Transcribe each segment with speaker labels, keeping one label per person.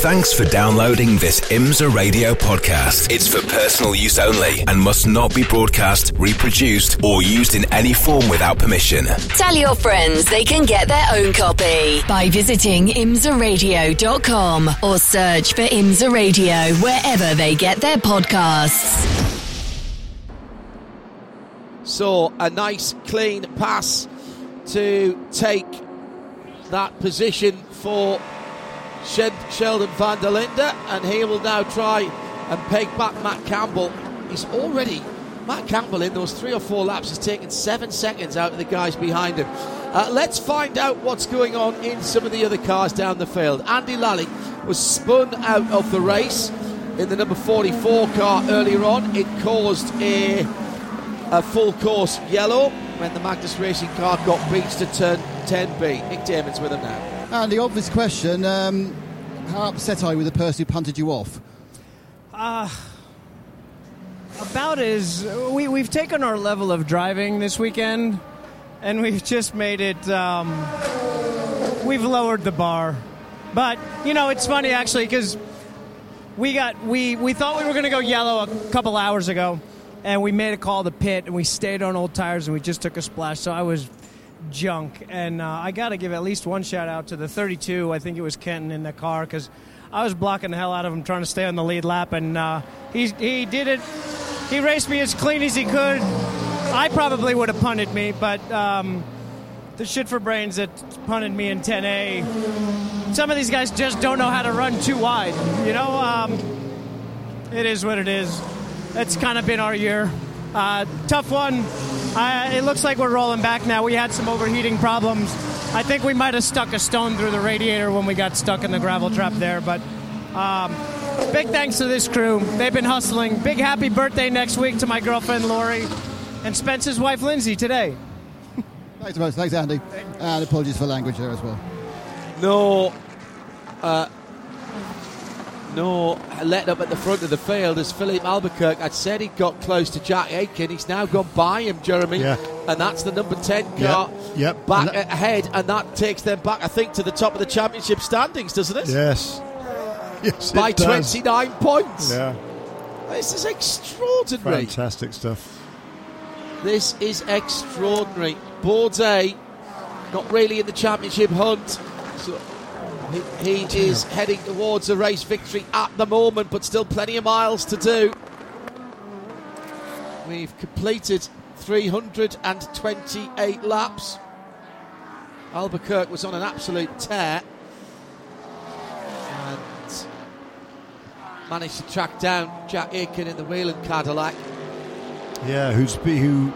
Speaker 1: Thanks for downloading this IMSA radio podcast. It's for personal use only and must not be broadcast, reproduced, or used in any form without permission.
Speaker 2: Tell your friends they can get their own copy by visiting imsaradio.com or search for IMSA Radio wherever they get their podcasts.
Speaker 3: So, a nice clean pass to take that position for Sheldon van der Linde, and he will now try and peg back Matt Campbell. He's already, Matt Campbell, in those three or four laps, has taken seven seconds out of the guys behind him. Uh, let's find out what's going on in some of the other cars down the field. Andy Lally was spun out of the race in the number 44 car earlier on. It caused a, a full course yellow when the Magnus Racing car got beached to turn 10B. Nick Damon's with him now.
Speaker 4: And the obvious question um, how upset are you with the person who punted you off?
Speaker 5: Uh, about as we, we've taken our level of driving this weekend and we've just made it um, we've lowered the bar but you know it's funny actually because we got we we thought we were going to go yellow a couple hours ago and we made a call to pit and we stayed on old tires and we just took a splash so i was junk and uh, i got to give at least one shout out to the 32 i think it was kenton in the car because i was blocking the hell out of him trying to stay on the lead lap and uh, he, he did it he raced me as clean as he could i probably would have punted me but um, the shit for brains that punted me in 10A. Some of these guys just don't know how to run too wide. You know, um, it is what it is. It's kind of been our year. Uh, tough one. I, it looks like we're rolling back now. We had some overheating problems. I think we might have stuck a stone through the radiator when we got stuck in the gravel trap there. But um, big thanks to this crew. They've been hustling. Big happy birthday next week to my girlfriend Lori and Spence's wife Lindsay today.
Speaker 4: Thanks so much. Thanks, Andy. And apologies for language there as well.
Speaker 3: No, uh, no let up at the front of the field as Filipe Albuquerque. I'd said he got close to Jack Aitken. He's now gone by him, Jeremy.
Speaker 6: Yeah.
Speaker 3: And that's the number 10 car
Speaker 6: Yep, yep.
Speaker 3: back
Speaker 6: And that-
Speaker 3: ahead, and that takes them back, I think, to the top of the championship standings, doesn't it?
Speaker 6: Yes. Yes,
Speaker 3: By
Speaker 6: it does.
Speaker 3: 29 points.
Speaker 6: Yeah.
Speaker 3: This is extraordinary.
Speaker 6: Fantastic stuff.
Speaker 3: This is extraordinary. Bourdais not really in the championship hunt. So he, is heading towards a race victory at the moment, but still plenty of miles to do. We've completed 328 laps. Albuquerque was on an absolute tear and managed to track down Jack Aitken in the Whelen Cadillac.
Speaker 6: Yeah, who's be, who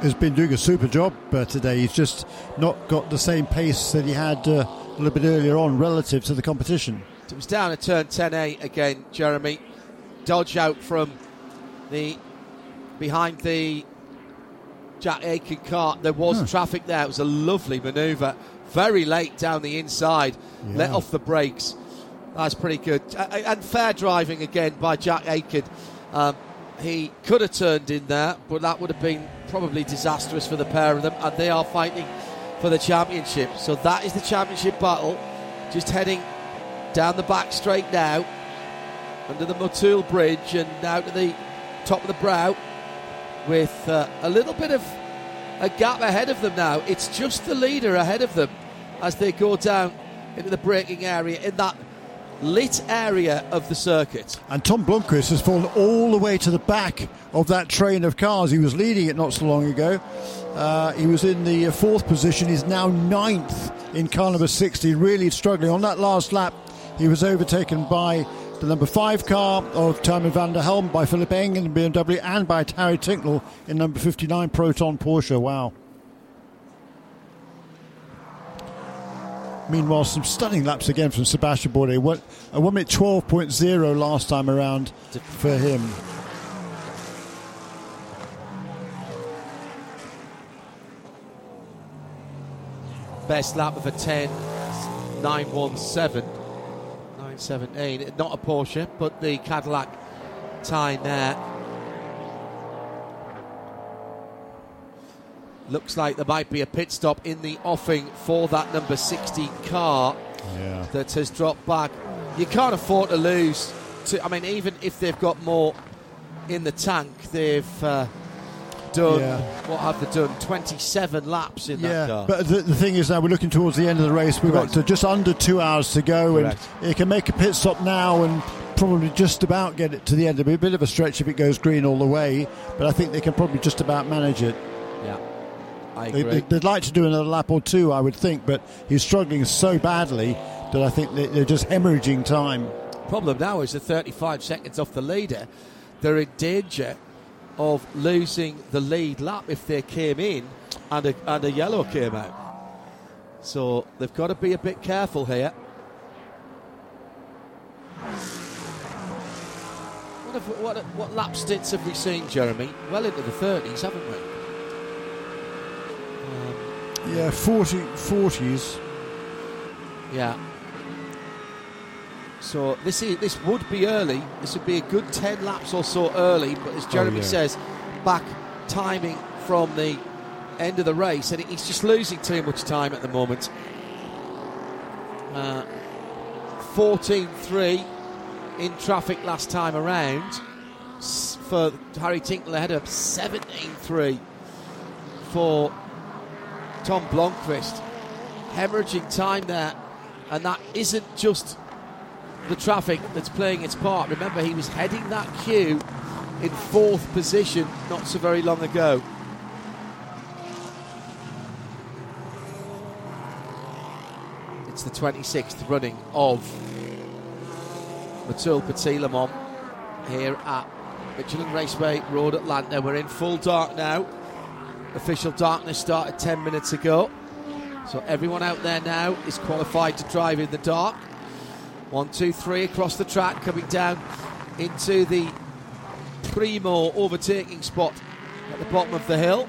Speaker 6: has been doing a super job uh, today. He's just not got the same pace that he had uh, a little bit earlier on relative to the competition.
Speaker 3: It was down at turn 10A again, Jeremy. Dodge out from the behind the Jack Aitken car. There was
Speaker 6: Huh.
Speaker 3: traffic there. It was a lovely manoeuvre. Very late down the inside. Let off the brakes. That's pretty good. And fair driving again by Jack Aitken. Um, he could have turned in there, but that would have been probably disastrous for the pair of them. And they are fighting for the championship. So that is the championship battle. Just heading down the back straight now, under the Motul Bridge, and now to the top of the brow, with uh, a little bit of a gap ahead of them now. It's just the leader ahead of them as they go down into the braking area in that lit area of the circuit.
Speaker 6: And Tom Blomqvist has fallen all the way to the back of that train of cars. He was leading it not so long ago. Uh, he was in the fourth position. He's now ninth in car number 60, really struggling. On that last lap, he was overtaken by the number five car of Tijmen van der Helm, by Philipp Eng in BMW, and by Terry Tinknell in number 59 Proton Porsche. Wow. Meanwhile, some stunning laps again from Sebastian Bourdais. A 1 minute 12.0 last time around for him.
Speaker 3: Best lap of a 10, 917, 917. Not a Porsche, but the Cadillac tying there. Looks like there might be a pit stop in the offing for that number 60 car
Speaker 6: Yeah.
Speaker 3: that has dropped back you can't afford to lose. To, I mean, even if they've got more in the tank, they've uh, done
Speaker 6: Yeah.
Speaker 3: what have they done? Twenty-seven laps in that
Speaker 6: Yeah,
Speaker 3: car.
Speaker 6: but the, the thing is now we're looking towards the end of the race. We've
Speaker 3: Correct.
Speaker 6: got to just under two hours to go,
Speaker 3: Correct.
Speaker 6: and you can make a pit stop now and probably just about get it to the end. It'll be a bit of a stretch if it goes green all the way, but I think they can probably just about manage it.
Speaker 3: yeah, I agree.
Speaker 6: they, would like to do another lap or two, I would think, but he's struggling so badly that I think they, they're just hemorrhaging time.
Speaker 3: problem now is they're 35 seconds off the leader. They're in danger of losing the lead lap if they came in and a, and a yellow came out. So they've got to be a bit careful here. What, have, what, what lap stints have we seen, Jeremy? Well into the 30s, haven't we? Um,
Speaker 6: Yeah, 40, 40s.
Speaker 3: Yeah. So this is, this would be early. This would be a good ten laps or so early. But as Jeremy
Speaker 6: yeah.
Speaker 3: says, back timing from the end of the race, and he's just losing too much time at the moment. Uh, 14-3 in traffic last time around for Harry Tinknell ahead of 17-3 for Tom Blomqvist hemorrhaging time there, and that isn't just the traffic that's playing its part. Remember, he was heading that queue in fourth position not so very long ago. It's the 26th running of Motul Petit-Le-Mans here at Michelin Raceway Road, Atlanta. We're in full dark now. Official darkness started 10 minutes ago. So everyone out there now is qualified to drive in the dark. One, two, three across the track, coming down into the primo overtaking spot at the bottom of the hill.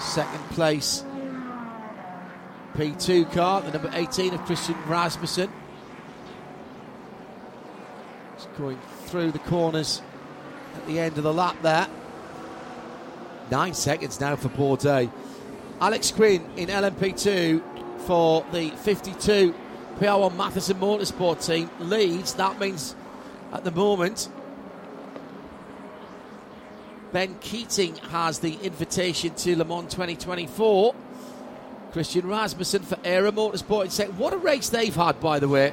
Speaker 3: Second place, P2 car, the number 18 of Christian Rasmussen. Just going through the corners at the end of the lap there. Nine seconds now for Bourdais. Alex Quinn in LMP2 for the 52 PR1 Mathiasen Motorsport team leads. That means at the moment Ben Keating has the invitation to Le Mans 2024. Christian Rasmussen for Era Motorsport in second. What a race they've had, by the way.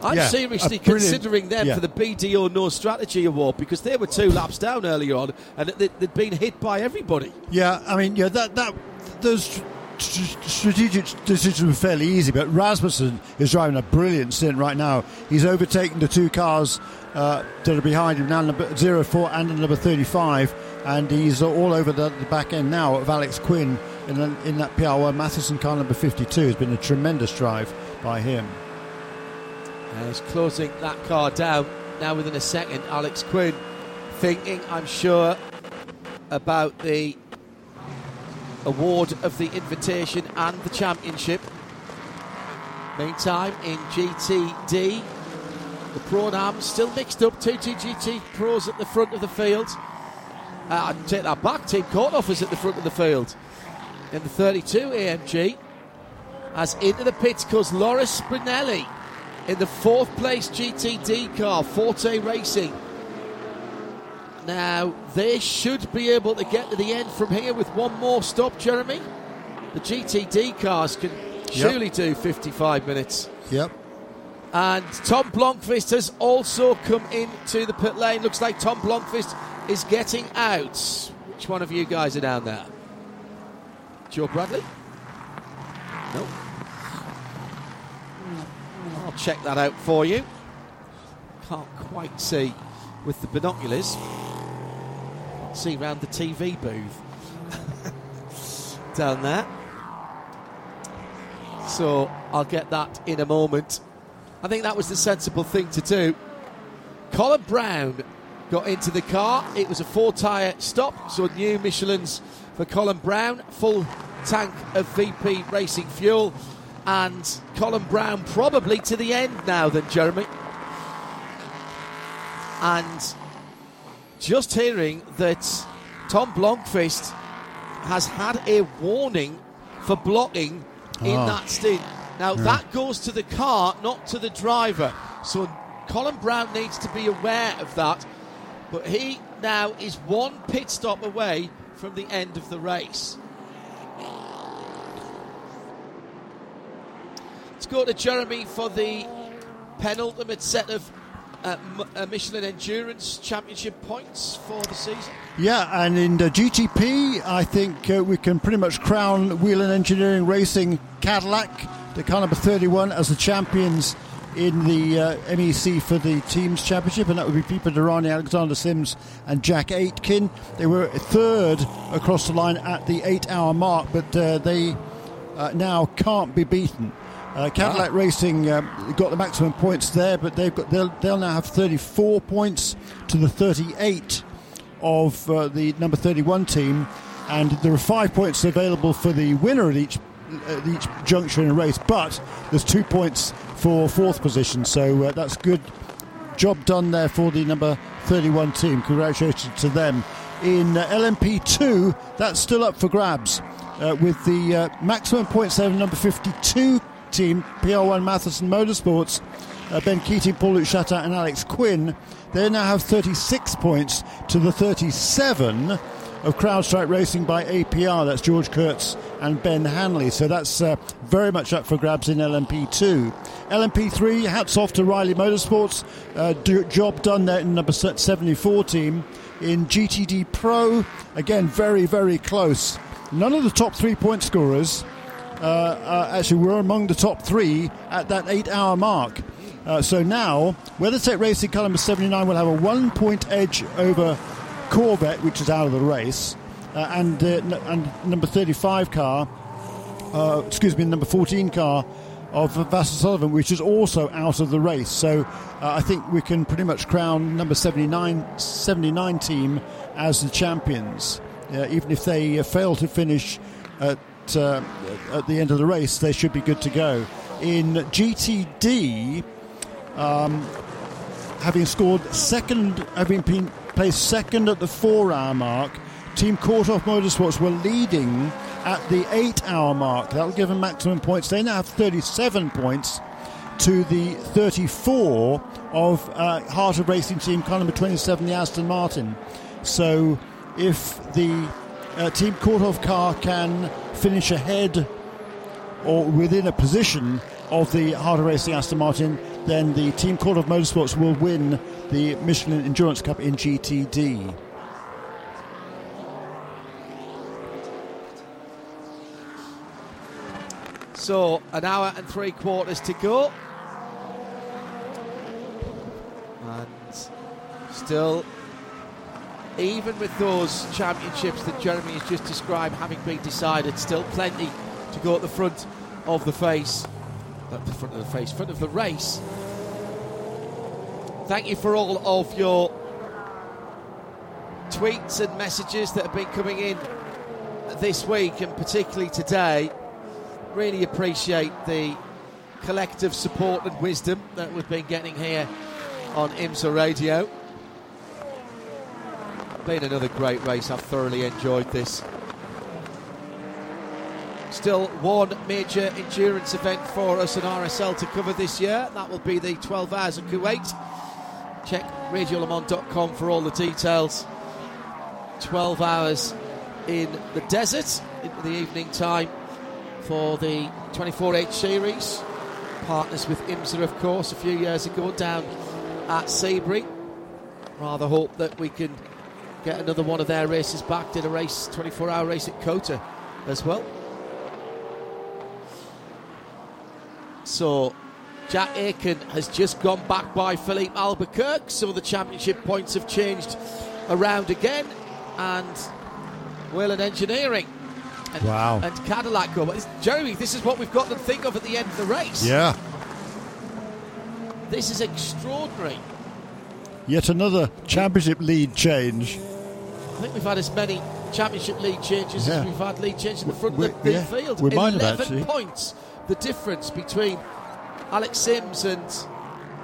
Speaker 3: I'm
Speaker 6: Yeah,
Speaker 3: seriously considering them
Speaker 6: yeah.
Speaker 3: for the BDO No Strategy Award because they were two laps down earlier on and they- they'd been hit by everybody.
Speaker 6: Yeah, I mean, yeah, that that those strategic decisions were fairly easy, but Rasmussen is driving a brilliant stint right now. He's overtaken the two cars uh, that are behind him now, number 04 and number 35, and he's all over the, the back end now of Alex Quinn in, in that PR1 Mathiasen car number 52. Has been a tremendous drive by him.
Speaker 3: Uh, he's closing that car down now within a second. Alex Quinn thinking, I'm sure, about the award of the invitation and the championship. Meantime, in GTD, the Pro Am still mixed up. Two GT pros at the front of the field. Uh, I'd take that back. Team Korthoff is at the front of the field. In the 32 AMG, as into the pits goes Loris Spinelli in the fourth place GTD car, Forte Racing. Now, they should be able to get to the end from here with one more stop, Jeremy. The GTD cars can surely do 55 minutes.
Speaker 6: Yep.
Speaker 3: And Tom Blomqvist has also come into the pit lane. Looks like Tom Blomqvist is getting out. Which one of you guys are down there? Joe Bradley? No. I'll check that out for you. Can't quite see with the binoculars. See round the TV booth down there. So I'll get that in a moment. I think that was the sensible thing to do. Colin Braun got into the car. It was a four tyre stop, so new Michelin's for Colin Braun. Full tank of VP racing fuel. And Colin Braun probably to the end now, then, Jeremy. And just hearing that Tom Blomqvist has had a warning for blocking in
Speaker 6: Ah.
Speaker 3: that stint. Now that goes to the car, not to the driver. So Colin Braun needs to be aware of that. But he now is one pit stop away from the end of the race. Let's go to Jeremy for the penultimate set of uh, Michelin Endurance Championship points for the season.
Speaker 6: Yeah, and in the GTP, I think uh, we can pretty much crown Whelen Engineering Racing Cadillac, the car number 31, as the champions in the uh, MEC for the teams championship, and that would be Pipo Derani, Alexander Sims, and Jack Aitken. They were third across the line at the eight-hour mark, but uh, they uh, now can't be beaten. Uh, Cadillac Racing um, got the maximum points there, but they've got they'll, they'll now have 34 points to the 38 of uh, the number 31 team, and there are five points available for the winner at each at each juncture in a race. But there's two points for fourth position, so uh, that's good job done there for the number 31 team. Congratulations to them. In uh, LMP2, that's still up for grabs. Uh, with the uh, maximum points there, number 52 team, PR1 Mathiasen Motorsports, uh, Ben Keating, Paul Chatin, and Alex Quinn. They now have 36 points to the 37 of CrowdStrike Racing by APR. That's George Kurtz and Ben Hanley. So that's uh, very much up for grabs in LMP2. LMP3, hats off to Riley Motorsports. Uh, do, job done there in number 74 team. In GTD Pro, again, very, very close. None of the top three point scorers actually were among the top three at that eight hour mark. Uh, so now, WeatherTech Racing car number 79 will have a one point edge over Corvette, which is out of the race, uh, and, uh, and number 35 car, uh, excuse me, number 14 car of Vasser Sullivan, which is also out of the race. So uh, I think we can pretty much crown number 79, 79 team as the champions. Uh, even if they uh, fail to finish at, uh, at the end of the race, they should be good to go. In GTD, having scored second, having been placed second at the four-hour mark. Team Korthoff Motorsports were leading at the eight-hour mark. That will give them maximum points. They now have 37 points to the 34 of uh, Heart of Racing Team car number 27, the Aston Martin. So if the uh, Team Korthoff car can finish ahead or within a position of the Heart of Racing Aston Martin, then the Team Court of Motorsports will win the Michelin Endurance Cup in GTD.
Speaker 3: So an hour and three quarters to go. And still, even with those championships that Jeremy has just described having been decided, still plenty to go at the front of the face. At the front of the face, front of the race. Thank you for all of your tweets and messages that have been coming in this week and particularly today. Really appreciate the collective support and wisdom that we've been getting here on IMSA Radio. Been another great race. I've thoroughly enjoyed this. Still one major endurance event for us in RSL to cover this year. That will be the 12 hours of Kuwait. Check radiolemans.com for all the details. 12 hours in the desert in the evening time for the 24H series. Partners with IMSA, of course, a few years ago down at Sebring. Rather hope that we can get another one of their races back. Did a race, 24 hour race at COTA as well. So Jack Aitken has just gone back by Filipe Albuquerque. Some of the championship points have changed around again. And Whelen Engineering and,
Speaker 6: Wow.
Speaker 3: and Cadillac go. But Jeremy, this is what we've got to think of at the end of the race.
Speaker 6: Yeah.
Speaker 3: This is extraordinary.
Speaker 6: Yet another championship lead change.
Speaker 3: I think we've had as many championship lead changes
Speaker 6: Yeah.
Speaker 3: as we've had lead changes in the front
Speaker 6: We-
Speaker 3: of the,
Speaker 6: yeah,
Speaker 3: field.
Speaker 6: we might have
Speaker 3: 11
Speaker 6: actually.
Speaker 3: points the difference between Alex Sims and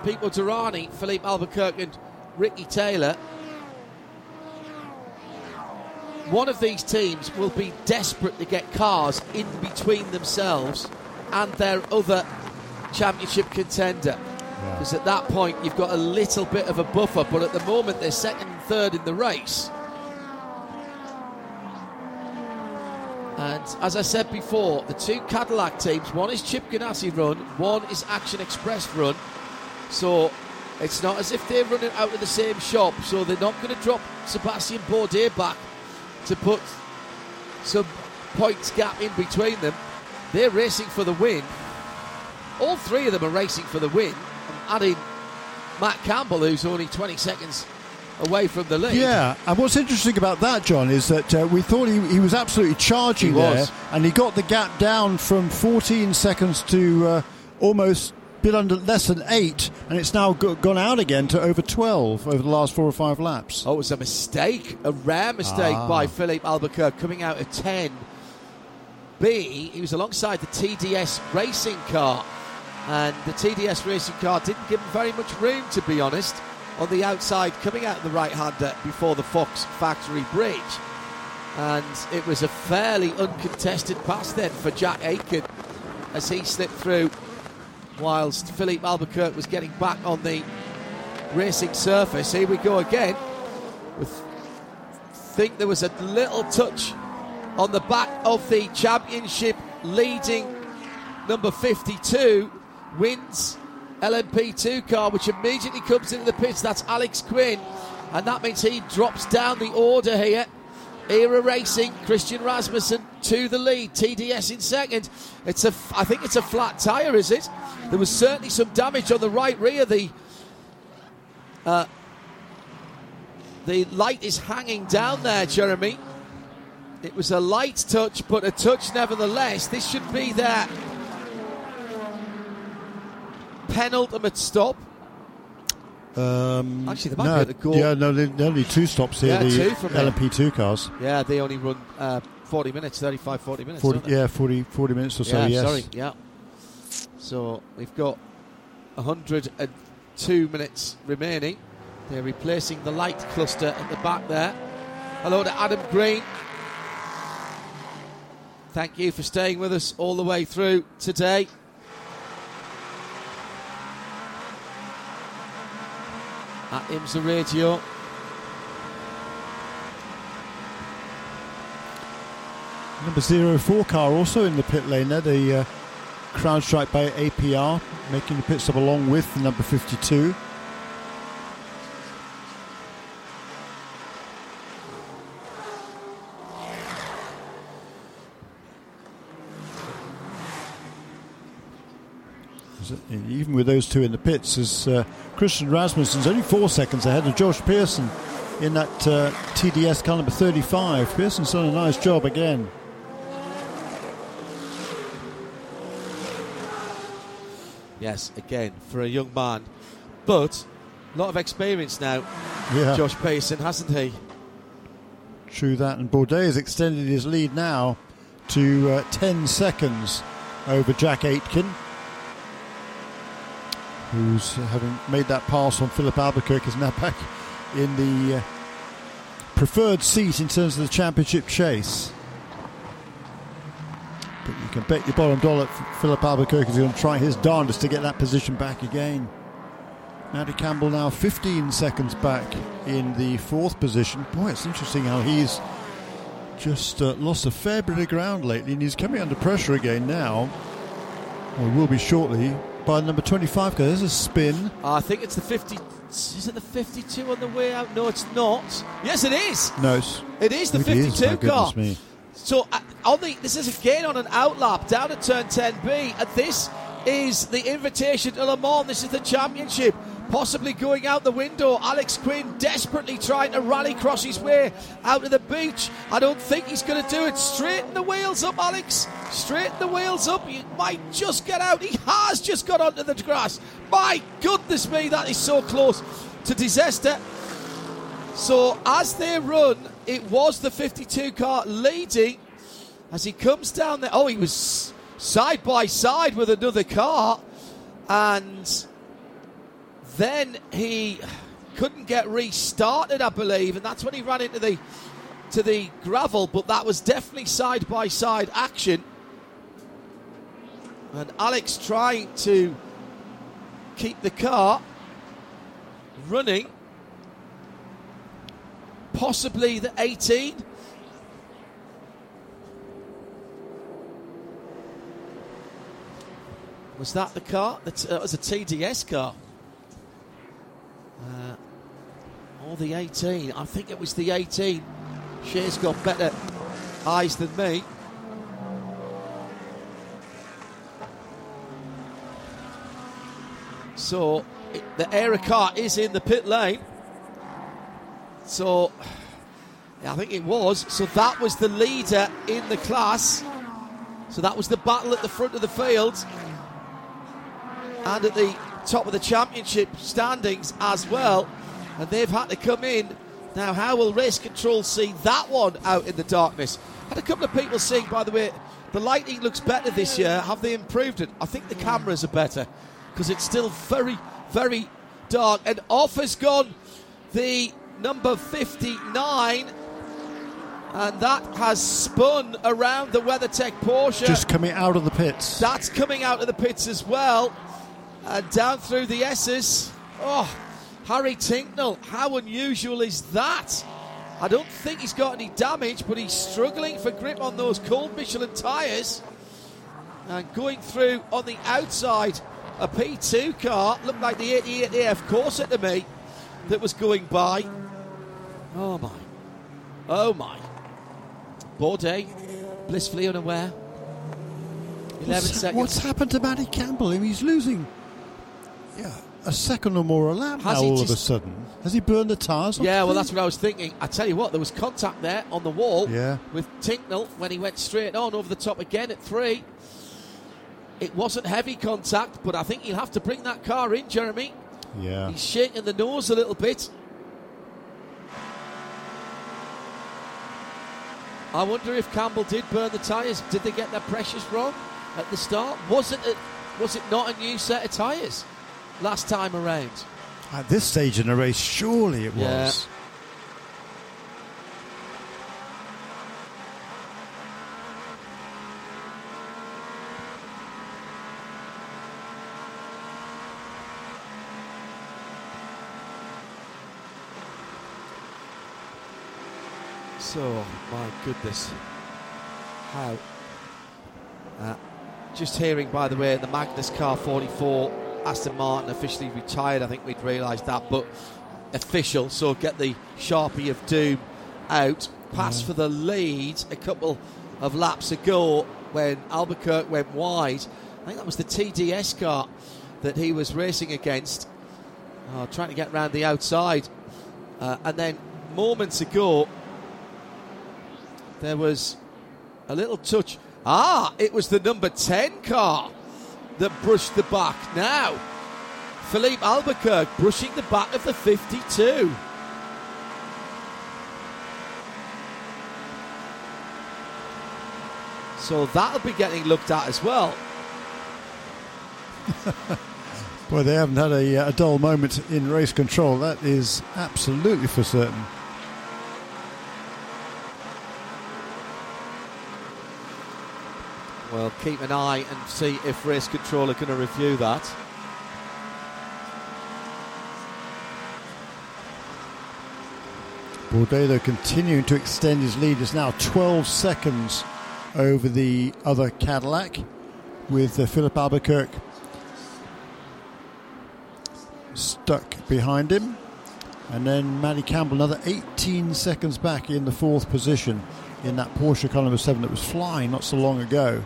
Speaker 3: Pipo Derani, Filipe Albuquerque and Ricky Taylor. One of these teams will be desperate to get cars in between themselves and their other championship contender. Because at that point, you've got a little bit of a buffer, but at the moment, they're second and third in the race. And as I said before, the two Cadillac teams, one is Chip Ganassi run, one is Action Express run. So it's not as if they're running out of the same shop, so they're not going to drop Sebastian Bourdais back to put some points gap in between them. They're racing for the win. All three of them are racing for the win. Adding Matt Campbell, who's only 20 seconds away from the lead.
Speaker 6: Yeah, and what's interesting about that, John, is that uh, we thought he, he was absolutely charging
Speaker 3: He
Speaker 6: there,
Speaker 3: was.
Speaker 6: and he got the gap down from 14 seconds to uh, almost bit under less than eight, and it's now go- gone out again to over 12 over the last four or five laps.
Speaker 3: Oh, it was a mistake, a rare mistake
Speaker 6: Ah.
Speaker 3: by Filipe Albuquerque coming out at 10. B, he was alongside the TDS racing car, and the TDS racing car didn't give him very much room, to be honest, on the outside coming out of the right hander before the Fox factory bridge. And it was a fairly uncontested pass then for Jack Aitken as he slipped through, whilst Filipe Albuquerque was getting back on the racing surface. Here we go again. With think there was a little touch on the back of the championship leading number 52 wins LMP2 car which immediately comes into the pits. That's Alex Quinn. And that means he drops down the order here. Era Racing Christian Rasmussen to the lead. TDS in second. It's a I think it's a flat tire is it? There was certainly some damage on the right rear. The uh, the light is hanging down there, Jeremy. It was a light touch, but a touch nevertheless. This should be their penultimate stop.
Speaker 6: Um,
Speaker 3: Actually, they might
Speaker 6: no,
Speaker 3: be the goal.
Speaker 6: Yeah, no, there there are only two stops here,
Speaker 3: Yeah,
Speaker 6: the
Speaker 3: two from there.
Speaker 6: LMP2 cars.
Speaker 3: Yeah, they only run uh, 40 minutes, 35, 40 minutes.
Speaker 6: 40,
Speaker 3: don't they?
Speaker 6: yeah, 40, 40 minutes or so,
Speaker 3: yeah,
Speaker 6: yes.
Speaker 3: sorry, yeah. So we've got 102 minutes remaining. They're replacing the light cluster at the back there. Hello to Adam Green. Thank you for staying with us all the way through today. At IMSA Radio.
Speaker 6: Number 04 car also in the pit lane there, the uh, CrowdStrike by APR, making the pit stop along with number 52. Even with those two in the pits, as uh, Christian Rasmussen's only four seconds ahead of Josh Pearson in that uh, TDS car number 35. Pearson's done a nice job again.
Speaker 3: Yes, again, for a young man. But a lot of experience now,
Speaker 6: Yeah.
Speaker 3: Josh Pearson, hasn't he?
Speaker 6: True that, and Bourdais has extended his lead now to uh, 10 seconds over Jack Aitken, who's having made that pass on Philip Albuquerque, is now back in the uh, preferred seat in terms of the championship chase. But you can bet your bottom dollar Philip Albuquerque is going to try his darndest to get that position back again. Matty Campbell now 15 seconds back in the fourth position. Boy, it's interesting how he's just uh, lost a fair bit of ground lately, and he's coming under pressure again now. Or will be shortly by number 25. There's a spin.
Speaker 3: I think it's the 50. Is it the 52 on the way out? No, it's not. Yes, it is.
Speaker 6: No,
Speaker 3: It is the
Speaker 6: I think it is,
Speaker 3: 52
Speaker 6: my
Speaker 3: car.
Speaker 6: me.
Speaker 3: So uh, on the this is again on an outlap down at turn 10B, and this is the invitation to Le Mans. This is the championship. Possibly going out the window. Alex Quinn desperately trying to rally cross his way out of the beach. I don't think he's going to do it. Straighten the wheels up, Alex. Straighten the wheels up. He might just get out. He has just got onto the grass. My goodness me, that is so close to disaster. So as they run, it was the 52 car leading as he comes down there. Oh, he was side by side with another car, and then he couldn't get restarted, I believe, and that's when he ran into the to the gravel. But that was definitely side by side action. And Alex trying to keep the car running. Possibly the 18. Was that the car? That was a TDS car. Uh, or the 18. I think it was the 18. Shea's got better eyes than me. So the Era car is in the pit lane. So I think it was. So that was the leader in the class. So that was the battle at the front of the field and at the top of the championship standings as well. And they've had to come in. Now, how will race control see that one out in the darkness? Had a couple of people saying, by the way, the lighting looks better this year. Have they improved it? I think the cameras are better because it's still very, very dark. And off has gone the number 59. And that has spun around the WeatherTech Porsche.
Speaker 6: Just coming out of the pits.
Speaker 3: That's coming out of the pits as well. And down through the S's. Oh, Harry Tinknell, How unusual is that? I don't think he's got any damage, but he's struggling for grip on those cold Michelin tyres. And going through on the outside, a P2 car looked like the 88 AF Corse to me that was going by. Oh my. Oh my. Bourdais, blissfully unaware. 11
Speaker 6: What's,
Speaker 3: seconds.
Speaker 6: what's happened to Matty Campbell? I mean, he's losing yeah, a second or more a lap
Speaker 3: Has
Speaker 6: now all of a sudden. Has he burned the tyres? off
Speaker 3: Yeah, well, that's what I was thinking. I tell you what, there was contact there on the wall
Speaker 6: Yeah.
Speaker 3: with Tinknell when he went straight on over the top again at three. It wasn't heavy contact, but I think he'll have to bring that car in, Jeremy.
Speaker 6: Yeah.
Speaker 3: He's shaking the nose a little bit. I wonder if Campbell did burn the tyres. Did they get their pressures wrong at the start? Was it a, was it not a new set of tyres last time around?
Speaker 6: At this stage in the race, surely it
Speaker 3: Yeah.
Speaker 6: was.
Speaker 3: So, my goodness. How? Uh, just hearing, by the way, the Magnus Car 44 Aston Martin officially retired. I think we'd realised that, but official. So get the Sharpie of Doom out. Pass for the lead a couple of laps ago when Albuquerque went wide. I think that was the TDS car that he was racing against, uh, trying to get round the outside. Uh, and then moments ago, there was a little touch. Ah, it was the number 10 car that brushed the back. Now, Filipe Albuquerque brushing the back of the 52. So that'll be getting looked at as well.
Speaker 6: Boy, they haven't had a, uh, a dull moment in race control. That is absolutely for certain.
Speaker 3: Well, keep an eye and see if race control are going to review that.
Speaker 6: Though, continuing to extend his lead, It's now 12 seconds over the other Cadillac, with uh, Philip Albuquerque stuck behind him. And then Matty Campbell, another 18 seconds back in the fourth position in that Porsche number seven that was flying not so long ago.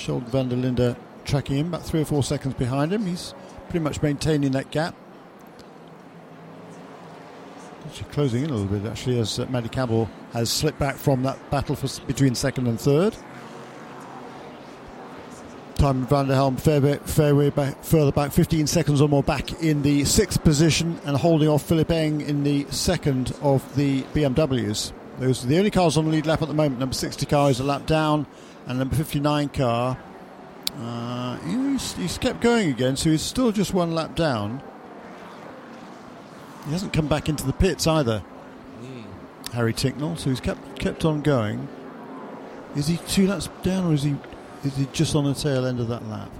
Speaker 6: Sheldon van der Linde tracking him, about three or four seconds behind him. He's pretty much maintaining that gap. Actually closing in a little bit, actually, as uh, Matty Campbell has slipped back from that battle for, between second and third. Tijmen Van der Helm fairway, fairway back, further back, 15 seconds or more back in the sixth position and holding off Philipp Eng in the second of the BMWs. Those are the only cars on the lead lap at the moment. Number 60 car is a lap down, and number 59 car, uh, he's, he's kept going again, so he's still just one lap down. He hasn't come back into the pits either, Harry Tinknell, so he's kept kept on going. Is he two laps down, or is he Is he just on the tail end of that lap?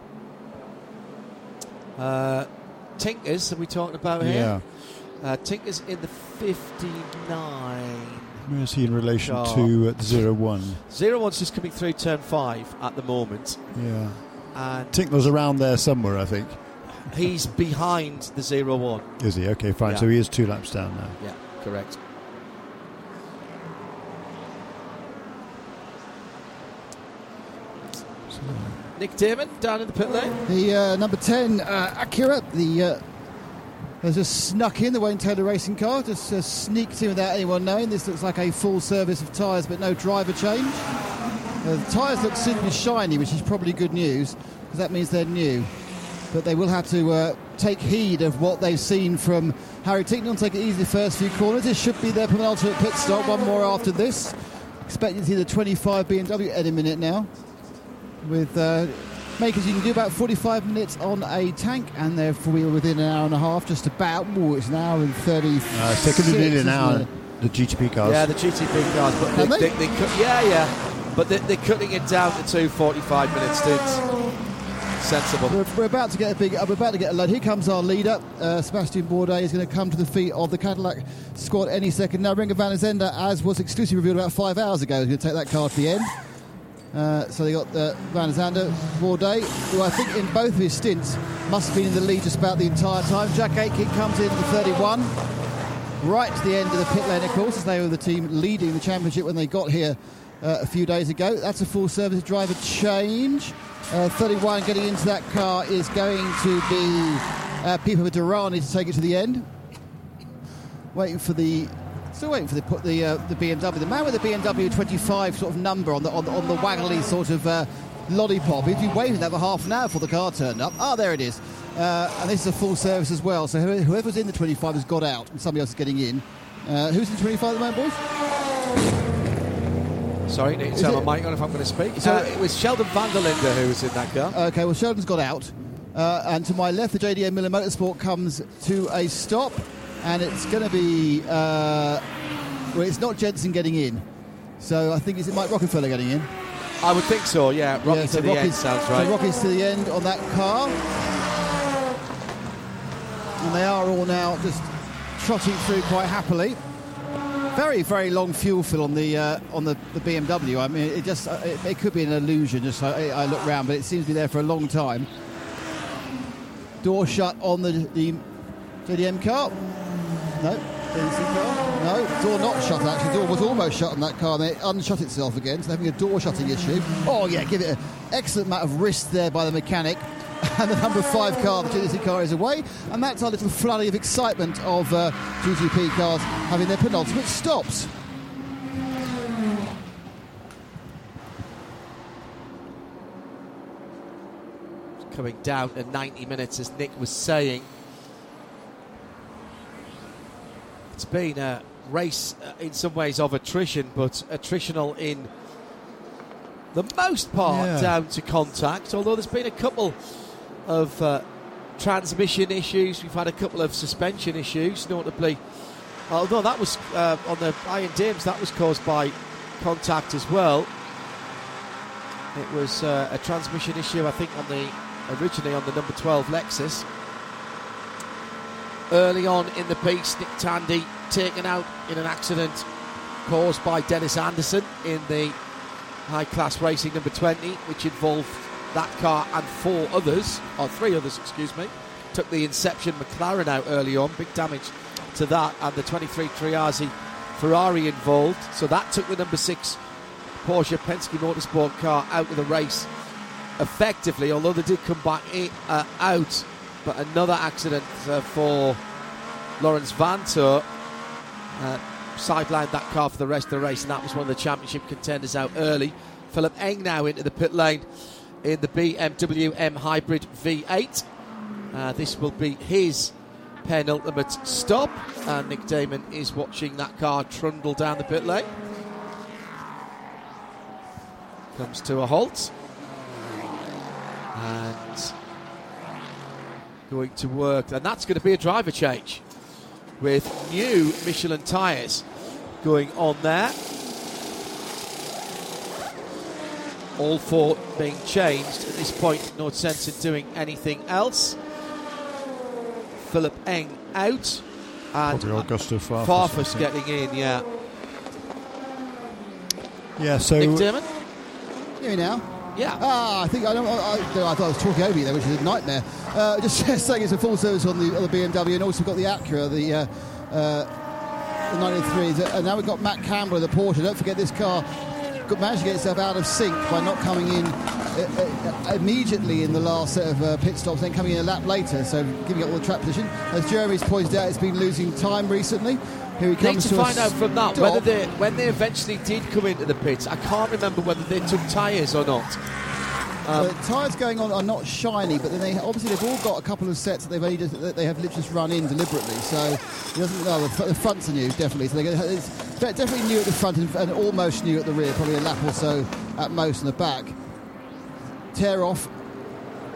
Speaker 3: Uh, Tinkers, are we talking about
Speaker 6: Yeah.
Speaker 3: here? Uh, Tinkers in the 59.
Speaker 6: Where is he in relation
Speaker 3: Sure.
Speaker 6: to uh, zero one?
Speaker 3: Zero one's just coming through turn five at the moment,
Speaker 6: Yeah.
Speaker 3: and
Speaker 6: Tinknell's around there somewhere, I think.
Speaker 3: he's behind the zero one.
Speaker 6: Is he? Okay, fine.
Speaker 3: Yeah.
Speaker 6: So he is two laps down now.
Speaker 3: Yeah, correct. Nick Damon down in the pit lane.
Speaker 4: The uh, number 10 uh, Acura, the uh, has just snuck in the Wayne Taylor racing car, just uh, sneaked in without anyone knowing. This looks like a full service of tyres, but no driver change. Uh, the tyres look super shiny, which is probably good news because that means they're new. But they will have to uh, take heed of what they've seen from Harry Tinknell. Take it easy the first few corners. This should be their penultimate pit stop. One more after this. Expecting to see the 25 BMW any minute now with uh, makers you can do about 45 minutes on a tank and therefore we're within an hour and a half just about oh, it's an hour and 30
Speaker 6: Uh, it's taken nearly an hour. The GTP cars.
Speaker 3: Yeah, the GTP cars, but they,
Speaker 4: they?
Speaker 3: They, they, yeah yeah but they, they're cutting it down to two 45 minute stints. Sensible.
Speaker 4: we're, we're about to get a big uh, we're about to get a load here comes our leader uh, Sebastian Bourdais is going to come to the feet of the Cadillac squad any second now Renger Van Zender as was exclusively revealed about five hours ago is going to take that car to the end Uh, so they got uh, Van Zander, Bourdais, who I think in both of his stints must have been in the lead just about the entire time. Jack Aitken comes in at 31, right to the end of the pit lane, of course, as they were the team leading the championship when they got here uh, a few days ago. That's a full service driver change. Uh, 31 getting into that car is going to be uh, Pipo Derani to take it to the end. Waiting for the Still waiting for the put the uh, the BMW. The man with the BMW 25 sort of number on the on the, on the waggly sort of uh, lollipop. He'd been waiting there for half an hour before the car turned up. Ah, there it is. Uh, and this is a full service as well. So whoever's in the 25 has got out, and somebody else is getting in. Uh, who's in the 25 at the moment, boys?
Speaker 3: Sorry, need to turn my mic on if I'm going to speak.
Speaker 4: So-
Speaker 3: it was Sheldon van der Linde who was in that car.
Speaker 4: Okay, well Sheldon's got out, uh, and to my left, the JDC Miller Motorsport comes to a stop, and it's going to be uh, well, it's not Jensen getting in, so I think is it Mike Rockenfeller getting in?
Speaker 3: I would think so, yeah. Rocky
Speaker 4: Yeah, so
Speaker 3: to the end
Speaker 4: Rocky's-
Speaker 3: sounds
Speaker 4: so
Speaker 3: right.
Speaker 4: Rocky's to the end on that car. And they are all now just trotting through quite happily. Very, very long fuel fill on the uh, on the, the BMW. I mean, it just uh, it, it could be an illusion. Just I, I look round, but it seems to be there for a long time. Door shut on the the JDC car. No. No, door not shut. Actually, door was almost shut on that car, and it unshut itself again. So having a door shutting issue. Oh yeah, give it an excellent amount of wrist there by the mechanic. And the number five car, the GTC car, is away, and that's our little flurry of excitement of uh, GTP cars having their penultimate stops.
Speaker 3: Coming down to 90 minutes, as Nick was saying. It's been a race uh, in some ways of attrition, but attritional in the most part
Speaker 6: Yeah.
Speaker 3: down to contact. Although there's been a couple of uh, transmission issues, we've had a couple of suspension issues, notably. Although that was uh, on the Iron Dames, that was caused by contact as well. It was uh, a transmission issue, I think, on the originally on the number 12 Lexus. Early on in the piece, Nick Tandy taken out in an accident caused by Dennis Anderson in the high class racing number 20, which involved that car and four others, or three others, excuse me. Took the Inception McLaren out early on, big damage to that, and the 23 Triarsi Ferrari involved. So that took the number six Porsche Penske Motorsport car out of the race effectively, although they did come back in, uh, out. But another accident uh, for Laurens Vanthoor uh, sidelined that car for the rest of the race, and that was one of the championship contenders out early. Philipp Eng now into the pit lane in the BMW M Hybrid V8. Uh, this will be his penultimate stop, and Nick Damon is watching that car trundle down the pit lane. Comes to a halt. And going to work, and that's going to be a driver change with new Michelin tyres going on there. all four being changed. At this point, no sense in doing anything else. Philipp Eng out. And
Speaker 6: Augusto Farfus.
Speaker 3: Farfus getting in, yeah.
Speaker 6: Yeah, so
Speaker 3: Nick Dermott?
Speaker 4: Hear me now?
Speaker 3: Yeah.
Speaker 4: Ah, I think I, don't, I, I, thought I was talking over you there, which is a nightmare. Uh, just saying it's a full service on the, on the BMW, and also got the Acura, the uh, uh, the 93s, and now we've got Matt Campbell the Porsche. Don't forget this car managed to get itself out of sync by not coming in uh, uh, immediately in the last set of uh, pit stops, then coming in a lap later, so giving up all the track position. As Jeremy's pointed out, it's been losing time recently. Here he
Speaker 3: Need to
Speaker 4: to
Speaker 3: find out from that whether they, when they eventually did come into the pits, I can't remember whether they took tyres or not. Um,
Speaker 4: the tyres going on are not shiny, but then they obviously they've all got a couple of sets that they've only just, that they have literally just run in deliberately. So doesn't know the, the fronts are new definitely. So they're it's definitely new at the front and, and almost new at the rear, probably a lap or so at most in the back. Tear off.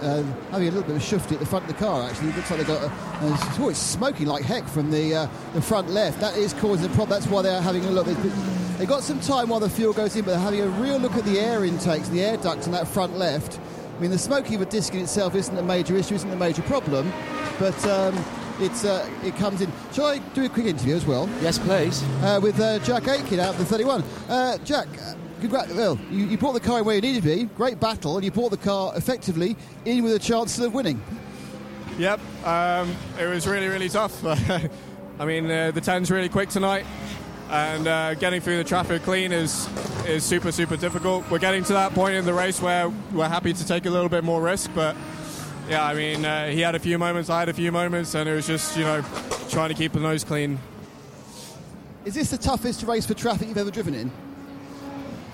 Speaker 4: Um, having a little bit of shufty at the front of the car. Actually, it looks like they've got. A, uh, it's, oh, it's smoking like heck from the uh, the front left. That is causing a problem. That's why they're having a look. They've, they've got some time while the fuel goes in, but they're having a real look at the air intakes, the air ducts on that front left. I mean, the smoking of a disc in itself isn't a major issue, isn't a major problem, but um, it's uh, it comes in. Shall I do a quick interview as well
Speaker 3: yes, please.
Speaker 4: uh, with uh, Jack Aitken out of the 31? Uh, Jack, congrat- well, you, you brought the car where you needed to be. Great battle, and you brought the car effectively in with a chance of winning.
Speaker 7: Yep, um, it was really, really tough. I mean, uh, the 10's really quick tonight, and uh, getting through the traffic clean is is super, super difficult. We're getting to that point in the race where we're happy to take a little bit more risk, but yeah, I mean, uh, he had a few moments, I had a few moments, and it was just, you know, trying to keep the nose clean.
Speaker 4: Is this the toughest race for traffic you've ever driven in?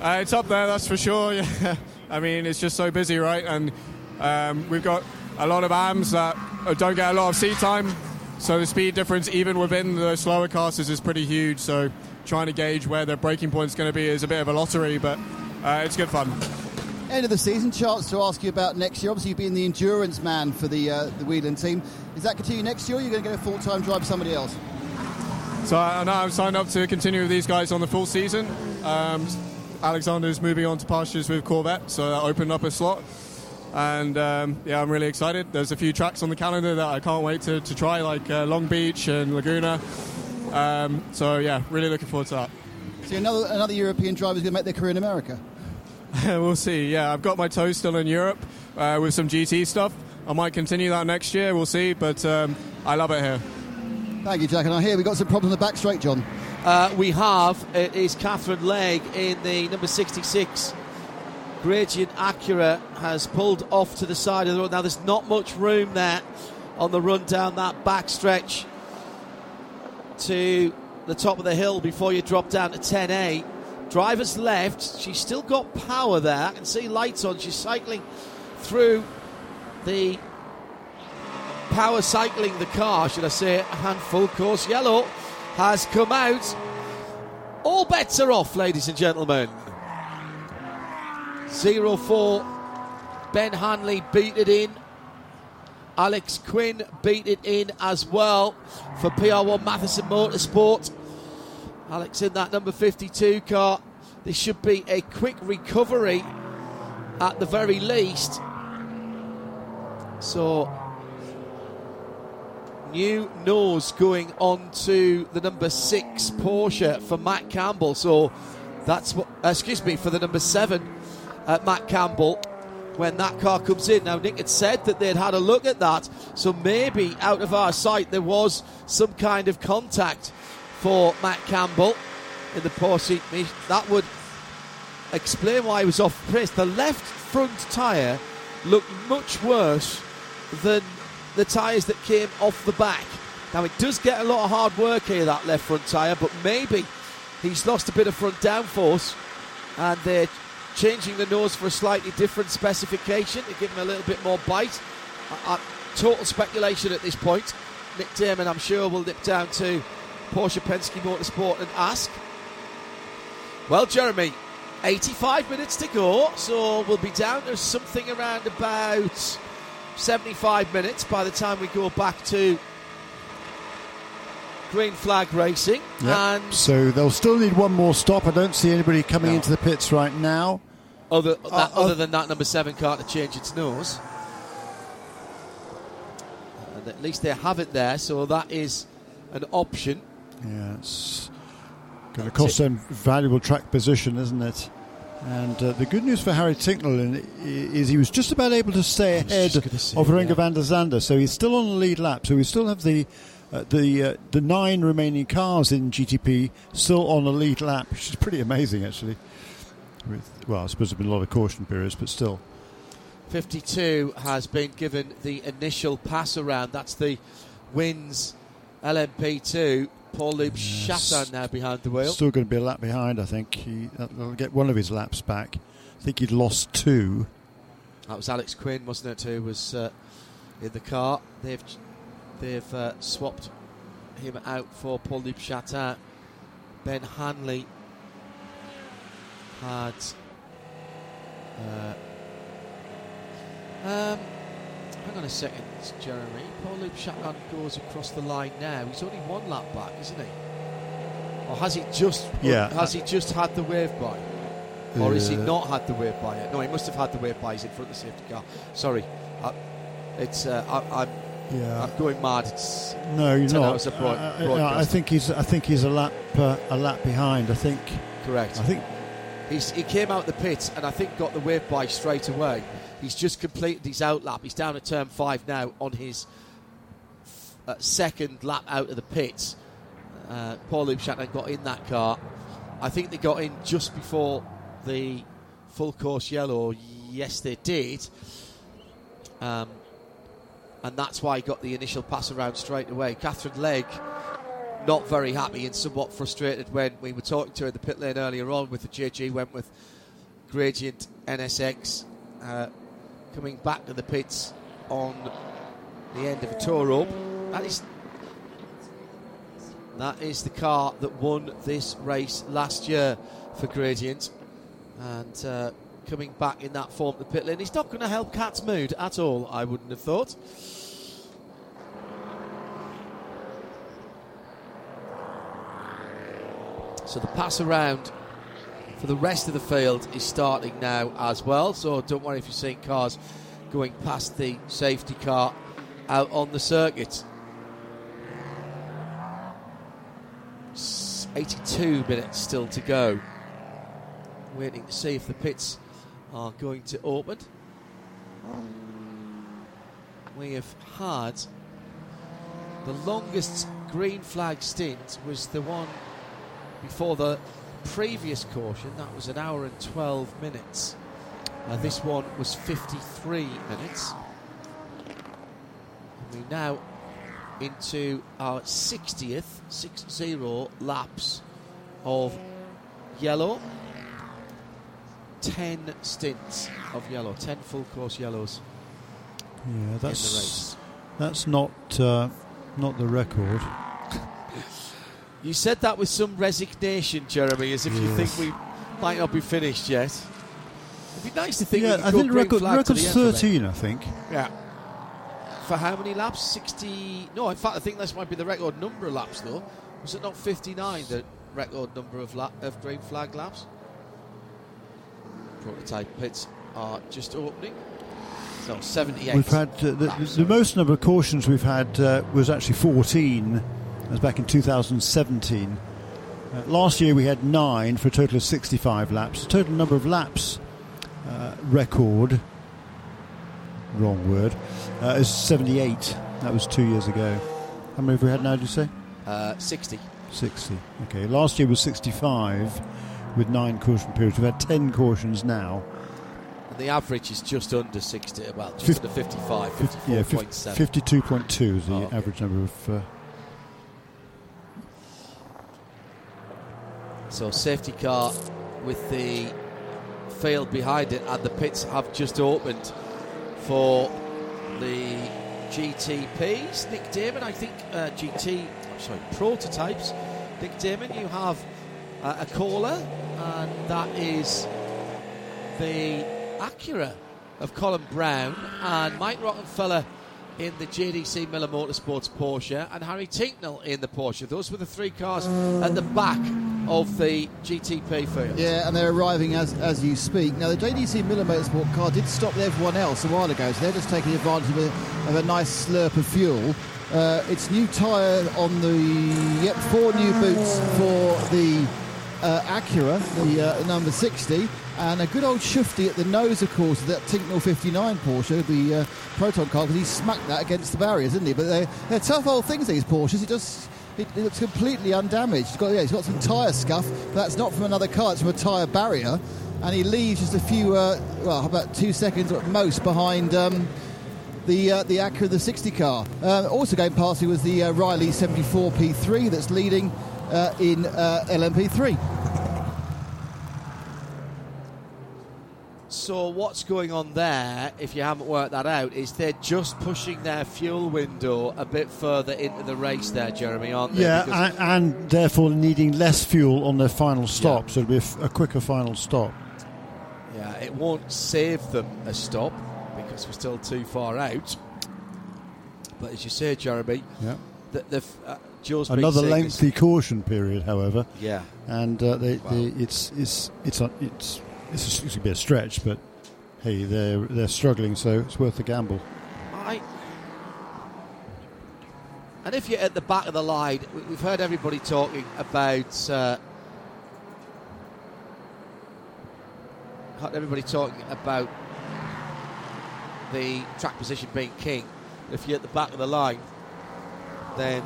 Speaker 7: Uh, it's up there, that's for sure. Yeah. I mean, it's just so busy, right? And um, we've got a lot of AMs that uh, don't get a lot of seat time, so the speed difference, even within the slower classes, is pretty huge. So trying to gauge where the breaking point is going to be is a bit of a lottery, but uh, it's good fun.
Speaker 4: End of the season, chance to ask you about next year. Obviously, you've been the endurance man for the uh, the Whelen team. Is that continue next year? or Are you going to get a full time drive with somebody else?
Speaker 7: So I know I'm signed up to continue with these guys on the full season. Um, Alexander's moving on to pastures with Corvette, so that opened up a slot. And um, yeah, I'm really excited. There's a few tracks on the calendar that I can't wait to, to try, like uh, Long Beach and Laguna. Um, so yeah, really looking forward to that.
Speaker 4: So another another European driver is going to make their career in America.
Speaker 7: we'll see. Yeah, I've got my toe still in Europe uh, with some GT stuff. I might continue that next year. We'll see. But um, I love it here.
Speaker 4: Thank you, Jack. And I hear we've got some problems in the back straight, John.
Speaker 3: Uh, we have, it is Catherine Legge in the number 66. Gradient Acura has pulled off to the side of the road. Now, there's not much room there on the run down that back stretch to the top of the hill before you drop down to 10A. Driver's left. She's still got power there. I can see lights on. She's cycling through the power cycling the car, should I say, a handful. Course yellow has come out. All bets are off, ladies and gentlemen. 0 4. Ben Hanley beat it in. Alex Quinn beat it in as well for PR1 Mathiasen Motorsport. Alex in that number 52 car. This should be a quick recovery at the very least. So, new nose going on to the number six Porsche for Matt Campbell. So, that's what, uh, excuse me, for the number seven, uh, Matt Campbell when that car comes in. Now, Nick had said that they'd had a look at that, so maybe out of our sight there was some kind of contact for Matt Campbell in the Porsche. That would explain why he was off pace. The left front tyre looked much worse than the tyres that came off the back. Now, it does get a lot of hard work here, that left front tyre, but maybe he's lost a bit of front downforce and they're changing the nose for a slightly different specification to give him a little bit more bite. Uh, uh, total speculation at this point. Nick Damon, I'm sure, will nip down to Porsche Penske Motorsport and ask. Well, Jeremy, 85 minutes to go, so we'll be down to something around about 75 minutes by the time we go back to green flag racing.
Speaker 6: Yep.
Speaker 3: And
Speaker 6: So they'll still need one more stop. I don't see anybody coming
Speaker 3: No.
Speaker 6: into the pits right now.
Speaker 3: other that,
Speaker 6: uh,
Speaker 3: other than that number seven car to change its nose. And at least they have it there, so that is an option.
Speaker 6: Yeah, it's going to cost them valuable track position, isn't it? And uh, the good news for Harry Tinknell is he was just about able to stay ahead
Speaker 3: say,
Speaker 6: of Renger
Speaker 3: yeah.
Speaker 6: van der Zande, so he's still on the lead lap. So we still have the uh, the uh, the nine remaining cars in GTP still on the lead lap, which is pretty amazing actually. With, well, I suppose there's been a lot of caution periods, but still.
Speaker 3: 52 has been given the initial pass around. That's the wins LMP2. Paul
Speaker 6: Yes.
Speaker 3: Chatin now behind the wheel.
Speaker 6: Still going to be a lap behind, I think. He, will get one of his laps back. I think he'd lost two.
Speaker 3: That was Alex Quinn, wasn't it? Who was uh, in the car? They've they've uh, swapped him out for Paul-Loup Chatin. Ben Hanley had. Uh, um, hang on a second, Jeremy. Paul-Loup Chatin goes across the line now. He's only one lap back, isn't he? Or has he just?
Speaker 6: Yeah.
Speaker 3: Has he just had the wave by? Or has he
Speaker 6: Uh,
Speaker 3: not had the wave by yet? No, he must have had the wave by. He's in front of the safety car. Sorry, I, it's uh, I, I'm
Speaker 6: Yeah.
Speaker 3: I'm going mad. It's
Speaker 6: No, you're not.
Speaker 3: broad-
Speaker 6: Uh, uh. I think he's. I think he's a lap. Uh, a lap behind. I think.
Speaker 3: correct.
Speaker 6: I think.
Speaker 3: He's, he came out the pits and I think got the wave by straight away. He's just completed his out lap. He's down at turn five now on his uh, second lap out of the pits. Uh, Paul-Loup Chatin got in that car. I think they got in just before the full course yellow. Yes, they did. Um, and that's why he got the initial pass around straight away. Catherine Legge not very happy and somewhat frustrated when we were talking to her in the pit lane earlier on with the JG Wentworth Gradient NSX uh, coming back to the pits on the end of a tour rope. That is that is the car that won this race last year for Gradient, and uh, coming back in that form to the pit lane. It's not going to help Cat's mood at all. I wouldn't have thought. So the pass around for the rest of the field is starting now as well. So don't worry if you're seeing cars going past the safety car out on the circuit. 82 minutes still to go. Waiting to see if the pits are going to open. We have had the longest green flag stint was the one before the previous caution. That was an hour and 12 minutes. Uh, this one was 53 minutes. And we now into our 60th, 60 laps of yellow. 10 stints of yellow, 10 full course yellows
Speaker 6: Yeah,
Speaker 3: in the
Speaker 6: that's
Speaker 3: race.
Speaker 6: that's not uh, not the record.
Speaker 3: You said that with some resignation, Jeremy, as if you think we might not be finished yet. It'd be nice to think
Speaker 6: yeah, I think the record record's
Speaker 3: the end of it.
Speaker 6: thirteen. I think.
Speaker 3: Yeah. For how many laps? 60. No, in fact, I think this might be the record number of laps, though. Was it not 59, the record number of, la- of green flag laps? Prototype pits are just opening. So 78.
Speaker 6: We've had uh, the,
Speaker 3: laps,
Speaker 6: the
Speaker 3: sorry.
Speaker 6: most number of cautions we've had uh, was actually 14. Was back in 2017. Uh, last year we had nine for a total of 65 laps. The total number of laps uh, record, wrong word, uh, is 78. That was two years ago. How many have we had now? do you say?
Speaker 3: Uh, 60.
Speaker 6: 60. Okay. Last year was 65 with nine caution periods. We've had 10 cautions now.
Speaker 3: And the average is just under 60, well, just
Speaker 6: Fif-
Speaker 3: under 55,
Speaker 6: Fif- yeah, fif-
Speaker 3: 54.7.
Speaker 6: 52.2 is the
Speaker 3: Oh, okay.
Speaker 6: average number of.
Speaker 3: So safety car with the field behind it, and the pits have just opened for the GTPs. Nick Damon, I think uh, GT, sorry, prototypes. Nick Damon, you have uh, a caller, and that is the Acura of Colin Braun and Mike Rockenfeller in the JDC Miller Motorsports Porsche and Harry Tinknell in the Porsche. Those were the three cars at the back of the GTP field.
Speaker 4: Yeah, and they're arriving as as you speak. Now, the JDC Miller Motorsport car did stop everyone else a while ago, so they're just taking advantage of a, of a nice slurp of fuel. Uh, it's new tyre on the, yep, four new boots for the uh, Acura, the uh, number 60, and a good old shufty at the nose, of course, of that Tinknell 59 Porsche, the uh, Proton car, because he smacked that against the barriers, didn't he? But they're, they're tough old things, these Porsches. It just it, it looks completely undamaged. He's got, yeah, he's got some tyre scuff, but that's not from another car, it's from a tyre barrier. And he leaves just a few, uh, well, about two seconds at most behind um, the uh, the Acura, the 60 car. Uh, also going past you was the uh, Riley 74 P3 that's leading uh, in uh, LMP3.
Speaker 3: So what's going on there, if you haven't worked that out, is they're just pushing their fuel window a bit further into the race there, Jeremy, aren't they?
Speaker 6: Yeah,
Speaker 3: Because-
Speaker 6: and, and therefore needing less fuel on their final stop,
Speaker 3: Yeah.
Speaker 6: so it'll be a, f- a quicker final stop.
Speaker 3: yeah, it won't save them a stop because we're still too far out. But as you say, Jeremy,
Speaker 6: Yeah.
Speaker 3: the, the, uh, Joe's
Speaker 6: Another lengthy caution period, however,
Speaker 3: Yeah.
Speaker 6: and uh, they,
Speaker 3: Wow.
Speaker 6: they, it's it's it's it's it's a, it's a bit of a stretch, but hey, they're they're struggling, so it's worth the gamble.
Speaker 3: I. And if you're at the back of the line, we- we've heard everybody talking about. Uh, everybody talking about the track position being king. If you're at the back of the line, then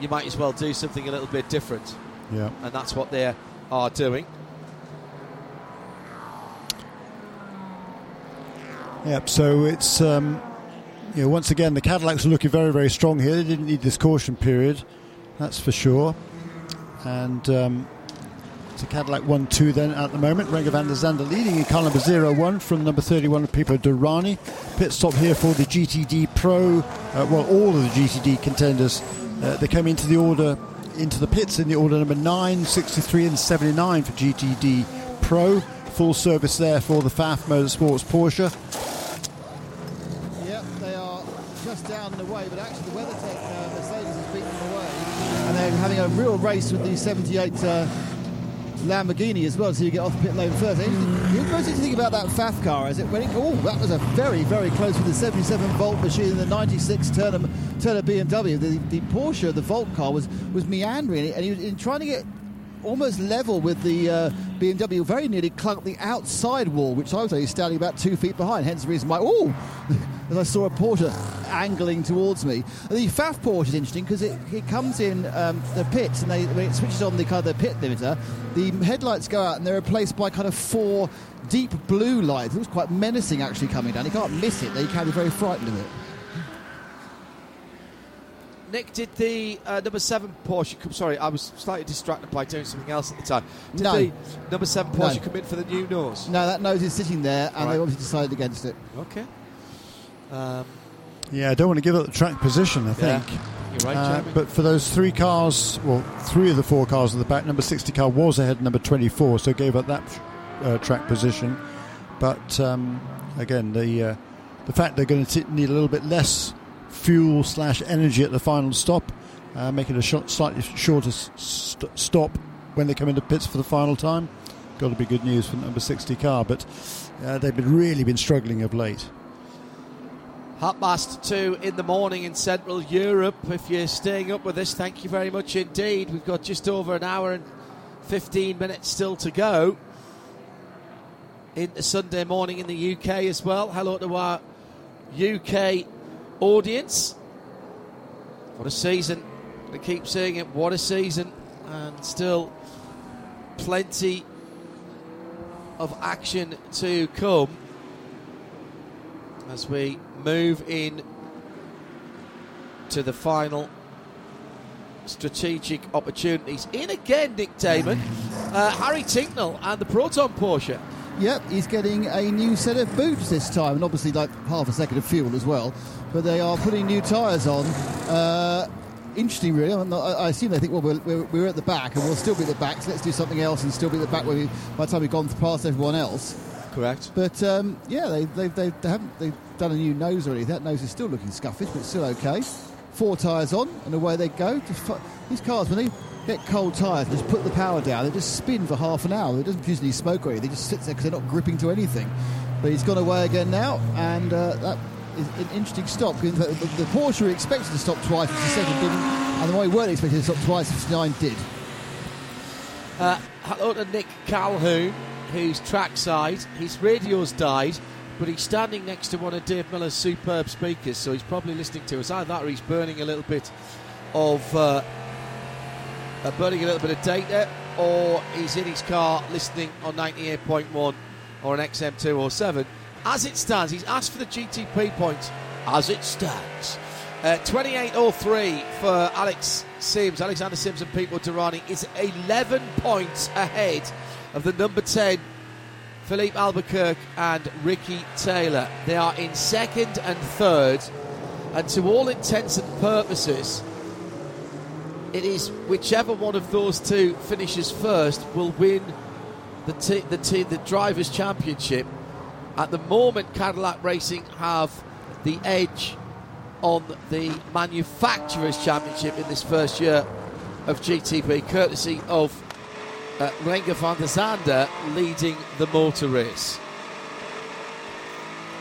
Speaker 3: you might as well do something a little bit different,
Speaker 6: Yeah.
Speaker 3: and that's what they are doing.
Speaker 6: Yep. So it's um, you know once again the Cadillacs are looking very very strong here. They didn't need this caution period, that's for sure. And um, it's a Cadillac one two then at the moment. Renger van der Zande leading in car number 01 from number 31 of Pipo Derani. Pit stop here for the GTD Pro. Uh, well, all of the GTD contenders. Uh, they came into the order into the pits in the order number 9, 63 and 79 for GTD Pro. Full service there for the Pfaff Motorsports Porsche.
Speaker 4: Yep, they are just down and away, but actually the WeatherTech uh, Mercedes has beaten them away, having a real race with the 78 uh, Lamborghini as well. So you get off pit lane first. You supposed to think about that Pfaff car as it went. Oh, that was a very, very close with the 77 Volt machine and the 96 Turner, Turner BMW. The, the Porsche, the Volt car, was was meandering, and he was in trying to get almost level with the uh, BMW, very nearly clunked the outside wall, which I was only standing about two feet behind. Hence the reason why, oh, as I saw a Porsche angling towards me. The Pfaff Porsche is interesting because it, it comes in um, the pits and they, when it switches on the kind of the pit limiter, the headlights go out and they're replaced by kind of four deep blue lights. It was quite menacing actually coming down. You can't miss it. They can be very frightened of it.
Speaker 3: Nick, did the uh, number seven Porsche come? Sorry, I was slightly distracted by doing something else at the time. Did
Speaker 4: No.
Speaker 3: the number seven Porsche
Speaker 4: No.
Speaker 3: come in for the new nose?
Speaker 4: No, that nose is sitting there and
Speaker 3: Right.
Speaker 4: they obviously decided against it.
Speaker 3: Okay. Um,
Speaker 6: Yeah, I don't want to give up the track position, I
Speaker 3: Yeah.
Speaker 6: think.
Speaker 3: you're right,
Speaker 6: Uh, but for those three cars, well, three of the four cars at the back, number 60 car was ahead of number 24, so gave up that uh, track position. But um, again, the uh, the fact they're going to need a little bit less fuel slash energy at the final stop, uh, make it a short, slightly shorter st- stop when they come into pits for the final time. Got to be good news for number 60 car, but uh, they've been really been struggling of late.
Speaker 3: Half past two in the morning in Central Europe. If you're staying up with us, thank you very much indeed. We've got just over an hour and 15 minutes still to go into Sunday morning in the UK as well. Hello to our UK audience. What a season. I keep saying it. What a season. And still plenty of action to come as we move in to the final strategic opportunities. In again, Nick Damon, uh, Harry Tinknell, and the Proton Porsche.
Speaker 4: Yep, he's getting a new set of boots this time, and obviously like half a second of fuel as well. But they are putting new tyres on. Uh, interesting, really. Not, I assume they think, well, we're, we're, we're at the back, and we'll still be at the back, so let's do something else and still be at the back we, by the time we've gone past everyone else.
Speaker 3: Correct.
Speaker 4: But um, yeah, they, they, they, they haven't they've done a new nose already. That nose is still looking scuffish, but still okay. four tyres on, and away they go. These cars, when they get cold tyres, just put the power down, they just spin for half an hour. It doesn't produce any smoke or anything, they just sit there because they're not gripping to anything. But he's gone away again now, and uh, that is an interesting stop. The, Porsche were expected to stop twice, which the second didn't, and the one we weren't expected to stop twice, which nine did.
Speaker 3: Uh, hello to Nick Calhoun, who's trackside. His radio's died, but he's standing next to one of Dave Miller's superb speakers, so he's probably listening to us. Either that or he's burning a little bit of uh, uh, burning a little bit of data, or he's in his car listening on 98.1 or an XM207. As it stands, he's asked for the GTP points. As it stands, uh, 28.03 for Alex Sims, Alexander Sims and Pipo Derani is 11 points ahead of the number 10 Filipe Albuquerque and Ricky Taylor. They are in second and third, and to all intents and purposes, it is whichever one of those two finishes first will win the t- the t- the drivers' championship. At the moment, Cadillac Racing have the edge on the manufacturers' championship in this first year of GTP, courtesy of uh, Renger van der Zande leading the motor race.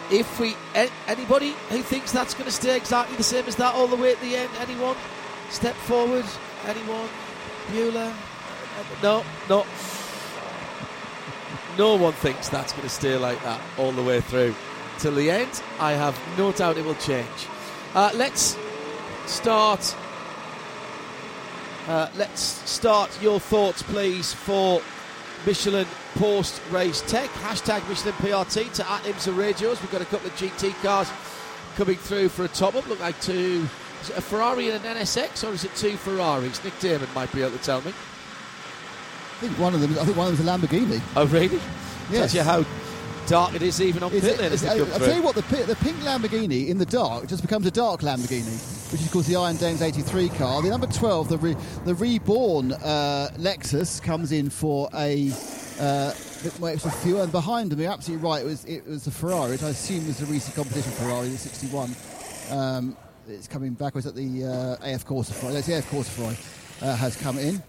Speaker 3: If we anybody who thinks that's going to stay exactly the same as that all the way at the end, anyone? Step forward. Anyone? Bueller? No, no. No one thinks that's going to stay like that all the way through till the end. I have no doubt it will change. Uh, let's start. Uh, let's start your thoughts, please, for Michelin post race tech. Hashtag Michelin PRT to at IMSA Radios. We've got a couple of GT cars coming through for a top up. Look like two is it a Ferrari and an NSX, or is it two Ferraris? Nick Damon might be able to tell me.
Speaker 4: I think one of them. I think one of them's a Lamborghini.
Speaker 3: Oh, really?
Speaker 4: Yes.
Speaker 3: Tells you how dark it is even on pit lane
Speaker 4: I, will tell you what, the, the pink Lamborghini in the dark just becomes a dark Lamborghini, which is of course the Iron Dames 83 car. The number 12, the re, the reborn uh, Lexus, comes in for a uh, bit more extra fuel. And behind them, you're absolutely right, it was it was the Ferrari, which I assume was the recent competition Ferrari, the 61. Um, it's coming backwards at the uh, AF Corse Ferrari. The AF Corse Ferrari uh, has come in.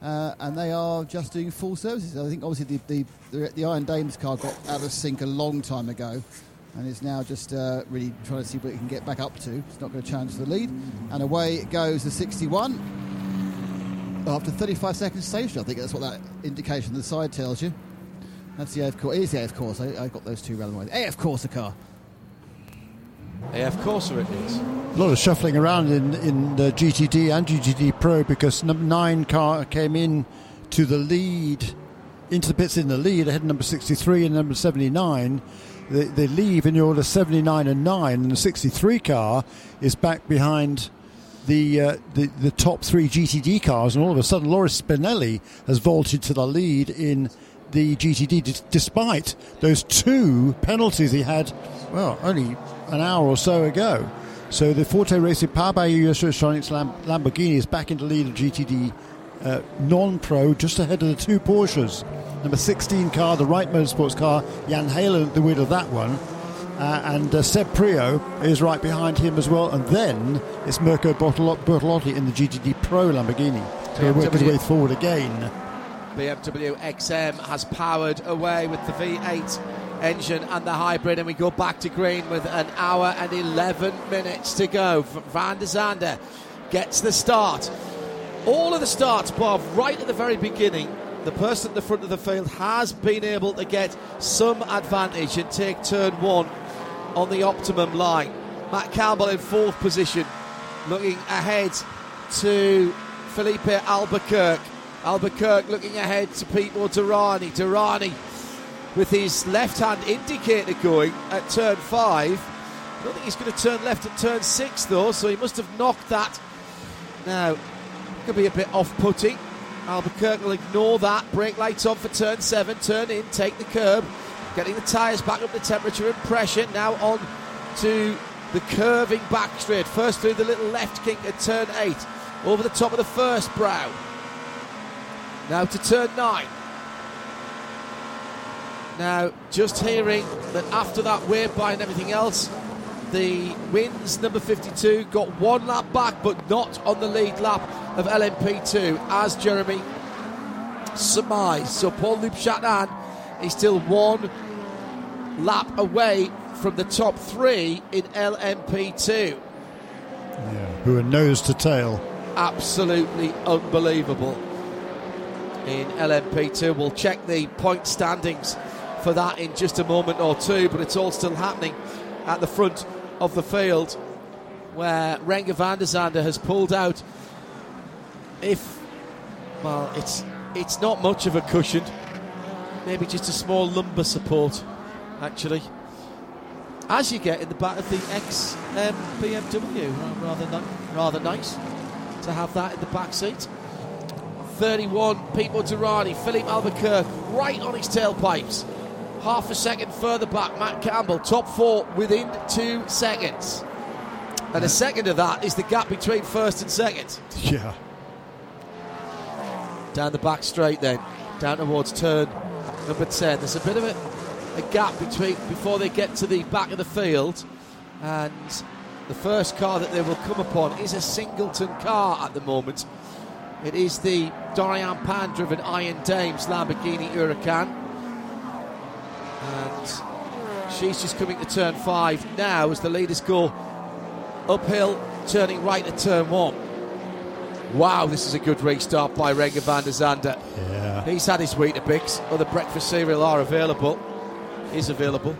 Speaker 4: Uh, and they are just doing full services. I think obviously the, the, the, the, Iron Dames car got out of sync a long time ago and is now just uh, really trying to see what it can get back up to. It's not going to challenge the lead. And away it goes the 61 after 35 seconds station. I think that's what that indication on the side tells you. That's the AF course. It is the AF course. I, I got those two randomized. AF Corsa car.
Speaker 3: Corsa it is.
Speaker 6: A lot of shuffling around in, in the GTD and GTD Pro because number nine car came in to the lead, into the pits in the lead ahead of number 63 and number 79. They, they leave in the order 79 and 9, and the 63 car is back behind the, uh, the, the top three GTD cars, and all of a sudden, Loris Spinelli has vaulted to the lead in the GTD, d- despite those two penalties he had, well, only an hour or so ago. So the Forte Racing powered by Electronics Lam- Lamborghini is back into lead of GTD uh, non-pro, just ahead of the two Porsches. Number 16 car, the Wright Motorsports car, Jan Heylen at the wheel of that one. Uh, and uh, Seb Priaulx is right behind him as well. And then it's Mirko Bortolotti in the GTD Pro Lamborghini. So working his way forward again.
Speaker 3: BMW XM has powered away with the V8 engine and the hybrid, and we go back to green with an hour and 11 minutes to go. Van der Zande gets the start. All of the starts, Bob, right at the very beginning, the person at the front of the field has been able to get some advantage and take turn one on the optimum line. Matt Campbell in fourth position, looking ahead to Filipe Albuquerque. Albuquerque looking ahead to Pipo Derani. Derani with his left hand indicator going at turn five. I don't think he's going to turn left at turn six though, so he must have knocked that. Now, could be a bit off putting. Albuquerque will ignore that. Brake lights on for turn seven. Turn in, take the curb. Getting the tyres back up to temperature and pressure. Now on to the curving back straight. First through the little left kink at turn eight. Over the top of the first brow. Now to turn nine. Now, just hearing that after that by and everything else, the wins number 52 got one lap back, but not on the lead lap of LMP2, as Jeremy surmised. So Paul-Loup Chatin is still one lap away from the top three in LMP2.
Speaker 6: Yeah, who are nose to tail.
Speaker 3: Absolutely unbelievable in LMP2. We'll check the point standings for that in just a moment or two, but it's all still happening at the front of the field where Renger van der Zande has pulled out. If, well, it's it's not much of a cushion, maybe just a small lumbar support, actually. As you get in the back of the X um, BMW, rather rather nice to have that in the back seat. 31, Pipo Derani, Filipe Albuquerque, right on his tailpipes. Half a second further back, Matt Campbell, top four within two seconds. And a second of that is the gap between first and second.
Speaker 6: Yeah.
Speaker 3: Down the back straight then, down towards turn number 10. There's a bit of a, a gap between before they get to the back of the field. And the first car that they will come upon is a singleton car at the moment. It is the Doriane Pin driven Iron Dames Lamborghini Huracan. And she's just coming to turn five now as the leaders go uphill, turning right to turn one. Wow, this is a good restart by Renger van der Zande.
Speaker 6: Yeah.
Speaker 3: He's had his Weetabix. Other breakfast cereal are available. Is available.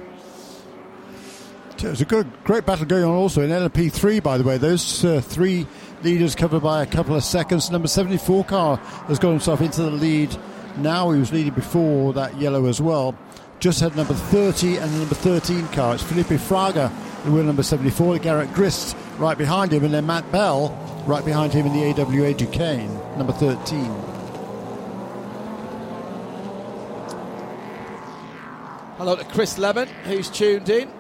Speaker 6: There's a good, great battle going on also in LMP3, by the way. Those uh, three leaders covered by a couple of seconds. Number 74 car has got himself into the lead now. He was leading before that yellow as well. Just had number 30 and the number 13 car. It's Felipe Fraga who win number 74. Garrett Grist right behind him, and then Matt Bell right behind him in the AWA Duqueine, number 13.
Speaker 3: Hello to Chris Lemon, who's tuned in.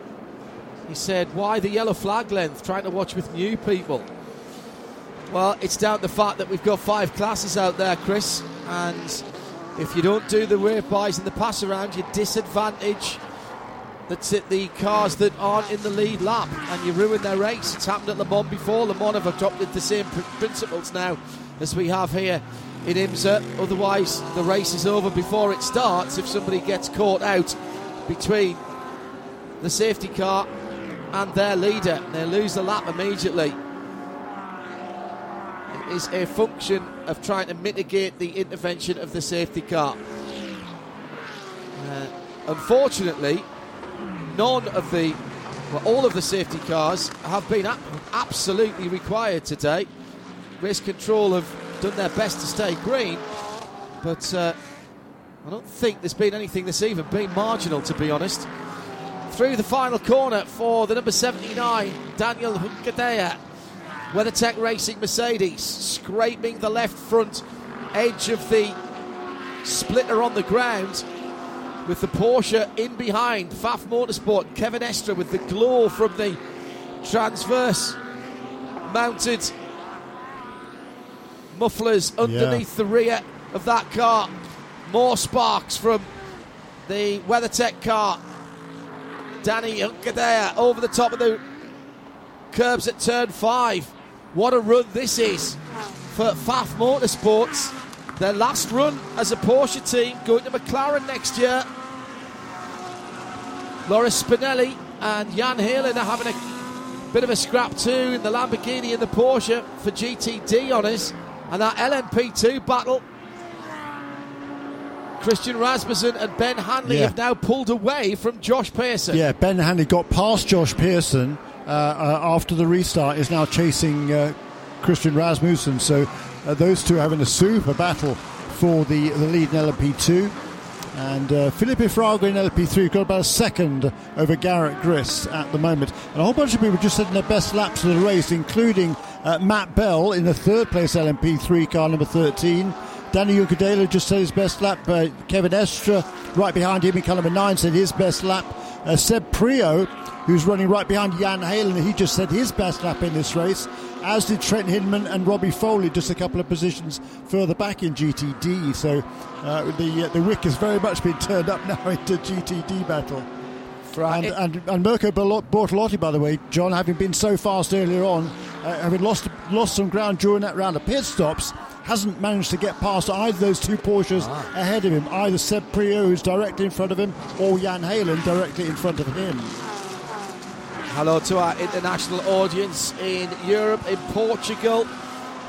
Speaker 3: He said, Why the yellow flag length? Trying to watch with new people. Well, it's down to the fact that we've got five classes out there, Chris, and if you don't do the weight buys and the pass around, you disadvantage that's it, the cars that aren't in the lead lap and you ruin their race. It's happened at Le Mans before. Le Mans have adopted the same pr- principles now as we have here in IMSA. Otherwise, the race is over before it starts if somebody gets caught out between the safety car and their leader. They lose the lap immediately. Is a function of trying to mitigate the intervention of the safety car. Uh, unfortunately, none of the, well, all of the safety cars have been absolutely required today. Race control have done their best to stay green, but uh, I don't think there's been anything this even been marginal to be honest. Through the final corner for the number 79, Daniel Juncadella. WeatherTech Racing Mercedes scraping the left front edge of the splitter on the ground with the Porsche in behind. Pfaff Motorsport, Kevin Estre with the glow from the transverse mounted mufflers underneath the rear of that car. More sparks from the WeatherTech car. Danny Juncadella over the top of the curbs at turn five. What a run this is for Pfaff Motorsports. Their last run as a Porsche team going to McLaren next year. Loris Spinelli and Jan Heylen are having a bit of a scrap too in the Lamborghini and the Porsche for GTD on us. And that LMP2 battle. Christian Rasmussen and Ben Hanley
Speaker 6: Yeah.
Speaker 3: have now pulled away from Josh Pearson.
Speaker 6: Yeah, Ben Hanley got past Josh Pearson after the restart, is now chasing uh, Christian Rasmussen. So uh, those two are having a super battle for the, the lead in LMP2. And uh, Felipe Fraga in LP3 got about a second over Garrett Grist at the moment. And a whole bunch of people just setting their best laps of the race, including uh, Matt Bell in the third place LMP3 car number 13. Danny Juncadella just said his best lap. Uh, Kevin Estre right behind him in car number 9 said his best lap. Uh, Seb Priaulx, who's running right behind Jan Heylen, he just said his best lap in this race, as did Trent Hindman and Robbie Foley, just a couple of positions further back in GTD. So uh, the uh, the wick has very much been turned up now into GTD battle.
Speaker 3: Right.
Speaker 6: And, and, and Mirko Bortolotti, by the way, John, having been so fast earlier on, uh, having lost lost some ground during that round of pit stops, hasn't managed to get past either those two Porsches ah. ahead of him, either Seb Priaulx, who's directly in front of him, or Jan Heylen directly in front of him.
Speaker 3: Hello to our international audience in Europe, in Portugal,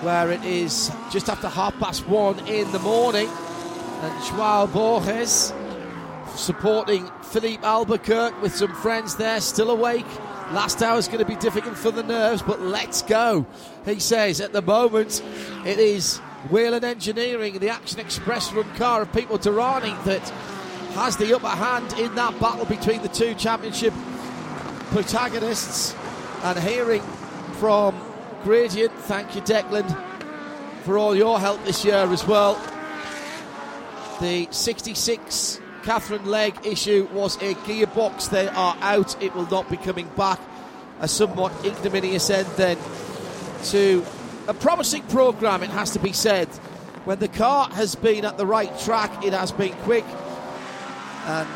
Speaker 3: where it is just after half past one in the morning. And Joao Borges supporting Filipe Albuquerque with some friends there, still awake. Last hour is going to be difficult for the nerves, but let's go. He says at the moment it is Whelen Engineering, the Action Express run car of Pipo Derani that has the upper hand in that battle between the two championship protagonists. And hearing from Gradient, thank you, Declan, for all your help this year as well. The 66 Catherine Legge issue was a gearbox. They are out. It will not be coming back. A somewhat ignominious end then to a promising programme, it has to be said. When the car has been at the right track, it has been quick. And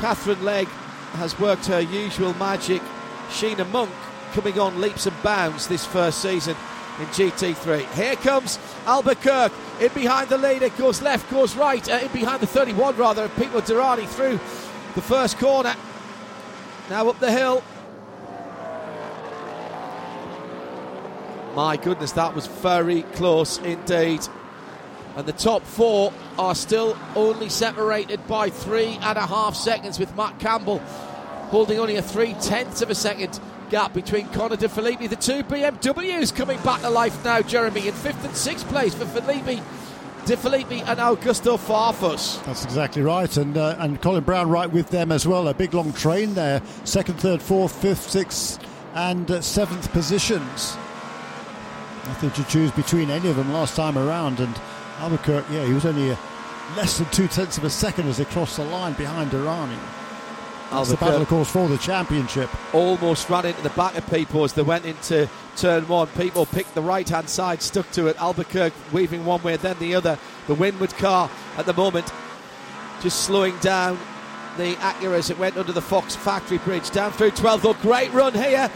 Speaker 3: Catherine Legge has worked her usual magic. Sheena Monk coming on leaps and bounds this first season in GT3. Here comes Albuquerque in behind the leader, goes left, goes right, uh, in behind the 31 rather. Pipo Derani through the first corner. Now up the hill. My goodness, that was very close indeed. And the top four are still only separated by three and a half seconds, with Matt Campbell holding only a three tenths of a second gap between Connor De Phillippi. The two BMWs coming back to life now, Jeremy, in fifth and sixth place for Phillippi. De Phillippi and Augusto Farfus.
Speaker 6: That's exactly right, and uh, and Colin Braun right with them as well. A big long train there, second, third, fourth, fifth, sixth, and uh, seventh positions. Nothing to choose between any of them last time around, and Albuquerque, yeah, he was only a, less than two tenths of a second as they crossed the line behind Derani. That's the battle, of course, for the championship.
Speaker 3: Almost ran into the back of people as they went into turn one. People picked the right hand side, stuck to it. Albuquerque weaving one way, then the other. The windward car at the moment just slowing down the Acura as it went under the Fox factory bridge. Down through 12, though. Great run here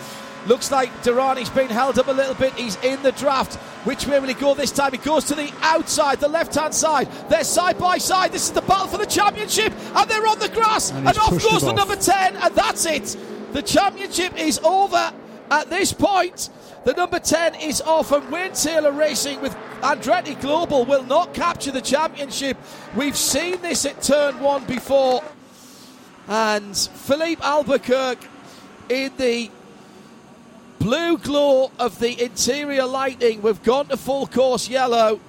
Speaker 3: Looks like Derani's been held up a little bit. He's in the draft. Which way will he go this time? He goes to the outside, the left hand side. They're side by side. This is the battle for the championship. And they're on the grass. And, and off goes the number 10. And that's it. The championship is over at this point. The number 10 is off, and Wayne Taylor Racing with Andretti Global will not capture the championship. We've seen this at turn one before. And Filipe Albuquerque in the blue glow of the interior lighting. We've gone to full course yellow.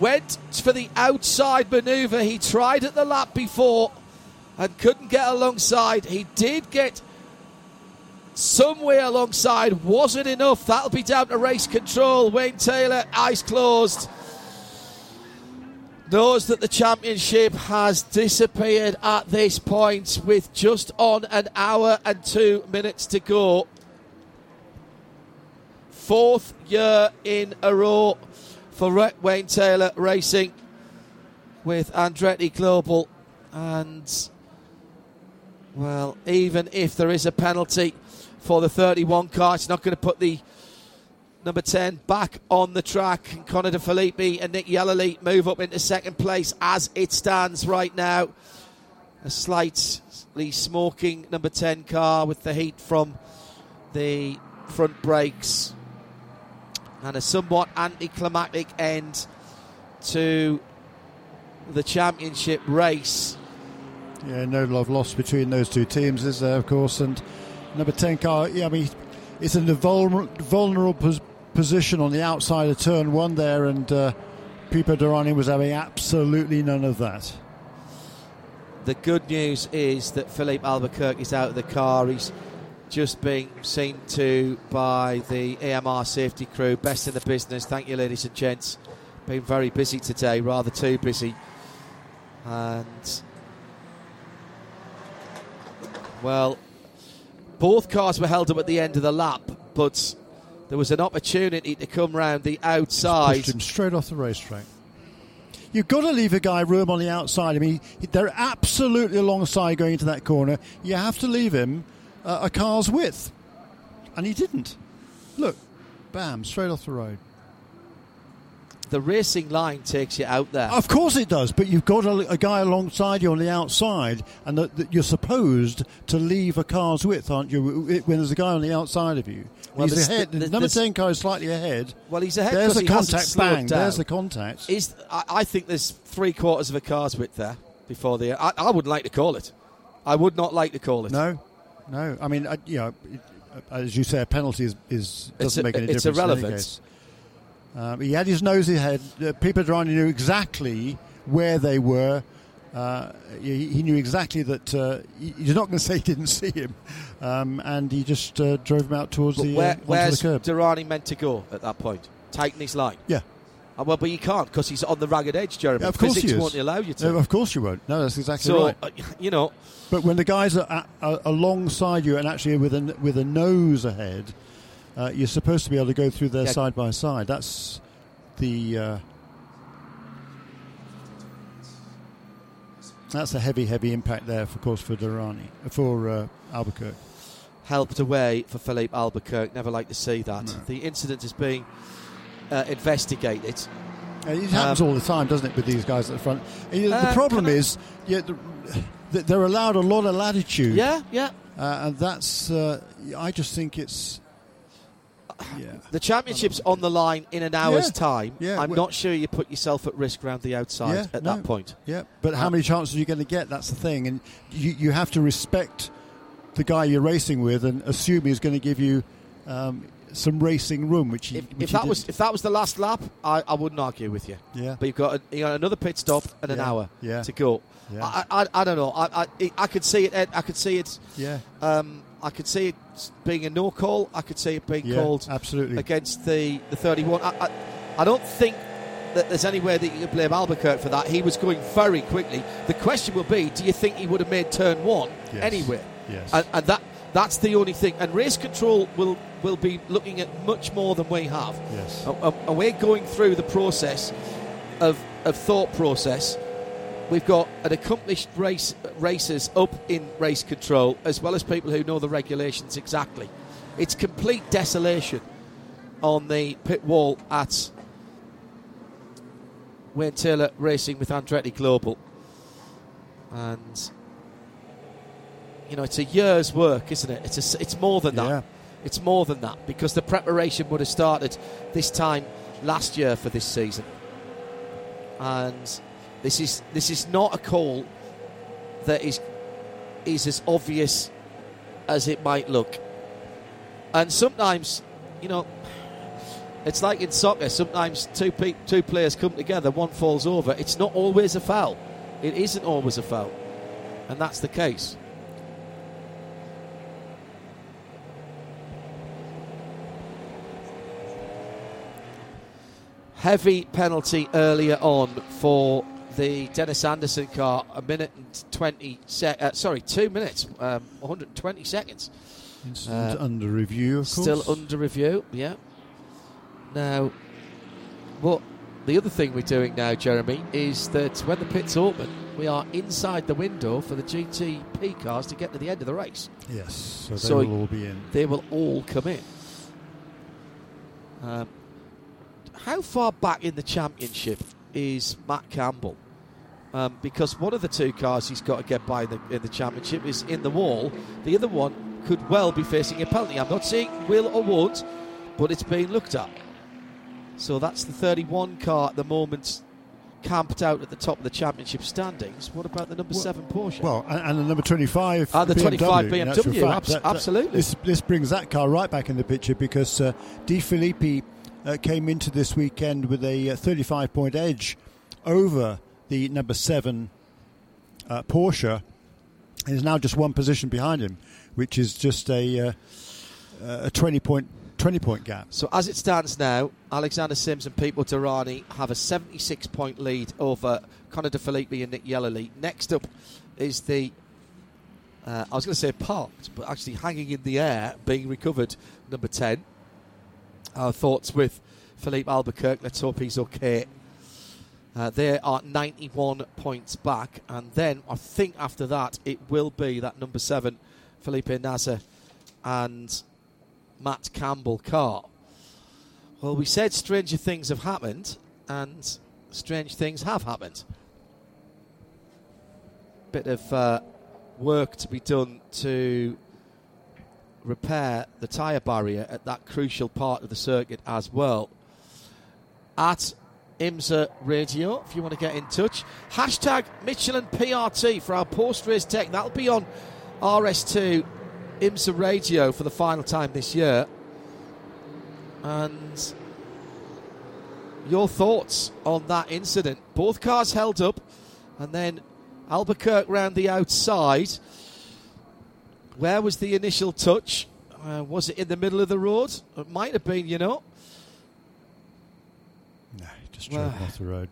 Speaker 3: Went for the outside manoeuvre. He tried at the lap before and couldn't get alongside. He did get somewhere alongside. Wasn't enough. That'll be down to race control. Wayne Taylor, eyes closed. Knows that the championship has disappeared at this point with just on an hour and two minutes to go fourth year in a row for Wayne Taylor Racing with Andretti Global. And, well, even if there is a penalty for the 31 car, it's not going to put the number 10 back on the track. And Connor De Phillippi and Nick Yelloly move up into second place as it stands right now. A slightly smoking number 10 car with the heat from the front brakes and a somewhat anticlimactic end to the championship race.
Speaker 6: Yeah, no love lost between those two teams, is there, of course? And number 10 car, yeah, I mean, it's in a vulnerable, vulnerable position on the outside of turn one there, and uh, Pipo Derani was having absolutely none of that.
Speaker 3: The good news is that Filipe Albuquerque is out of the car. He's just being seen to by the AMR safety crew. Best in the business. Thank you, ladies and gents. Been very busy today, rather too busy. And, well, both cars were held up at the end of the lap, but there was an opportunity to come round the outside.
Speaker 6: Pushed him straight off the racetrack. you've got to leave a guy room on the outside. I mean, they're absolutely alongside going into that corner. You have to leave him uh, a car's width, and he didn't. Look, bam, straight off the road.
Speaker 3: The racing line takes you out there.
Speaker 6: Of course it does, but you've got a, a guy alongside you on the outside, and that, that you're supposed to leave a car's width, aren't you? When there's a guy on the outside of you,
Speaker 3: Well,
Speaker 6: he's ahead.
Speaker 3: the-
Speaker 6: The, number ten car is slightly ahead.
Speaker 3: Well, he's ahead
Speaker 6: There's the contact. Bang.
Speaker 3: down.
Speaker 6: There's the contact.
Speaker 3: Is I, I think there's three quarters of a car's width there before the. I, I wouldn't like to call it. I would not like to call it.
Speaker 6: No, no. I mean, uh, you know, as you say, a penalty is, is doesn't
Speaker 3: a-
Speaker 6: make any
Speaker 3: it's
Speaker 6: difference. any
Speaker 3: irrelevant.
Speaker 6: Um, he had his nose ahead. Uh, Pipo Derani knew exactly where they were. Uh, he, he knew exactly that uh, he, he's not going to say he didn't see him, um, and he just uh, drove him out towards
Speaker 3: But
Speaker 6: the,
Speaker 3: where,
Speaker 6: uh, onto
Speaker 3: where's
Speaker 6: the curb.
Speaker 3: Derani meant to go at that point? Tighten his line.
Speaker 6: yeah,
Speaker 3: well, but you can't because he's on the ragged edge, Jeremy.
Speaker 6: Yeah, of course
Speaker 3: Physics won't allow you to.
Speaker 6: No, of course you won't. No, that's exactly
Speaker 3: so,
Speaker 6: right.
Speaker 3: uh, you know,
Speaker 6: But when the guys are, at, are alongside you and actually with a, with a nose ahead, uh, you're supposed to be able to go through there
Speaker 3: Yeah.
Speaker 6: side by side. That's the uh, that's a heavy, heavy impact there, of course, for Derani, for uh, Albuquerque.
Speaker 3: helped away for Filipe Albuquerque. Never like to see that.
Speaker 6: No.
Speaker 3: The incident is being uh, investigated.
Speaker 6: Uh, It happens
Speaker 3: Um,
Speaker 6: all the time, doesn't it, with these guys at the front? And, you know, the
Speaker 3: Uh,
Speaker 6: problem is, yeah, the, they're allowed a lot of latitude.
Speaker 3: Yeah, yeah.
Speaker 6: uh, and that's. Uh, I just think it's. Yeah.
Speaker 3: The championship's on the line in an hour's
Speaker 6: Yeah.
Speaker 3: time.
Speaker 6: Yeah,
Speaker 3: I'm not sure you put yourself at risk around the outside
Speaker 6: Yeah,
Speaker 3: at
Speaker 6: no.
Speaker 3: that point.
Speaker 6: Yeah, but how
Speaker 3: Uh,
Speaker 6: many chances are you going to get? That's the thing, and you you have to respect the guy you're racing with and assume he's going to give you um, some racing room, which
Speaker 3: If,
Speaker 6: which
Speaker 3: if that was
Speaker 6: didn't.
Speaker 3: if that was the last lap, I, I wouldn't argue with you.
Speaker 6: yeah,
Speaker 3: But you've got, a, you got another pit stop and an
Speaker 6: Yeah,
Speaker 3: hour
Speaker 6: yeah.
Speaker 3: to go.
Speaker 6: Yeah.
Speaker 3: I, I, I don't know. I, I, I could see it. I could see it.
Speaker 6: yeah,
Speaker 3: Um, I could see it being a no call. I could see it being
Speaker 6: yeah,
Speaker 3: called
Speaker 6: absolutely.
Speaker 3: against the, the 31. I, I, I don't think that there's anywhere that you can blame Albuquerque for that. He was going very quickly. The question will be, do you think he would have made turn one
Speaker 6: Yes.
Speaker 3: anyway?
Speaker 6: Yes.
Speaker 3: And, and that that's the only thing. And race control will will be looking at much more than we have.
Speaker 6: Yes.
Speaker 3: And- we're going through the process of of thought process. We've got an accomplished race racers up in race control, as well as people who know the regulations exactly. It's complete desolation on the pit wall at Wayne Taylor Racing with Andretti Global, and you know it's a year's work, isn't it? It's a it's more than that.
Speaker 6: Yeah.
Speaker 3: It's more than that because the preparation would have started this time last year for this season, and this is this is not a call that is is as obvious as it might look. And sometimes, you know, it's like in soccer. Sometimes two pe- two players come together, one falls over. It's not always a foul. It isn't always a foul, and that's the case. Heavy penalty earlier on for the Dennis Anderson car. A minute and twenty. Se- uh, sorry, two minutes. Um, 120 seconds. Uh,
Speaker 6: under review, of
Speaker 3: Still under review, yeah. Now, what the other thing we're doing now, Jeremy, is that when the pit's open, we are inside the window for the GTP cars to get to the end of the race.
Speaker 6: yes, so they
Speaker 3: So-
Speaker 6: will all be in.
Speaker 3: They will all come in. Um, how far back in the championship is Matt Campbell? Um, because one of the two cars he's got to get by in the, in the championship is in the wall. The other one could well be facing a penalty. I'm not saying will or won't, but it's being looked at. So that's the 31 car at the moment, camped out at the top of the championship standings. What about the number
Speaker 6: Well-
Speaker 3: seven Porsche?
Speaker 6: Well, and, and the number 25
Speaker 3: Ah, the 25
Speaker 6: in
Speaker 3: BMW, abs-
Speaker 6: That- that-
Speaker 3: absolutely.
Speaker 6: this, this brings that car right back in the picture because uh, De Phillippi uh, came into this weekend with a uh, 35 point edge over the number 7 uh, Porsche and is now just one position behind him, which is just a, uh, a 20 point 20 point gap.
Speaker 3: So as it stands now, Alexander Sims and Pipo Derani have a 76 point lead over Connor De Phillippi and Nick Yelloly. Next up is the, uh, I was going to say parked, but actually hanging in the air, being recovered, number 10. Our thoughts with Filipe Albuquerque. Let's hope he's okay. Uh, they are 91 points back, and then I think after that it will be that number seven, Felipe Nasr, and Matt Campbell car. Well, we said stranger things have happened, and strange things have happened. Bit of uh, work to be done to repair the tyre barrier at that crucial part of the circuit as well. At IMSA Radio, if you want to get in touch. Hashtag Michelin PRT for our post race tech. That'll be on RS2 IMSA Radio for the final time this year. And your thoughts on that incident. Both cars held up, and then Albuquerque round the outside. Where was the initial touch? Uh, was it in the middle of the road? It might have been, you know.
Speaker 6: No, just drove
Speaker 3: Well-
Speaker 6: off the road.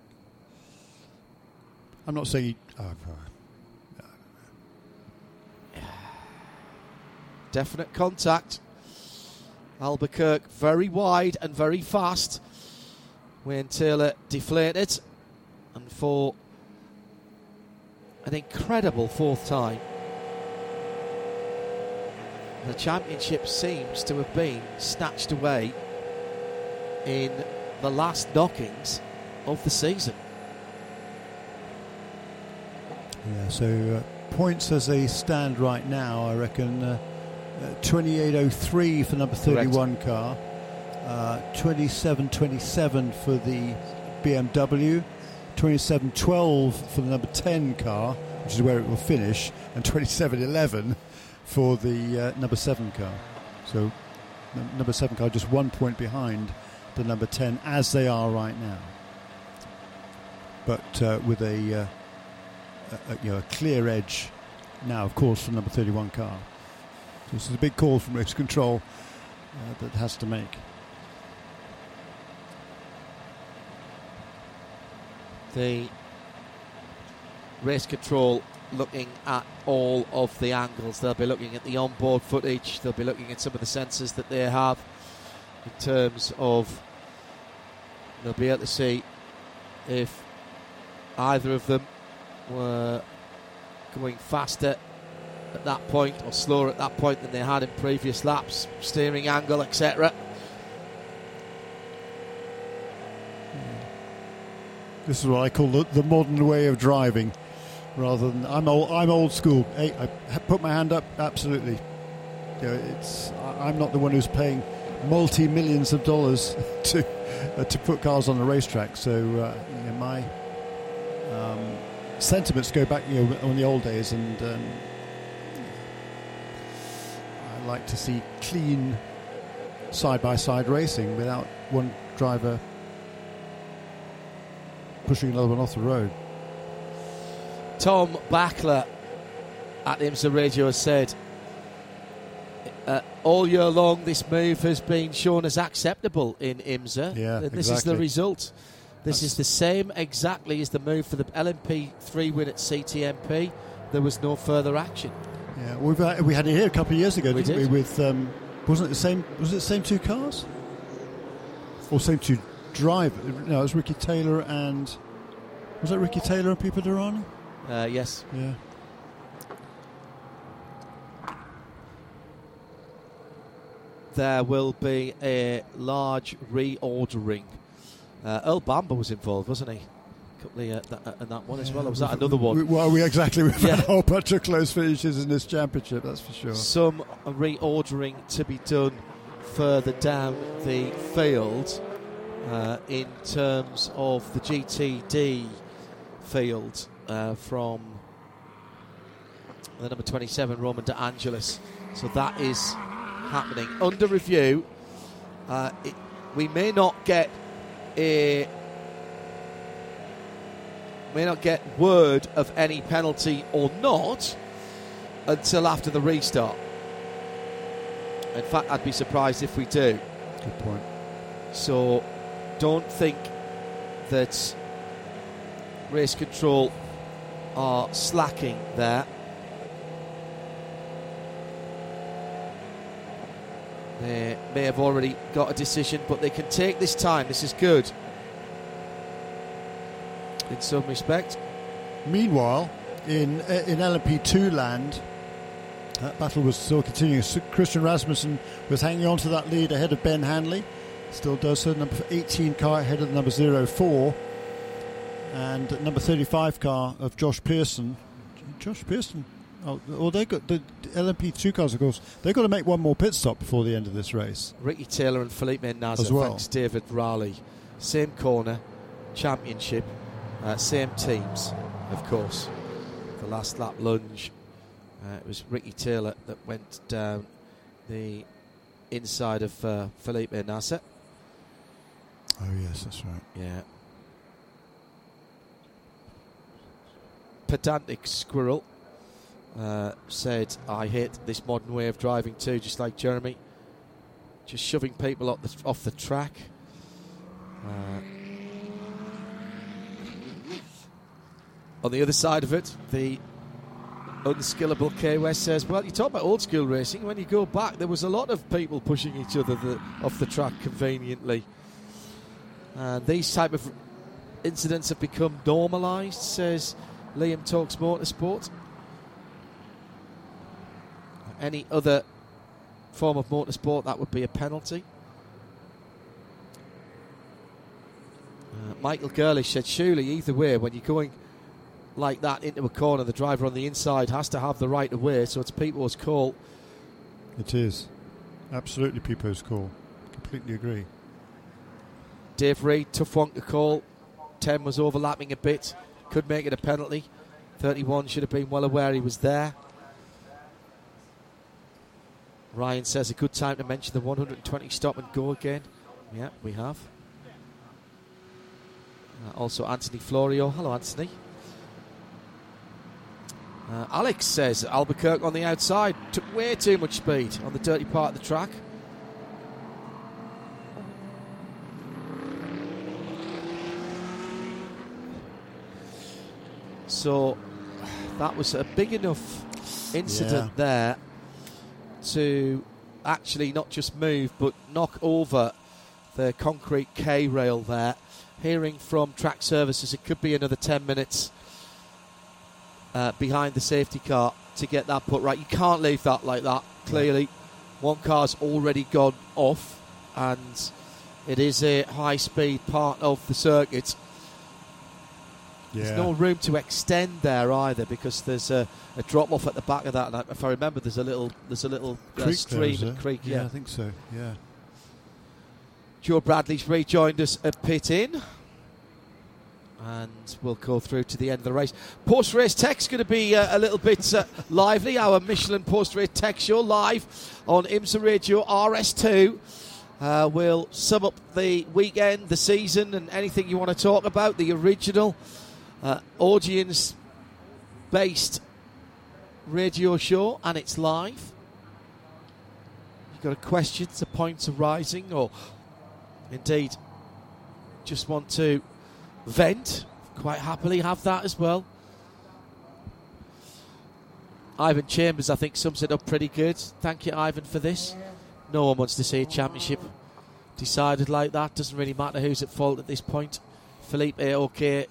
Speaker 6: I'm not saying. He, oh,
Speaker 3: Definite contact. Albuquerque very wide and very fast. Wayne Taylor deflated. And for an incredible fourth time, the championship seems to have been snatched away in the last knockings of the season.
Speaker 6: Yeah, so uh, points as they stand right now, I reckon uh, uh, 28.03 for number 31 car, uh, 27.27 for the BMW, 27.12 for the number 10 car, which is where it will finish, and 27.11 for the uh, number 7 car. So num- number 7 car just one point behind the number 10 as they are right now. But uh, with a uh, a, you know, a clear edge now, of course, from number 31 car. So this is a big call from race control uh, that has to make.
Speaker 3: the race control looking at all of the angles. They'll be looking at the onboard footage, they'll be looking at some of the sensors that they have in terms of they'll be able to see if either of them were going faster at that point or slower at that point than they had in previous laps, steering angle, etc.
Speaker 6: This is what I call the, the modern way of driving, rather than I'm old. I'm old school. Hey, I put my hand up. Absolutely. You know, it's I'm not the one who's paying multi millions of dollars to uh, to put cars on the racetrack. So uh, you know, my um, sentiments go back you know on the old days, and um, I like to see clean side by side racing without one driver pushing another one off the road.
Speaker 3: Tom Backler at IMSA Radio has said uh, all year long this move has been shown as acceptable in IMSA.
Speaker 6: Yeah,
Speaker 3: And this is the result. This
Speaker 6: That's-
Speaker 3: is the same exactly as the move for the LMP3 win at CTMP. There was no further action.
Speaker 6: Yeah, we've had, we had it here a couple of years ago,
Speaker 3: We
Speaker 6: didn't
Speaker 3: did.
Speaker 6: we? With um, wasn't it the same? Was it the same two cars? Or same two drivers? No, it was Ricky Taylor and was that Ricky Taylor and Pipo Derani?
Speaker 3: Uh, yes.
Speaker 6: Yeah.
Speaker 3: There will be a large reordering. Uh, Earl Bamber was involved, wasn't he? Couple of, uh, that, uh, and that one as well. Or was that another one?
Speaker 6: We, well, we exactly. We've
Speaker 3: Yeah.
Speaker 6: whole bunch of close finishes in this championship. That's for sure.
Speaker 3: some reordering to be done further down the field uh, in terms of the GTD field uh, from the number 27 Roman De Angelis. So that is happening under review. Uh, it, we may not get a may not get word of any penalty or not until after the restart. In fact, I'd be surprised if we do.
Speaker 6: Good point.
Speaker 3: So don't think that race control are slacking there. They may have already got a decision, but they can take this time. This is good. in some respect.
Speaker 6: Meanwhile, in uh, in LMP2 land, that battle was still continuing. Christian Rasmussen was hanging on to that lead ahead of Ben Hanley. Still does so. Number 18 car ahead of the number 04. And number 35 car of Josh Pearson. Josh Pearson. Oh, well, they got the LMP2 cars, of course. They've got to make one more pit stop before the end of this race.
Speaker 3: Ricky Taylor and Felipe Nasr,
Speaker 6: As well.
Speaker 3: thanks David Raleigh. Same corner, championship, uh, same teams, of course. The last lap lunge, uh, it was Ricky Taylor that went down the inside of uh, Felipe Nasr.
Speaker 6: Oh, yes, that's right.
Speaker 3: Yeah. Pedantic squirrel uh, said, I hate this modern way of driving too, just like Jeremy. Just shoving people off the, off the track. Uh, on the other side of it, the unskillable K West says, Well, you talk about old school racing. When you go back, there was a lot of people pushing each other the, off the track conveniently. And these type of incidents have become normalised, says Liam Talks Motorsport. Any other form of motorsport, that would be a penalty. Uh, Michael Girlish said, surely either way, when you're going like that into a corner, the driver on the inside has to have the right of way, so it's people's call.
Speaker 6: It is. Absolutely people's call. Completely agree.
Speaker 3: Dave Reed, tough one to call. 10 was overlapping a bit, could make it a penalty. 31 should have been well aware he was there. Ryan says a good time to mention the 120 stop and go again. Yeah, we have. Uh, also, Anthony Florio. Hello, Anthony. Uh, Alex says Albuquerque on the outside took way too much speed on the dirty part of the track. So that was a big enough incident
Speaker 6: Yeah.
Speaker 3: there to actually not just move but knock over the concrete K rail there. Hearing from track services, it could be another 10 minutes uh, behind the safety car to get that put right. You can't leave that like that. Clearly, one car's already gone off, and it is a high speed part of the circuit.
Speaker 6: Yeah.
Speaker 3: There's no room to extend there either because there's a, a drop off at the back of that. And if I remember, there's a little there's a little uh,
Speaker 6: Creek
Speaker 3: stream and
Speaker 6: there?
Speaker 3: creek.
Speaker 6: Yeah,
Speaker 3: Yeah.
Speaker 6: I think so. Yeah.
Speaker 3: Joe Bradley's rejoined us at pit in. And we'll go through to the end of the race. Post race tech's going to be uh, a little bit uh, lively. Our Michelin post race tech show live on IMSA Radio RS2. Uh, we'll sum up the weekend, the season, and anything you want to talk about. The original uh, audience based radio show, and it's live. You've got a question, a point arising, or indeed just want to vent, quite happily have that as well. Ivan Chambers, I think, sums it up pretty good. Thank you, Ivan, for this. No one wants to see a championship decided like that. Doesn't really matter who's at fault at this point. Felipe, okay,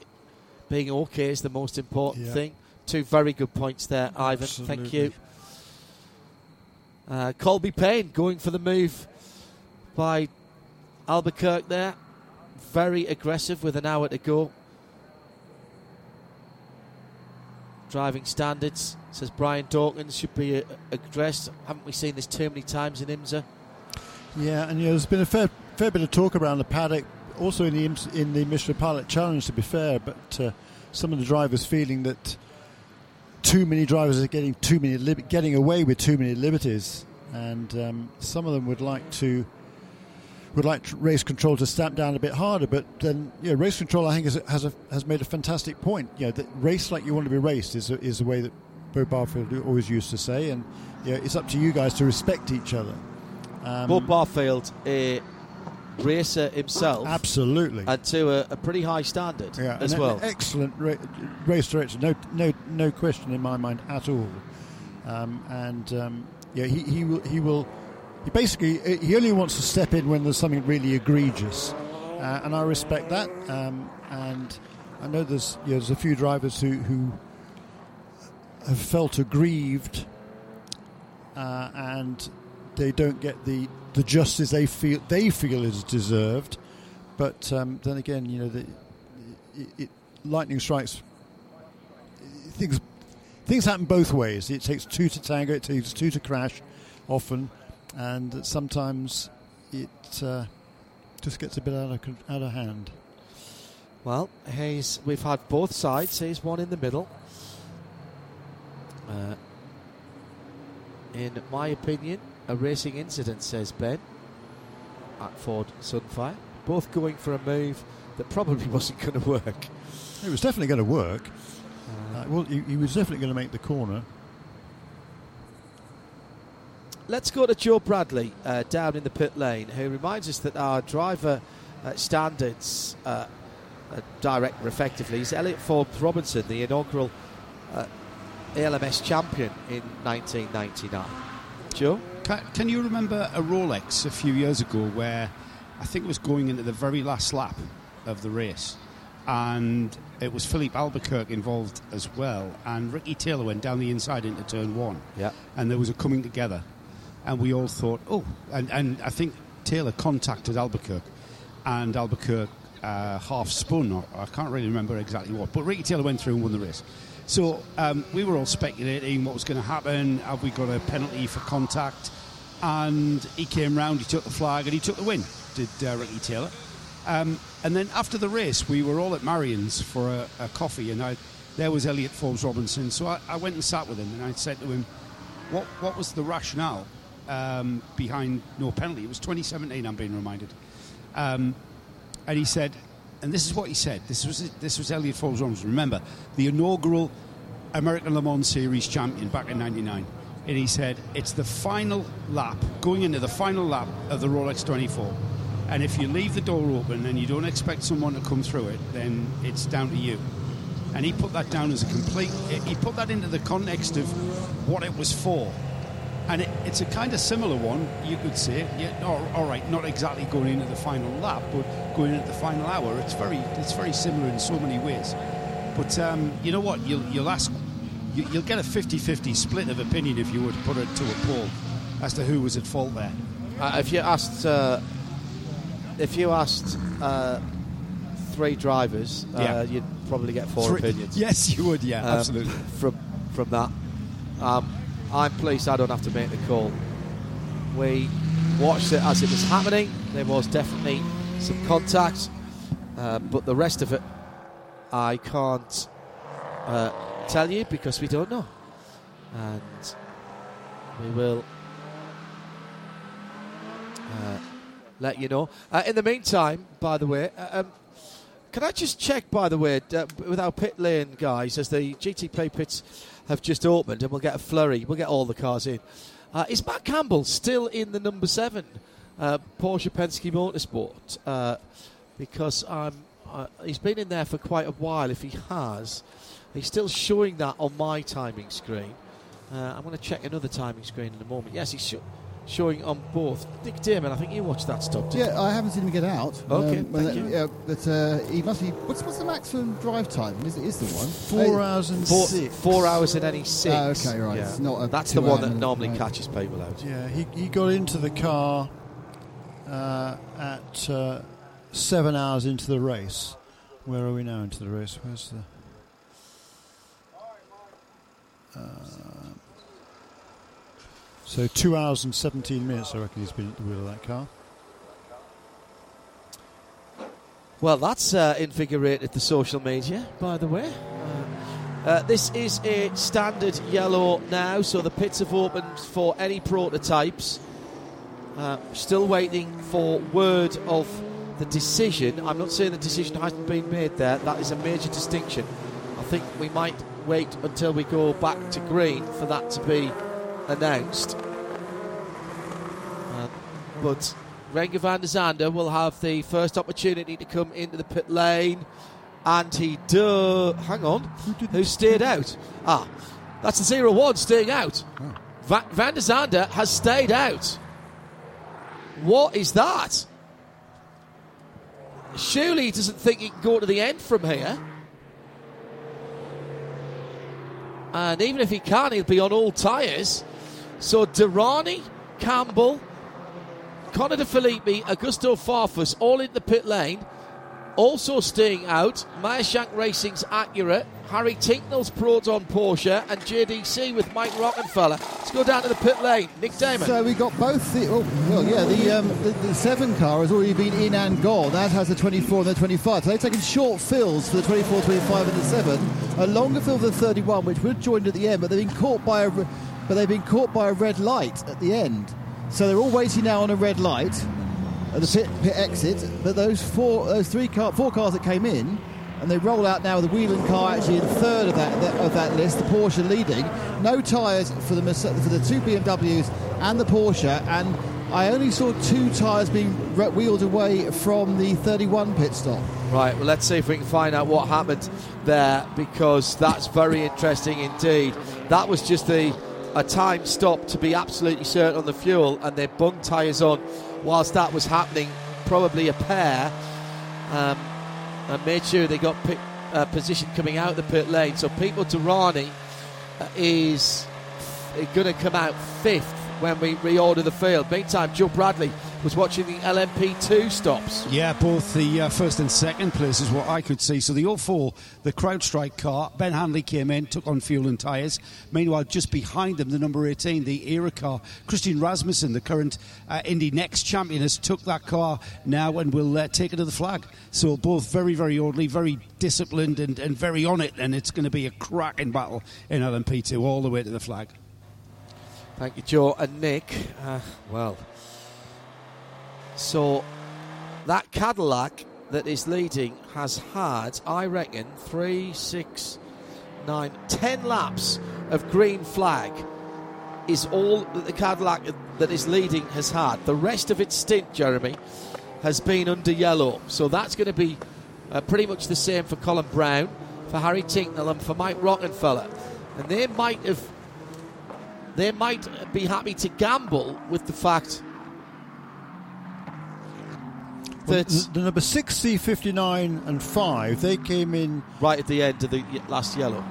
Speaker 3: being okay is the most important
Speaker 6: Yeah.
Speaker 3: thing. Two very good points there, Ivan. Thank you. Uh, Colby Payne going for the move by Albuquerque there. Very aggressive with an hour to go. Driving standards, says Brian Dawkins, should be uh, addressed. Haven't we seen this too many times in IMSA?
Speaker 6: Yeah, and you know, there's been a fair, fair bit of talk around the paddock, also in the in the Michelin Pilot Challenge. To be fair, but uh, some of the drivers feeling that too many drivers are getting too many lib- getting away with too many liberties, and um, some of them would like to would like race control to stamp down a bit harder. But then, you know, race control I think has has, a, has made a fantastic point. You know, that race like you want to be raced is a, is the way that Beaux Barfield always used to say, and you know, it's up to you guys to respect each other. Um,
Speaker 3: Beaux Barfield, a racer himself,
Speaker 6: Absolutely.
Speaker 3: and to a, a pretty high standard
Speaker 6: yeah,
Speaker 3: as well.
Speaker 6: excellent ra- race director, no, no, no question in my mind at all. Um, and um, yeah, he, he will, he will, he basically he only wants to step in when there's something really egregious, uh, and I respect that. Um, and I know there's yeah, there's a few drivers who who have felt aggrieved, uh, and they don't get the the justice they feel they feel is deserved. But um, then again, you know, the, it, it, lightning strikes. Things things happen both ways. It takes two to tango. It takes two to crash, often, and sometimes it uh, just gets a bit out of out of hand.
Speaker 3: Well, he's we've had both sides. Here's one in the middle. Uh, in my opinion, a racing incident, says Ben at Ford Sunfire. Both going for a move that probably wasn't going to work.
Speaker 6: It was definitely going to work. Uh, well, he, he, was definitely going to make the corner.
Speaker 3: Let's go to Joe Bradley uh, down in the pit lane, who reminds us that our driver uh, standards uh, director, effectively, is Elliott Forbes-Robinson, the inaugural uh, ALMS champion in 1999. Joe?
Speaker 8: Can, can you remember a Rolex a few years ago where I think it was going into the very last lap of the race? and it was Filipe Albuquerque involved as well. And Ricky Taylor went down the inside into turn one.
Speaker 3: Yeah.
Speaker 8: And there was a coming together. And we all thought, oh, and, and I think Taylor contacted Albuquerque, and Albuquerque uh, half spun, or I can't really remember exactly what. But Ricky Taylor went through and won the race. So um, we were all speculating what was going to happen. Have we got a penalty for contact? And he came round, he took the flag, and he took the win, did uh, Ricky Taylor. Um, and then after the race, we were all at Marion's for a, a coffee, and I, there was Elliott Forbes-Robinson. So I, I, went and sat with him, and I said to him, "What what was the rationale um, behind no penalty?" It was 2017. I'm being reminded, um, and he said, and this is what he said. This was this was Elliott Forbes-Robinson. Remember, the inaugural American Le Mans Series champion back in '99. And he said, it's the final lap, going into the final lap of the Rolex 24 and if you leave the door open and you don't expect someone to come through it, then it's down to you. And he put that down as a complete, he put that into the context of what it was for. And it, it's a kind of similar one, you could say. Yeah, all, all right, not exactly going into the final lap, but going into the final hour. It's very, it's very similar in so many ways. But um, you know what? You'll, you'll ask, you, will get a 50-50 split of opinion if you were to put it to a poll as to who was at fault there.
Speaker 3: Uh, if you asked uh, if you asked uh, three drivers, uh, yeah. you'd probably get four three. opinions.
Speaker 8: Yes, you would. Yeah, um, absolutely.
Speaker 3: From from that, um, I'm pleased I don't have to make the call. We watched it as it was happening. There was definitely some contact, uh, but the rest of it, I can't uh, tell you because we don't know, and we will. Uh, let you know. Uh, in the meantime, by the way, uh, um, can I just check, by the way, uh, with our pit lane guys, as the GTP pits have just opened and we'll get a flurry, we'll get all the cars in. Uh, is Matt Campbell still in the number seven uh, Porsche Penske Motorsport? Uh, because he's been in there for quite a while. If he has, he's still showing that on my timing screen. I'm going to check another timing screen in a moment. Yes, he's showing on both. Nick Damon, I think you watched that stop.
Speaker 4: Yeah, I haven't seen him get out.
Speaker 3: Okay, um, thank you.
Speaker 4: Yeah, but uh, he must be. What's, what's the maximum drive time? Is is the one
Speaker 6: four hours and
Speaker 3: four,
Speaker 6: six?
Speaker 3: Four hours in any six.
Speaker 4: Oh, okay, right. Yeah. It's not
Speaker 3: That's the one that normally right. catches people out.
Speaker 6: Yeah, he he got into the car uh, at uh, seven hours into the race. Where are we now into the race? Where's the? So two hours and 17 minutes, I reckon he's been at the wheel of that car.
Speaker 3: Well, that's uh, invigorated the social media, by the way. Uh, this is a standard yellow now, so the pits have opened for any prototypes. Uh, still waiting for word of the decision. I'm not saying the decision hasn't been made there, that is a major distinction. I think we might wait until we go back to green for that to be announced. Uh, but Renger van der Zande will have the first opportunity to come into the pit lane. And he do. Hang on. Who stayed out? Ah, that's the 0 1 staying out. Oh. Va- van der Zande has stayed out. What is that? Surely he doesn't think he can go to the end from here. and even if he can, he'll be on all tyres. So Derani, Campbell, Connor De Phillippi, Augusto Farfus, all in the pit lane. Also staying out, Meyershank Racing's Acura, Harry Tinknell's Proton Porsche, and JDC with Mike Rockenfeller. Let's go down to the pit lane. Nick Damon.
Speaker 4: So we got both the oh, well, yeah, the, um, the the seven car has already been in and gone. That has the 24 and the 25. So they've taken short fills for the 24, 25, and the seven. A longer fill for the 31, which would joined at the end, but they've been caught by a but they've been caught by a red light at the end. So they're all waiting now on a red light at the pit, pit exit. But those four, those three car, four cars that came in, and they roll out now with the Whelen car actually in third of that, that of that list. The Porsche leading. No tyres for the for the two BMWs and the Porsche, and I only saw two tyres being wheeled away from the 31 pit stop.
Speaker 3: Right, well, let's see if we can find out what happened there because that's very interesting indeed. That was just the a time stop to be absolutely certain on the fuel, and they bung tyres on whilst that was happening. Probably a pair, um, and made sure they got pit, uh, position coming out of the pit lane. So Pipo Derani uh, is going to come out fifth when we reorder the field. Meantime, Joe Bradley was watching the LMP2 stops.
Speaker 8: Yeah, both the uh, first and second place is what I could see. So the 04, the CrowdStrike car, Ben Hanley came in, took on fuel and tyres. Meanwhile, just behind them, the number 18, the Era car, Christian Rasmussen, the current uh, Indy Next champion, has took that car now and will uh, take it to the flag. So both very, very orderly, very disciplined, and, and very on it. And it's going to be a cracking battle in LMP2 all the way to the flag.
Speaker 3: Thank you, Joe and Nick. Uh, well, so that Cadillac that is leading has had, I reckon, three, six, nine, ten laps of green flag. Is all that the Cadillac that is leading has had. The rest of its stint, Jeremy, has been under yellow. So that's going to be uh, pretty much the same for Colin Braun, for Harry Tinknell, and for Mike Rockenfeller. And they might have, they might be happy to gamble with the fact
Speaker 6: Well, the, the number 6, C59 and 5, they came in,
Speaker 3: right at the end of the last yellow.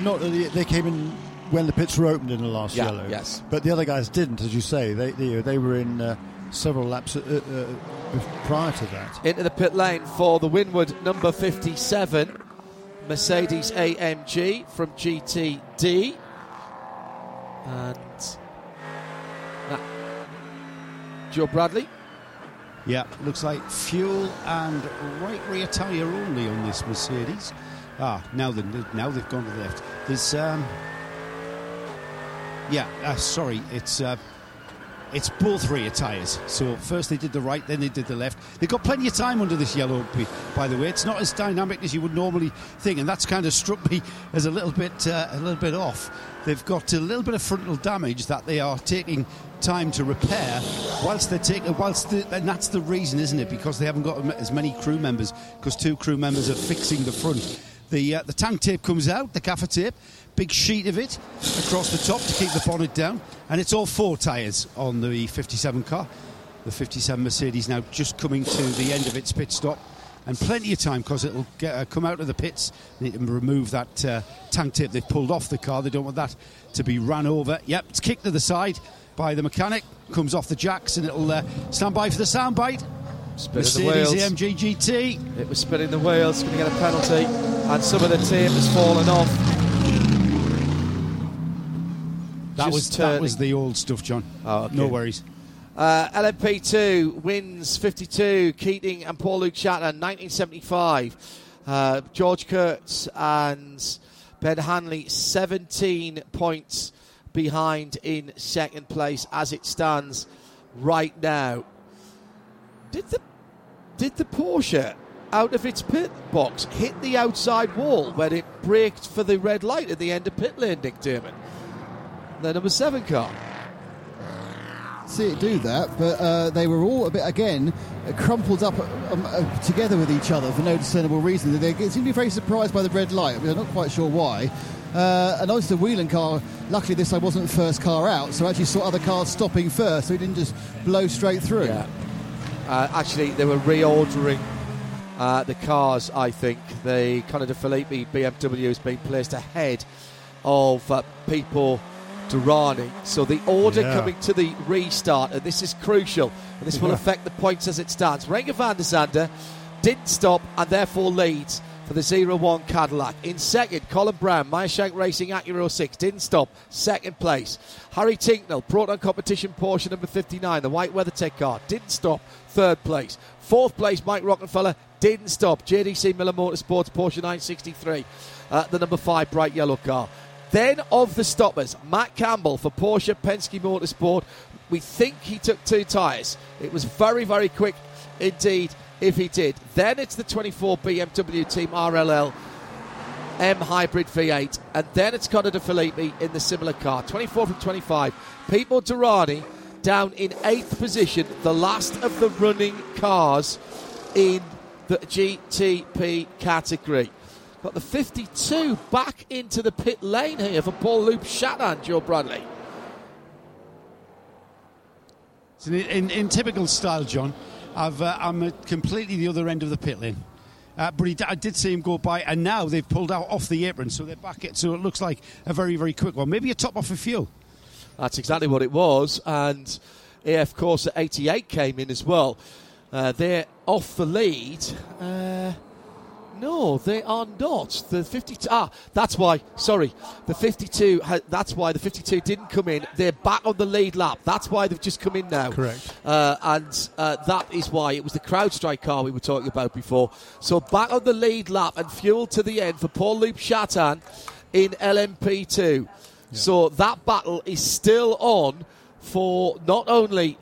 Speaker 6: not they, they came in when the pits were opened in the last
Speaker 3: Yeah,
Speaker 6: yellow.
Speaker 3: yes.
Speaker 6: But the other guys didn't, as you say. They they, they were in uh, several laps uh, uh, prior to that.
Speaker 3: into the pit lane for the Winward number 57 Mercedes AMG from GTD. And that, Joe Bradley.
Speaker 8: Yeah, looks like fuel and right rear tyre only on this Mercedes. Ah, now they now they've gone to the left. There's um, yeah, uh, sorry, it's uh, it's both rear tyres. So first they did the right, then they did the left. They've got plenty of time under this yellow. By the way, it's not as dynamic as you would normally think, and that's kind of struck me as a little bit uh, a little bit off. They've got a little bit of frontal damage that they are taking time to repair, whilst they're taking whilst the, and that's the reason, isn't it? Because they haven't got as many crew members, because two crew members are fixing the front. The uh, the tank tape comes out, the gaffer tape, big sheet of it across the top to keep the bonnet down, and it's all four tyres on the 57 car. The 57 Mercedes now just coming to the end of its pit stop, and plenty of time because it'll get, uh, come out of the pits. Need remove that uh, tank tape they've pulled off the car. They don't want that to be ran over. Yep, it's kicked to the side by the mechanic. Comes off the jacks and it'll uh, stand by for the soundbite.
Speaker 3: Spinning the
Speaker 8: Mercedes
Speaker 3: wheels.
Speaker 8: AMG GT.
Speaker 3: It was spinning the wheels, going to get a penalty, and some of the tape has fallen off.
Speaker 8: That
Speaker 3: Just
Speaker 8: was that was the old stuff, John.
Speaker 3: Oh, okay.
Speaker 8: No worries.
Speaker 3: Uh, LMP2 wins 52. Keating and Paul-Loup Chatin, 1975. Uh, George Kurtz and Ben Hanley, 17 points behind in second place as it stands right now. Did the did the Porsche out of its pit box hit the outside wall when it braked for the red light at the end of pit lane, Nick Dermott? The number seven car.
Speaker 4: see it do that, but uh, they were all a bit again crumpled up um, uh, together with each other for no discernible reason. They seem to be very surprised by the red light. We're not quite sure why. Uh, and obviously the Whelen car, luckily this I wasn't the first car out, so I actually saw other cars stopping first, so he didn't just blow straight through.
Speaker 3: Yeah. Uh, actually, they were reordering uh, the cars, I think. The Connor De Phillippi BMW has been placed ahead of uh, Pipo Derani. So the order
Speaker 6: Yeah.
Speaker 3: coming to the restart, and this is crucial, and this will
Speaker 6: Yeah.
Speaker 3: affect the points as it stands. Renger van der Zande didn't stop and therefore leads for the 0-1 Cadillac. In second, Colin Braun, Meyershank Racing Acura 06, didn't stop, second place. Harry Tinknell, Proton Competition Porsche number 59, the white WeatherTech car, didn't stop, third place. Fourth place, Mike Rockenfeller, didn't stop, JDC Miller Motorsports Porsche 963, uh, the number five bright yellow car. Then of the stoppers, Matt Campbell for Porsche Penske Motorsport. We think he took two tyres. It was very, very quick indeed if he did. Then it's the 24 BMW Team RLL M Hybrid V8, and then it's Connor De Phillippi in the similar car. 24 from 25. Pipo Derani down in eighth position, the last of the running cars in the GTP category. Got the 52 back into the pit lane here for Paul-Loup Chatin, Joe Bradley.
Speaker 8: In, in, in typical style, John, I've, uh, I'm at completely the other end of the pit lane. Uh, but he, I did see him go by, and now they've pulled out off the apron, so they're back. At, so it looks like a very, very quick one. Maybe a top off of fuel.
Speaker 3: That's exactly what it was. And AF Corse at 88 came in as well. Uh, they're off the lead. Uh, no, they are not. The 52. Ah, that's why. Sorry, the 52. That's why the 52 didn't come in. They're back on the lead lap. That's why they've just come in now.
Speaker 6: Correct.
Speaker 3: Uh, and uh, that is why it was the CrowdStrike car we were talking about before. So back on the lead lap and fuel to the end for Paul-Loup Chatin in LMP2. So that battle is still on for not only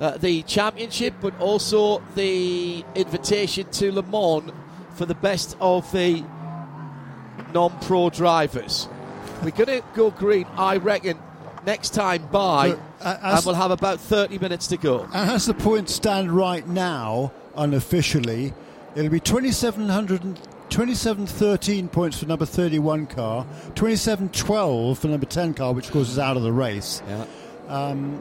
Speaker 3: uh, the championship but also the invitation to Le Mans for the best of the non-pro drivers. We're going to go green, I reckon, next time by,
Speaker 6: Look, uh,
Speaker 3: and we'll have about 30 minutes to go.
Speaker 6: And as the points stand right now, unofficially, it'll be 2,700 2713 points for number 31 car, 2712 for number 10 car, which of course is out of the race.
Speaker 3: Yeah.
Speaker 6: Um,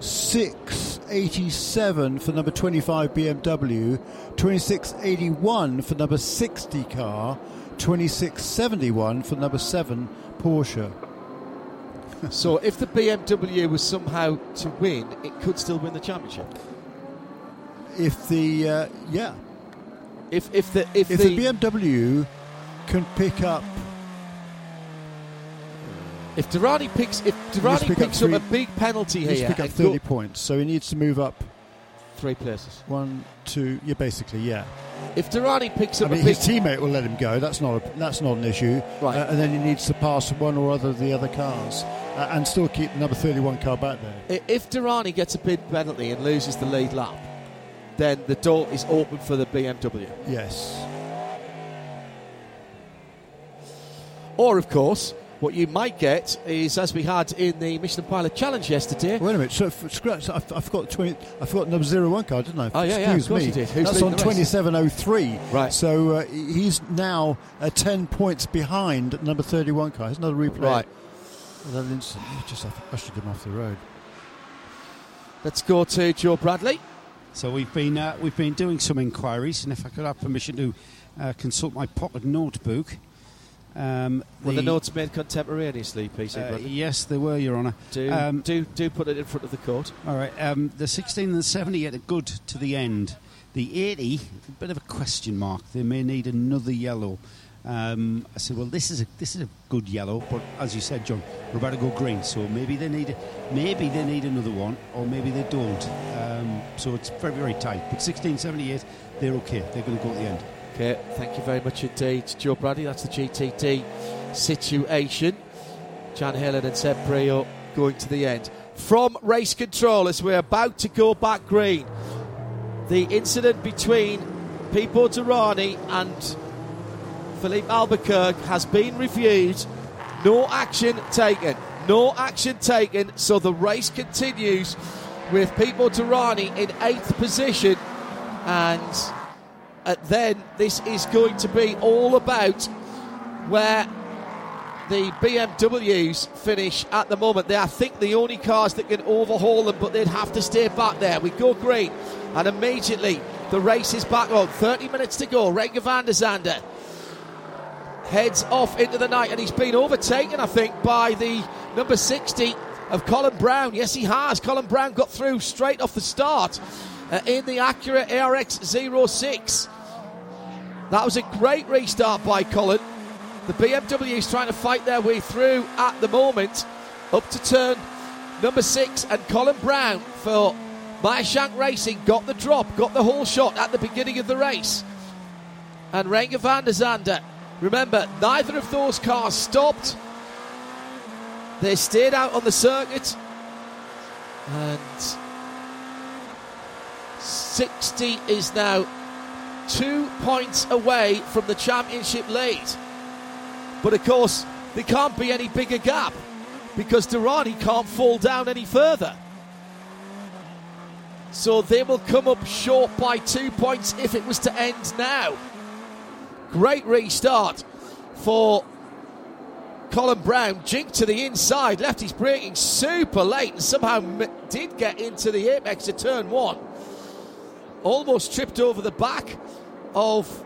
Speaker 6: 2687 for number 25 BMW, 2681 for number 60 car, 2671 for number 7 Porsche.
Speaker 3: So if the BMW was somehow to win, it could still win the championship.
Speaker 6: If the uh, yeah,
Speaker 3: If if the if,
Speaker 6: if the BMW can pick up
Speaker 3: if Derani picks if Derani
Speaker 6: pick up
Speaker 3: picks up
Speaker 6: three-
Speaker 3: a big penalty
Speaker 6: He's
Speaker 3: here,
Speaker 6: pick up 30
Speaker 3: go-
Speaker 6: points, so he needs to move up
Speaker 3: three places.
Speaker 6: one, two. Yeah, basically, yeah.
Speaker 3: If Derani picks
Speaker 6: I
Speaker 3: up
Speaker 6: mean,
Speaker 3: a big
Speaker 6: his teammate will let him go. That's not a, that's not an issue.
Speaker 3: Right.
Speaker 6: Uh, and then he needs to pass one or other of the other cars uh, and still keep the number 31 car back there.
Speaker 3: If Derani gets a big penalty and loses the lead lap, then the door is open for the BMW.
Speaker 6: Yes.
Speaker 3: Or, of course, what you might get is, as we had in the Michelin Pilot Challenge yesterday,
Speaker 6: Wait a minute. So, f- scratch. I, f- I forgot 20. I forgot number zero one car, didn't I?
Speaker 3: Oh, yeah, yeah, of
Speaker 6: Excuse
Speaker 3: course
Speaker 6: me.
Speaker 3: you did. Who's
Speaker 6: That's on
Speaker 3: the
Speaker 6: 2703.
Speaker 3: Right.
Speaker 6: So uh, he's now uh, 10 points behind number 31 car. Here's another replay.
Speaker 3: right,
Speaker 6: Another instant. You just have to ushered him off the road.
Speaker 3: let's go to Joe Bradley.
Speaker 8: So we've been uh, we've been doing some inquiries, and if I could have permission to uh, consult my pocket notebook. Um,
Speaker 3: Were the notes made contemporaneously, PC
Speaker 8: uh, yes, they were, Your Honour.
Speaker 3: Do,
Speaker 8: um,
Speaker 3: do do put it in front of the court.
Speaker 8: All right. Um, the 16 and the 78 are good to the end. The 80, a bit of a question mark. They may need another yellow. Um, I said, well, this is a this is a good yellow, but as you said, John, we're about to go green, so maybe they need maybe they need another one, or maybe they don't. Um, so it's very very tight. But 16, 78, they're okay. They're going to go at the end.
Speaker 3: Okay, thank you very much indeed, Joe Bradley. That's the GTD situation. Jan Heylen and Seb Priaulx going to the end. From race control, as we're about to go back green, the incident between Pipo Derani and Filipe Albuquerque has been reviewed. No action taken. No action taken. So the race continues with Pipo Derani in eighth position. And then this is going to be all about where the BMWs finish at the moment. They are, I think, the only cars that can overhaul them, but they'd have to stay back there. We go green, and immediately the race is back on. 30 minutes to go. Renger van der Zande heads off into the night, and he's been overtaken, I think, by the number 60 of Colin Braun. Yes, he has. Colin Braun got through straight off the start uh, in the Acura ARX 06. That was a great restart by Colin. The BMW is trying to fight their way through at the moment, up to turn number six, and Colin Braun for Meyershank Racing got the drop, got the whole shot at the beginning of the race. And Renger van der Zande, remember, neither of those cars stopped. They stayed out on the circuit. And 60 is now two points away from the championship lead. But of course, there can't be any bigger gap because Derani can't fall down any further. So they will come up short by two points if it was to end now. Great restart for Colin Braun. Jink to the inside, left his braking super late and somehow did get into the apex of turn one. Almost tripped over the back of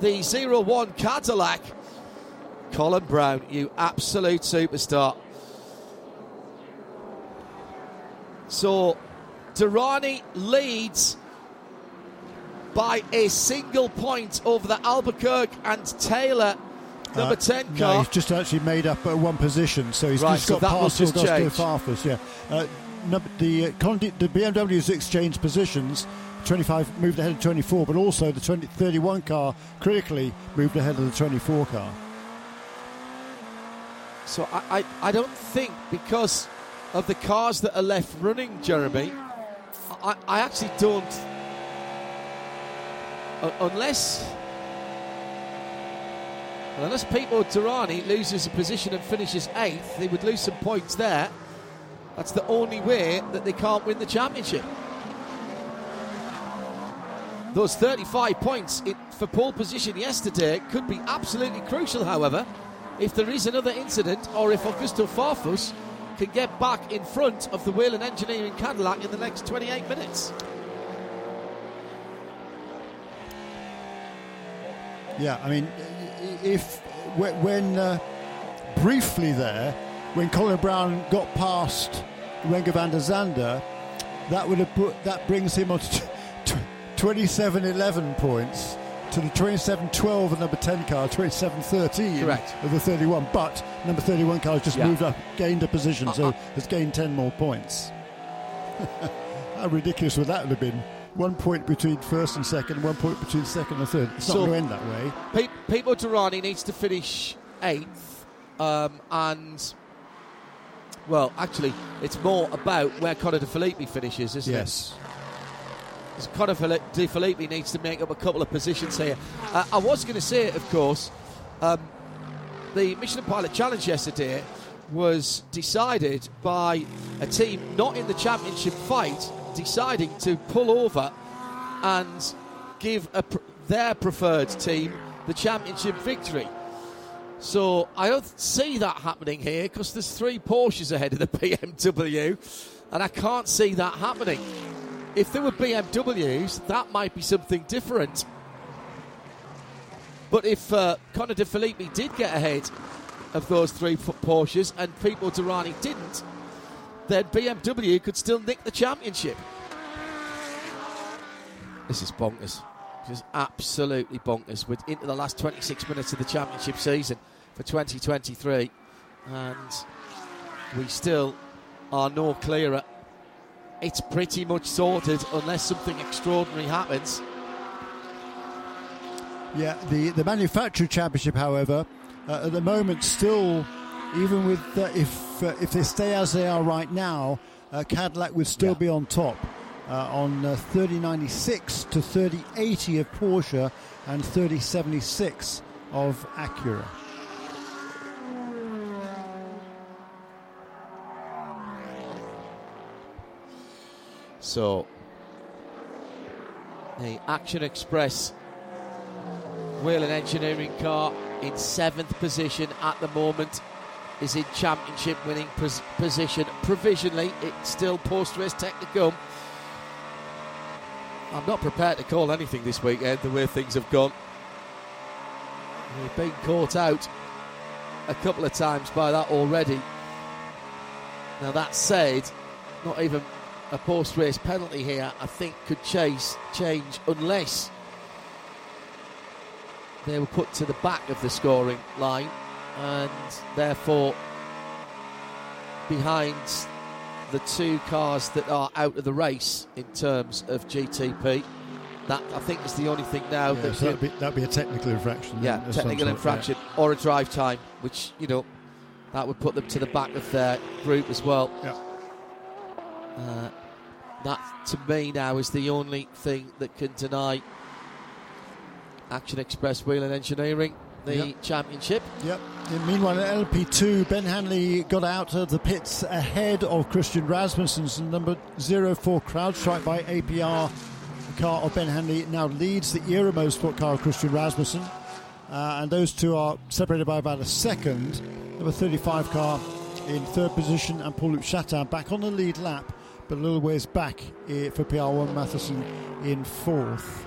Speaker 3: the 0 1 Cadillac. Colin Braun, you absolute superstar. So Derani leads by a single point over the Albuquerque and Taylor number uh, 10 car.
Speaker 6: No, he's just actually made up uh, one position, so he's right, just so got past Augusto Farfus. Yeah. Uh, the, uh, the BMW's exchanged positions. 25 moved ahead of 24, but also the 20, 31 car critically moved ahead of the 24 car.
Speaker 3: So I, I, I don't think because of the cars that are left running, Jeremy, I, I actually don't. Uh, unless. Unless Pipo Derani loses a position and finishes eighth, they would lose some points there. That's the only way that they can't win the championship. Those 35 points in, for pole position yesterday could be absolutely crucial, however, if there is another incident or if Augusto Farfus can get back in front of the Whelen Engineering Cadillac in the next 28 minutes.
Speaker 6: Yeah, I mean, if when uh, briefly there, when Colin Braun got past Renger van der Zande, that would have put, that brings him on to 27-11 points to the 27-12 of number 10 car, 27-13
Speaker 3: Correct.
Speaker 6: of the 31. But number 31 car has just yeah. moved up, gained a position, uh, so uh, has gained 10 more points. How ridiculous would that have been? One point between first and second, one point between second and third. It's so not going to end that way.
Speaker 3: Pe- Pipo Derani needs to finish eighth, um, and well, actually, it's more about where Connor De Phillippi finishes, isn't
Speaker 6: yes.
Speaker 3: it? Yes. Connor De Phillippi needs to make up a couple of positions here. Uh, I was going to say, of course, um, the Michelin Pilot Challenge yesterday was decided by a team not in the championship fight deciding to pull over and give pr- their preferred team the championship victory. So I don't see that happening here because there's three Porsches ahead of the BMW, and I can't see that happening. If there were BMWs, that might be something different. But if uh, Connor De Phillippi did get ahead of those three Porsches and Pipo Derani didn't, then BMW could still nick the championship. This is bonkers. This is absolutely bonkers. We're into the last 26 minutes of the championship season for 2023, and we still are no clearer it's pretty much sorted unless something extraordinary happens.
Speaker 6: Yeah, the, the manufacturer championship, however, uh, at the moment still, even with uh, if uh, if they stay as they are right now, uh, Cadillac would still yeah. be on top uh, on uh, 3096 to 3080 of Porsche and 3076 of Acura.
Speaker 3: So the Action Express Whelen Engineering car in seventh position at the moment is in championship winning pos- position provisionally. It's still post race tech to come. I'm not prepared to call anything this weekend the way things have gone. We've been caught out a couple of times by that already. Now, that said, not even a post race penalty here, I think, could chase change unless they were put to the back of the scoring line and therefore behind the two cars that are out of the race in terms of GTP. That I think is the only thing now
Speaker 6: Yeah,
Speaker 3: that
Speaker 6: so that'd be, that'd be a technical infraction.
Speaker 3: yeah,
Speaker 6: then, of some
Speaker 3: technical infraction or a drive time, which you know that would put them to the back of their group as well.
Speaker 6: Yeah.
Speaker 3: Uh, that to me now is the only thing that can deny Action Express Whelen Engineering the
Speaker 6: Yep.
Speaker 3: championship.
Speaker 6: Yep. And meanwhile, at LP2, Ben Hanley got out of the pits ahead of Christian Rasmussen's number 04 CrowdStrike by APR. The car of Ben Hanley now leads the Era Motorsport car of Christian Rasmussen. Uh, and those two are separated by about a second. Number 35 car in third position, and Paul-Loup Chatin back on the lead lap, but a little ways back eh, for PR1 Mathiasen in fourth.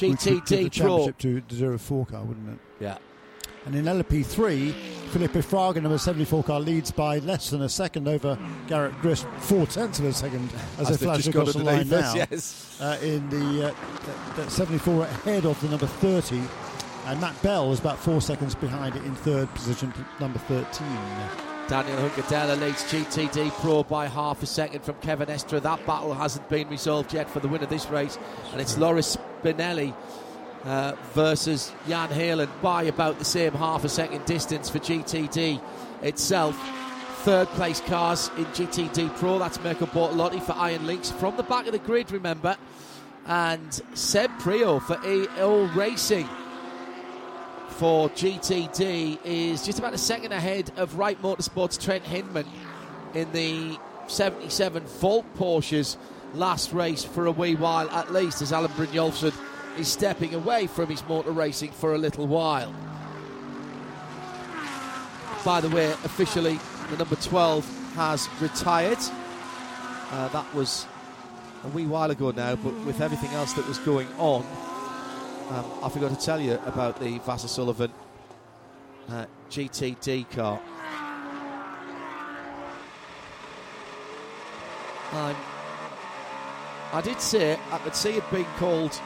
Speaker 6: Which would give the
Speaker 3: GTD Pro.
Speaker 6: championship to the 04 car, wouldn't it?
Speaker 3: Yeah.
Speaker 6: And in LP3, Felipe Fraga, number 74 car, leads by less than a second over Garrett Grist, four tenths of a second as,
Speaker 3: As
Speaker 6: they flash across the line now.
Speaker 3: yes.
Speaker 6: Uh, in the uh, that 74 ahead of the number 30, and Matt Bell is about four seconds behind it in third position, number 13.
Speaker 3: Daniel Juncadella leads GTD Pro by half a second from Kevin Estre. That battle hasn't been resolved yet for the winner of this race, and it's Loris Spinelli uh, versus Jan Heylen by about the same half a second distance for GTD itself. Third place cars in GTD Pro, that's Mirko Bortolotti for Iron Lynx from the back of the grid, remember, and Seb Priaulx for AO Racing for GTD is just about a second ahead of Wright Motorsports Trent Hindman in the 77 Volt Porsches last race for a wee while at least as Alan Brynjolfsson is stepping away from his motor racing for a little while. By the way, officially the number 12 has retired. Uh, that was a wee while ago now, but with everything else that was going on, um, I forgot to tell you about the Vasser Sullivan uh, GTD car. Um, I did say I could see it being called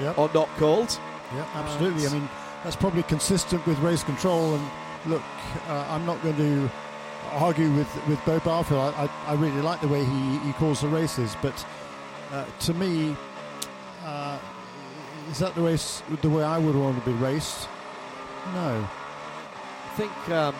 Speaker 6: Yep.
Speaker 3: or not called.
Speaker 6: Yeah, absolutely. I mean, that's probably consistent with race control. And look, uh, I'm not going to argue with, with Beaux Barfield. I, I, I really like the way he, he calls the races, but uh, to me, is that the race the way I would want to be raced? No.
Speaker 3: I think um,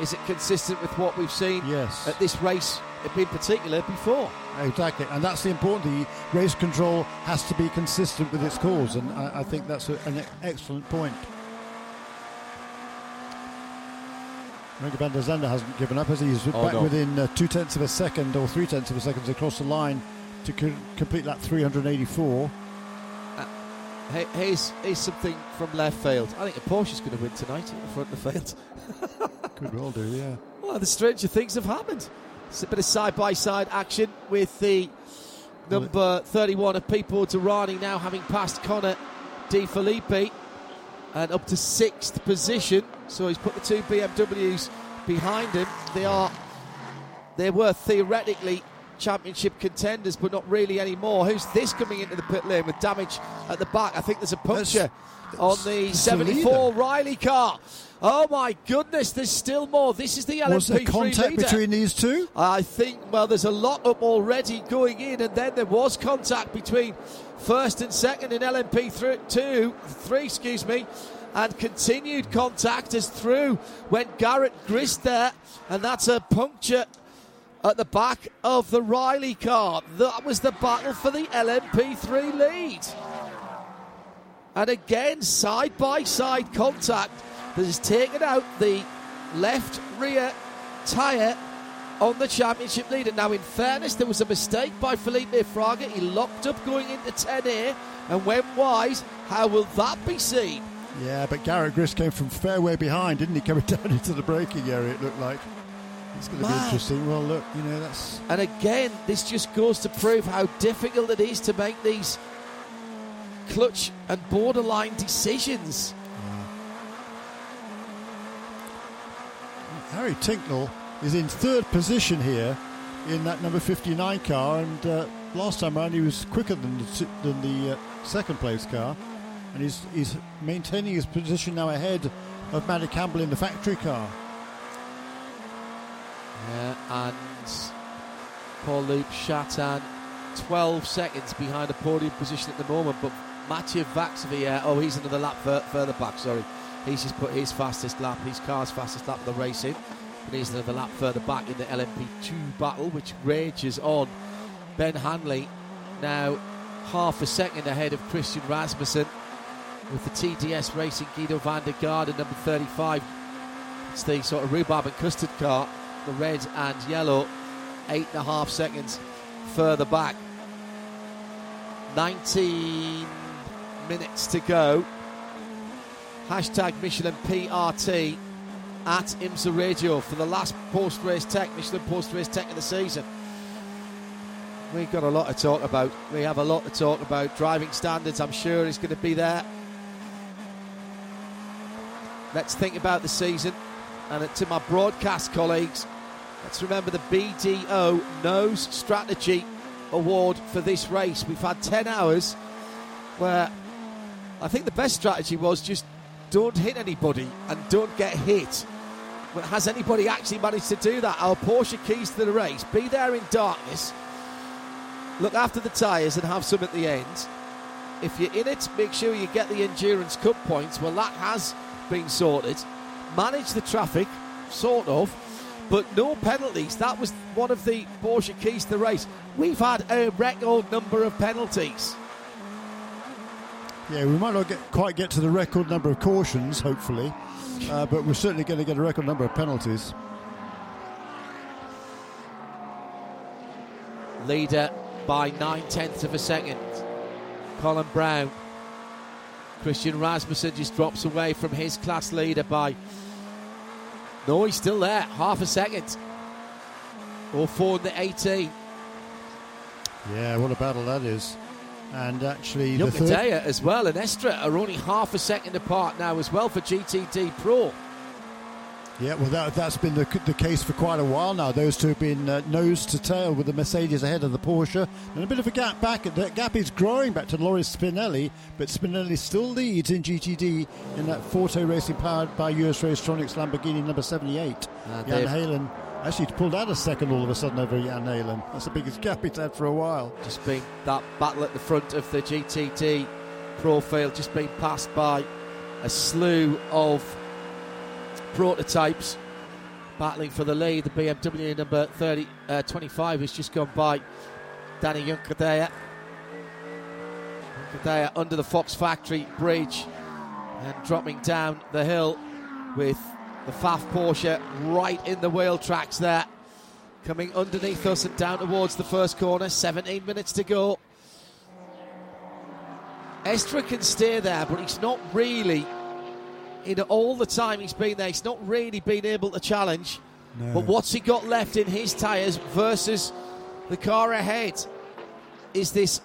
Speaker 3: is it consistent with what we've seen
Speaker 6: Yes.
Speaker 3: at this race in particular before?
Speaker 6: Exactly, and that's the important thing. Race control has to be consistent with its cause, and I, I think that's a, an excellent point. Renger van der Zande hasn't given up, has he? He's
Speaker 3: Oh,
Speaker 6: back
Speaker 3: no.
Speaker 6: within uh, two tenths of a second or three tenths of a second across the line to co- complete that 384.
Speaker 3: Hey, here's, here's something from left field. I think a Porsche's going to win tonight the front of the field.
Speaker 6: Could well do, yeah.
Speaker 3: Well, the stranger things have happened. It's a bit of side by side action with the number 31 of Pipo Derani now having passed Connor De Phillippi and up to sixth position. So he's put the two BMWs behind him. They are they were theoretically championship contenders, but not really anymore. Who's this coming into the pit lane with damage at the back? I think there's a puncture on the
Speaker 6: that's the
Speaker 3: 74 Riley car. Oh my goodness, there's still more. This is the LMP3
Speaker 6: Was there contact
Speaker 3: leader.
Speaker 6: between these two?
Speaker 3: I think, well, there's a lot up already going in, and then there was contact between first and second in LMP th- two, three, excuse me, and continued contact as through went Garrett Grist there, and that's a puncture at the back of the Riley car. That was the battle for the LMP3 lead. And again, side by side contact that has taken out the left rear tyre on the championship leader. Now, in fairness, there was a mistake by Felipe Fraga. He locked up going into 10A and went wide. How will that be seen?
Speaker 6: Yeah, but Garrett Grist came from fairway behind, didn't he? Coming down into the braking area, it looked like. It's going to be interesting. Well, look, you know, that's.
Speaker 3: And again, this just goes to prove how difficult it is to make these clutch and borderline decisions.
Speaker 6: Harry Tinknell is in third position here in that number 59 car, and uh, last time around he was quicker than the, than the uh, second place car, and he's, he's maintaining his position now ahead of Matty Campbell in the factory car.
Speaker 3: Yeah, and Paul-Loup Chatin 12 seconds behind the podium position at the moment, but Mathieu Vaxivière, oh, he's another lap fur- further back, sorry. He's just put his fastest lap, his car's fastest lap of the race in. But he's another lap further back in the LMP2 battle, which rages on. Ben Hanley now half a second ahead of Christian Rasmussen with the TDS Racing Giedo van der Garde number 35. It's the sort of rhubarb and custard car, the red and yellow, eight and a half seconds further back. 19 minutes to go. Hashtag Michelin PRT at IMSA Radio for the last post race tech, Michelin post race tech of the season. We've got a lot to talk about. We have a lot to talk about. Driving standards, I'm sure, is going to be there. Let's think about the season. And to my broadcast colleagues, let's remember the BDO Nose Strategy Award for this race. We've had 10 hours where I think the best strategy was just don't hit anybody and don't get hit. But has anybody actually managed to do that? Our Porsche keys to the race be there in darkness, look after the tyres, and have some at the end. If you're in it, make sure you get the Endurance Cup points. Well, that has been sorted. Manage the traffic, sort of, but no penalties. That was one of the Porsche keys to the race. We've had a record number of penalties.
Speaker 6: Yeah, we might not get, quite get to the record number of cautions, hopefully, uh, but we're certainly going to get a record number of penalties.
Speaker 3: Leader by nine tenths of a second. Colin Braun. Christian Rasmussen just drops away from his class leader by. No, he's still there. Half a second. Or four in the 18.
Speaker 6: Yeah, what a battle that is. And actually,
Speaker 3: Young
Speaker 6: the third,
Speaker 3: as well and Estre are only half a second apart now as well for GTD Pro.
Speaker 6: Yeah, well, that, that's been the, the case for quite a while now. Those two have been uh, nose to tail with the Mercedes ahead of the Porsche. And a bit of a gap back. That gap is growing back to Loris Spinelli, but Spinelli still leads in GTD in that Forte Racing powered by US Racetronics Lamborghini number 78.
Speaker 3: Uh,
Speaker 6: Jan Heylen actually pulled out a second all of a sudden over Jan Heylen. That's the biggest gap he's had for a while.
Speaker 3: Just being that battle at the front of the GTD profile, just being passed by a slew of prototypes battling for the lead. The BMW number 30, uh, 25 has just gone by Danny Juncadella. Juncadella under the Fox Factory bridge and dropping down the hill with the Pfaff Porsche right in the wheel tracks there. Coming underneath us and down towards the first corner. 17 minutes to go. Estre can steer there, but he's not really, in all the time he's been there, he's not really been able to challenge. But what's he got left in his tyres versus the car ahead? Is this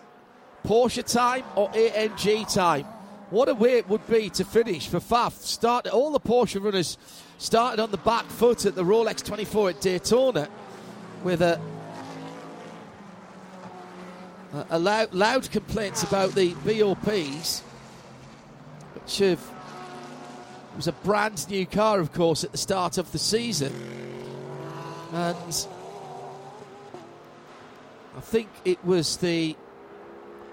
Speaker 3: Porsche time or AMG time? What a way it would be to finish for Pfaff. Start all the Porsche runners started on the back foot at the Rolex 24 at Daytona with a a- a loud, loud complaints about the BOPs, which have, was a brand new car, of course, at the start of the season. And I think it was the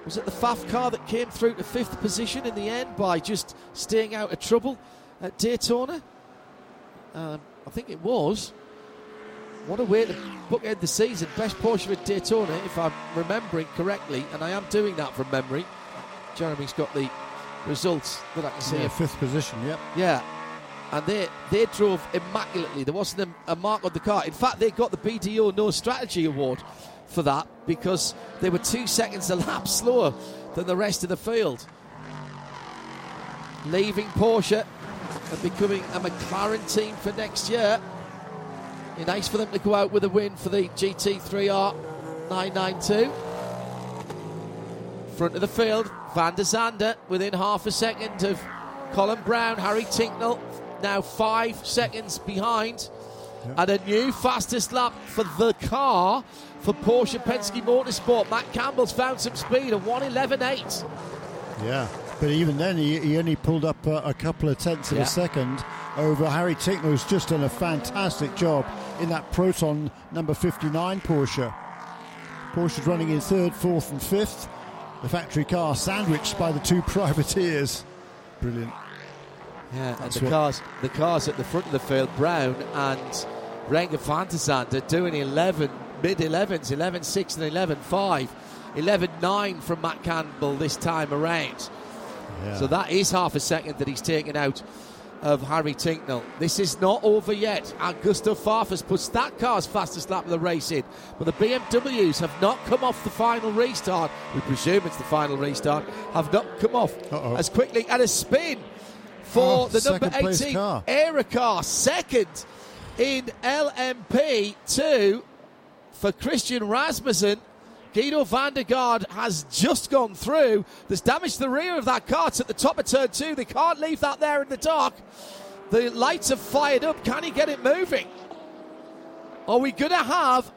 Speaker 3: was it the Pfaff car that came through to fifth position in the end by just staying out of trouble at Daytona? Um, I think it was. What a way to bookend the season. Best Porsche at Daytona, if I'm remembering correctly, and I am doing that from memory. Jeremy's got the results that I can see.
Speaker 6: Yeah, fifth position, yep.
Speaker 3: Yeah. And they they drove immaculately. There wasn't a, a mark on the car. In fact, they got the BDO No Strategy Award for that because they were two seconds a lap slower than the rest of the field. Leaving Porsche and becoming a McLaren team for next year. Be nice for them to go out with a win for the GT3R 992. Front of the field, Van der Zande within half a second of Colin Braun. Harry Tinknell now five seconds behind. And a new fastest lap for the car for Porsche Penske Motorsport. Matt Campbell's found some speed at 111.8.
Speaker 6: Yeah, but even then, he, he only pulled up uh, a couple of tenths of
Speaker 3: Yeah.
Speaker 6: a second over Harry Tinknell, who's just done a fantastic job in that Proton number 59 Porsche. Porsche's running in third, fourth, and fifth. The factory car sandwiched by the two privateers. Brilliant.
Speaker 3: Yeah, and the cars, the cars at the front of the field, Braun and van der Zande doing 11, mid 11s, 11 6 and 11 5. 11 9 from Matt Campbell this time around.
Speaker 6: Yeah.
Speaker 3: So that is half a second that he's taken out of Harry Tinknell. This is not over yet. And Augusto Farfus puts that car's fastest lap of the race in. But the BMWs have not come off the final restart. We presume it's the final restart. Have not come off
Speaker 6: Uh-oh.
Speaker 3: as quickly. And a spin for
Speaker 6: Oh,
Speaker 3: the number
Speaker 6: second place
Speaker 3: 18
Speaker 6: car.
Speaker 3: Second in LMP2 for Christian Rasmussen. Giedo van der Garde has just gone through. There's damage to the rear of that car. It's at the top of turn two. They can't leave that there in the dark. The lights have fired up. Can he get it moving? Are we going to have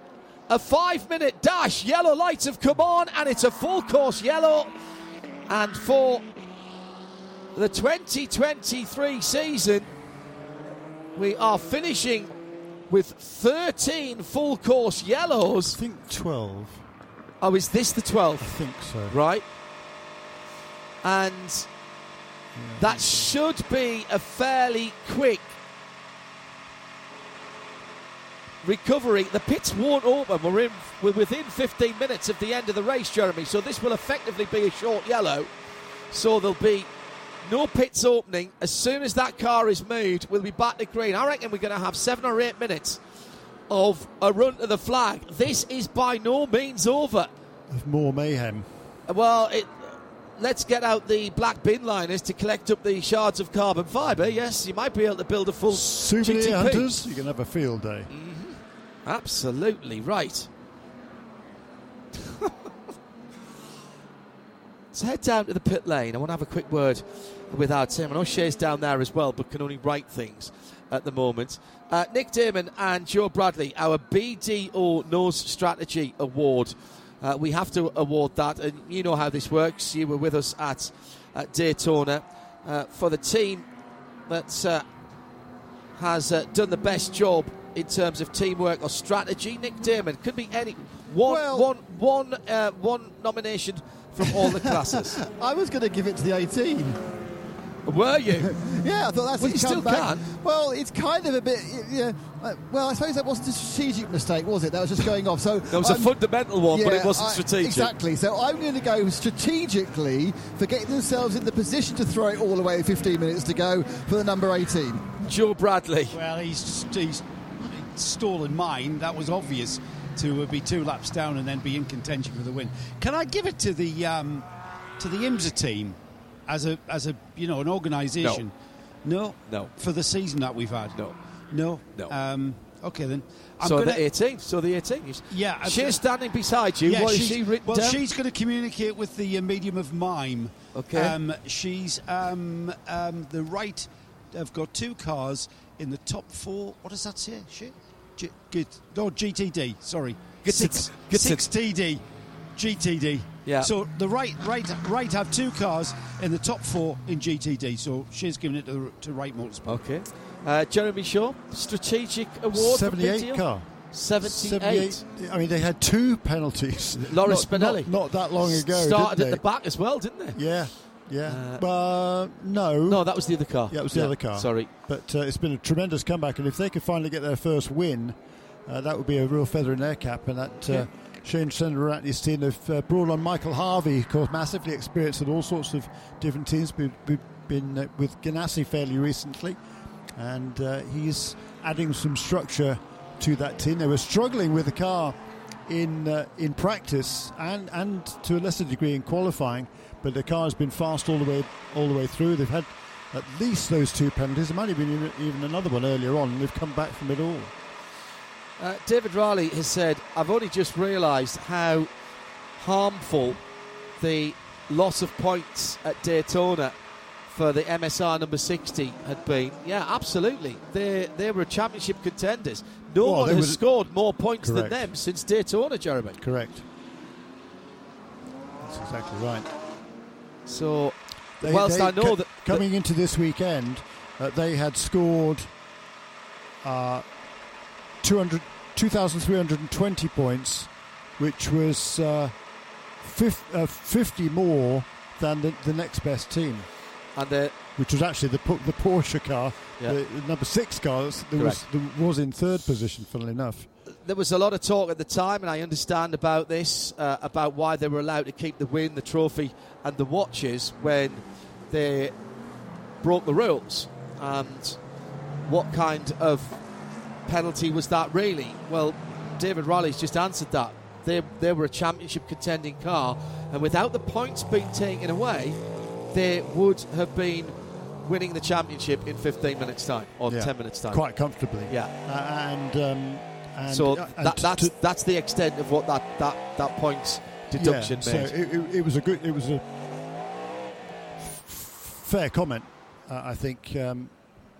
Speaker 3: a five minute dash? Yellow lights have come on, and it's a full course yellow. And for the 2023 season, we are finishing with 13 full course yellows.
Speaker 6: I think 12.
Speaker 3: Oh, is this the 12th?
Speaker 6: I think so.
Speaker 3: Right. And that should be a fairly quick recovery. The pits won't open. We're in we're within 15 minutes of the end of the race, Jeremy. So this will effectively be a short yellow. So there'll be no pits opening. As soon as that car is moved, we'll be back to green. I reckon we're going to have seven or eight minutes of a run to the flag. This is by no means over.
Speaker 6: Of more mayhem.
Speaker 3: Well, it, let's get out the black bin liners to collect up the shards of carbon fibre. Yes, you might be able to build a full
Speaker 6: Souvenir
Speaker 3: GTP.
Speaker 6: hunters, you can have a field day. Mm-hmm.
Speaker 3: Absolutely right. Let's head down to the pit lane. I want to have a quick word with our team. I know Shay's down there as well, but can only write things at the moment. Uh, Nick Damon and Joe Bradley, our BDO Nose Strategy Award. Uh, we have to award that, and you know how this works. You were with us at, at Daytona uh, for the team that uh, has uh, done the best job in terms of teamwork or strategy. Nick Damon could be any one
Speaker 4: Well-
Speaker 3: one one uh, one nomination from all the classes.
Speaker 4: I was going to give it to the 18.
Speaker 3: Were you?
Speaker 4: Yeah, I thought that's
Speaker 3: Well,
Speaker 4: his
Speaker 3: you still
Speaker 4: comeback.
Speaker 3: can.
Speaker 4: Well, it's kind of a bit. Yeah. uh, Well, I suppose that wasn't a strategic mistake, was it? That was just going off. So
Speaker 3: There was a
Speaker 4: I'm-
Speaker 3: fundamental one, but it wasn't
Speaker 4: I-
Speaker 3: strategic.
Speaker 4: Exactly. So I'm going to go strategically for getting themselves in the position to throw it all away 15 minutes to go for the number 18.
Speaker 3: Joe Bradley.
Speaker 8: Well, he's, he's stolen mine. That was obvious to be two laps down and then be in contention for the win. Can I give it to the um, to the IMSA team as a as a you know an organisation? No.
Speaker 3: No.
Speaker 8: For the season that we've had.
Speaker 3: No.
Speaker 8: No.
Speaker 3: No.
Speaker 8: Um, okay then. I'm
Speaker 3: so the 18th. So the 18.
Speaker 8: Yeah,
Speaker 3: She's standing beside you.
Speaker 8: Yeah,
Speaker 3: what is
Speaker 8: she's-
Speaker 3: she written
Speaker 8: well,
Speaker 3: down?
Speaker 8: she's going to communicate with the uh, medium of mime.
Speaker 3: Okay.
Speaker 8: Um, she's um, um, the right. I've got two cars in the top four. What does that say? She, G, good. Oh, GTD. Sorry.
Speaker 3: Good
Speaker 8: Six,
Speaker 3: good
Speaker 8: six TD. GTD.
Speaker 3: Yeah.
Speaker 8: So the right, right, right have two cars in the top four in GTD. So she's giving it to, to Wright Motorsport.
Speaker 3: Okay. Uh, Jeremy Shaw, strategic award. for
Speaker 6: 78
Speaker 3: BDO?
Speaker 6: car.
Speaker 3: 78.
Speaker 6: I mean, they had two penalties.
Speaker 3: Loris
Speaker 6: not,
Speaker 3: Spinelli.
Speaker 6: Not, not that long ago.
Speaker 3: Started at the back as well, didn't they?
Speaker 6: Yeah, yeah.
Speaker 3: Uh,
Speaker 6: but no.
Speaker 3: No, that was the other car.
Speaker 6: Yeah, it was the other car.
Speaker 3: Sorry.
Speaker 6: But uh, it's been a tremendous comeback, and if they could finally get their first win, uh, that would be a real feather in their cap. And that uh,
Speaker 3: Yeah.
Speaker 6: Shane Seneviratne's team have uh, brought on Michael Harvey, of course, massively experienced at all sorts of different teams. We've, we've been uh, with Ganassi fairly recently, and uh, he's adding some structure to that team. They were struggling with the car in uh, in practice and and to a lesser degree in qualifying, but the car has been fast all the way all the way through. They've had at least those two penalties. There might have been even- another one earlier on, they've come back from it all.
Speaker 3: Uh, David Riley has said, I've only just realised how harmful the loss of points at Daytona for the MSR number 60 had been, yeah, absolutely. They they were championship contenders. No
Speaker 6: Well,
Speaker 3: one has scored more points
Speaker 6: Correct.
Speaker 3: than them since Daytona, Jeremy.
Speaker 6: Correct. That's exactly right.
Speaker 3: So,
Speaker 6: They-
Speaker 3: whilst
Speaker 6: they
Speaker 3: I know
Speaker 6: co-
Speaker 3: that
Speaker 6: coming into this weekend, uh, they had scored uh, 200, 2,320 points, which was uh, fif- uh, 50 more than the, the next best team,
Speaker 3: and
Speaker 6: which was actually the the Porsche car,
Speaker 3: Yeah.
Speaker 6: the, the number six car that was, was in third position. Funnily enough,
Speaker 3: there was a lot of talk at the time, and I understand about this, uh, about why they were allowed to keep the win, the trophy, and the watches when they broke the rules. And what kind of penalty was that really? Well, David Riley's just answered that. They, they were a championship contending car, and without the points being taken away, they would have been winning the championship in 15 minutes' time or
Speaker 6: Yeah.
Speaker 3: 10 minutes' time.
Speaker 6: quite comfortably.
Speaker 3: Yeah.
Speaker 6: Uh, and um, and
Speaker 3: so
Speaker 6: uh, and
Speaker 3: that, that's that's the extent of what that that that points deduction
Speaker 6: yeah,
Speaker 3: made.
Speaker 6: So it, it, it was a good, it was a f- fair comment, uh, I think. Um,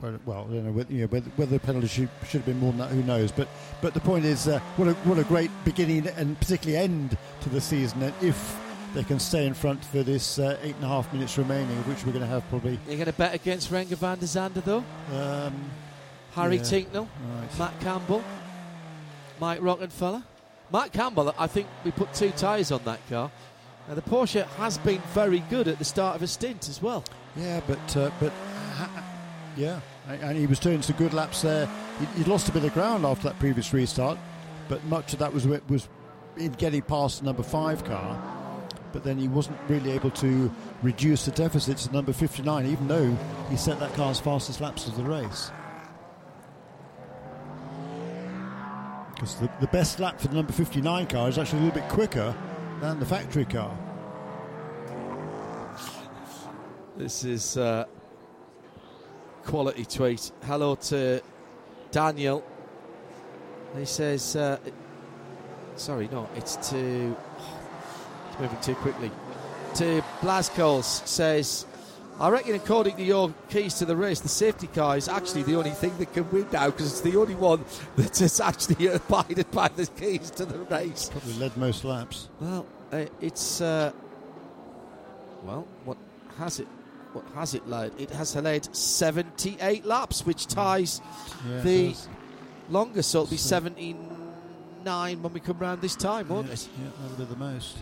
Speaker 6: well, don't know whether, you know, whether, whether the penalty should, should have been more than that. Who knows? But but the point is, uh, what a what a great beginning and particularly end to the season. And if they can stay in front for this uh, eight and a half minutes remaining, which we're going to have probably
Speaker 3: You're going to bet against Renger van der Zande though?
Speaker 6: um,
Speaker 3: Harry
Speaker 6: Yeah.
Speaker 3: Tinknell,
Speaker 6: right.
Speaker 3: Matt Campbell, Mike Rockenfeller. Matt Campbell, I think we put two tyres on that car. Now the Porsche has been very good at the start of a stint as well.
Speaker 6: Yeah, but uh, but yeah, and he was doing some good laps there. He, he lost a bit of ground after that previous restart, but much of that was was in getting past the number five car. But then he wasn't really able to reduce the deficit to number 59, even though he set that car's fastest laps of the race. Because the, the best lap for the number 59 car is actually a little bit quicker than the factory car.
Speaker 3: This is uh, quality tweet. Hello to Daniel. He says, uh, sorry, no, it's to. It's moving too quickly. To Blascoles says, I reckon, according to your keys to the race, the safety car is actually the only thing that can win now because it's the only one that is actually abided by the keys to the race.
Speaker 6: Probably led most laps.
Speaker 3: Well, uh, it's uh, well, what has it? What has it led? It has led 78 laps, which hmm. ties
Speaker 6: Yeah,
Speaker 3: the longest. So it'll be
Speaker 6: So-
Speaker 3: 79 when we come round this time, won't
Speaker 6: yeah,
Speaker 3: it?
Speaker 6: Yeah, that'll be the most.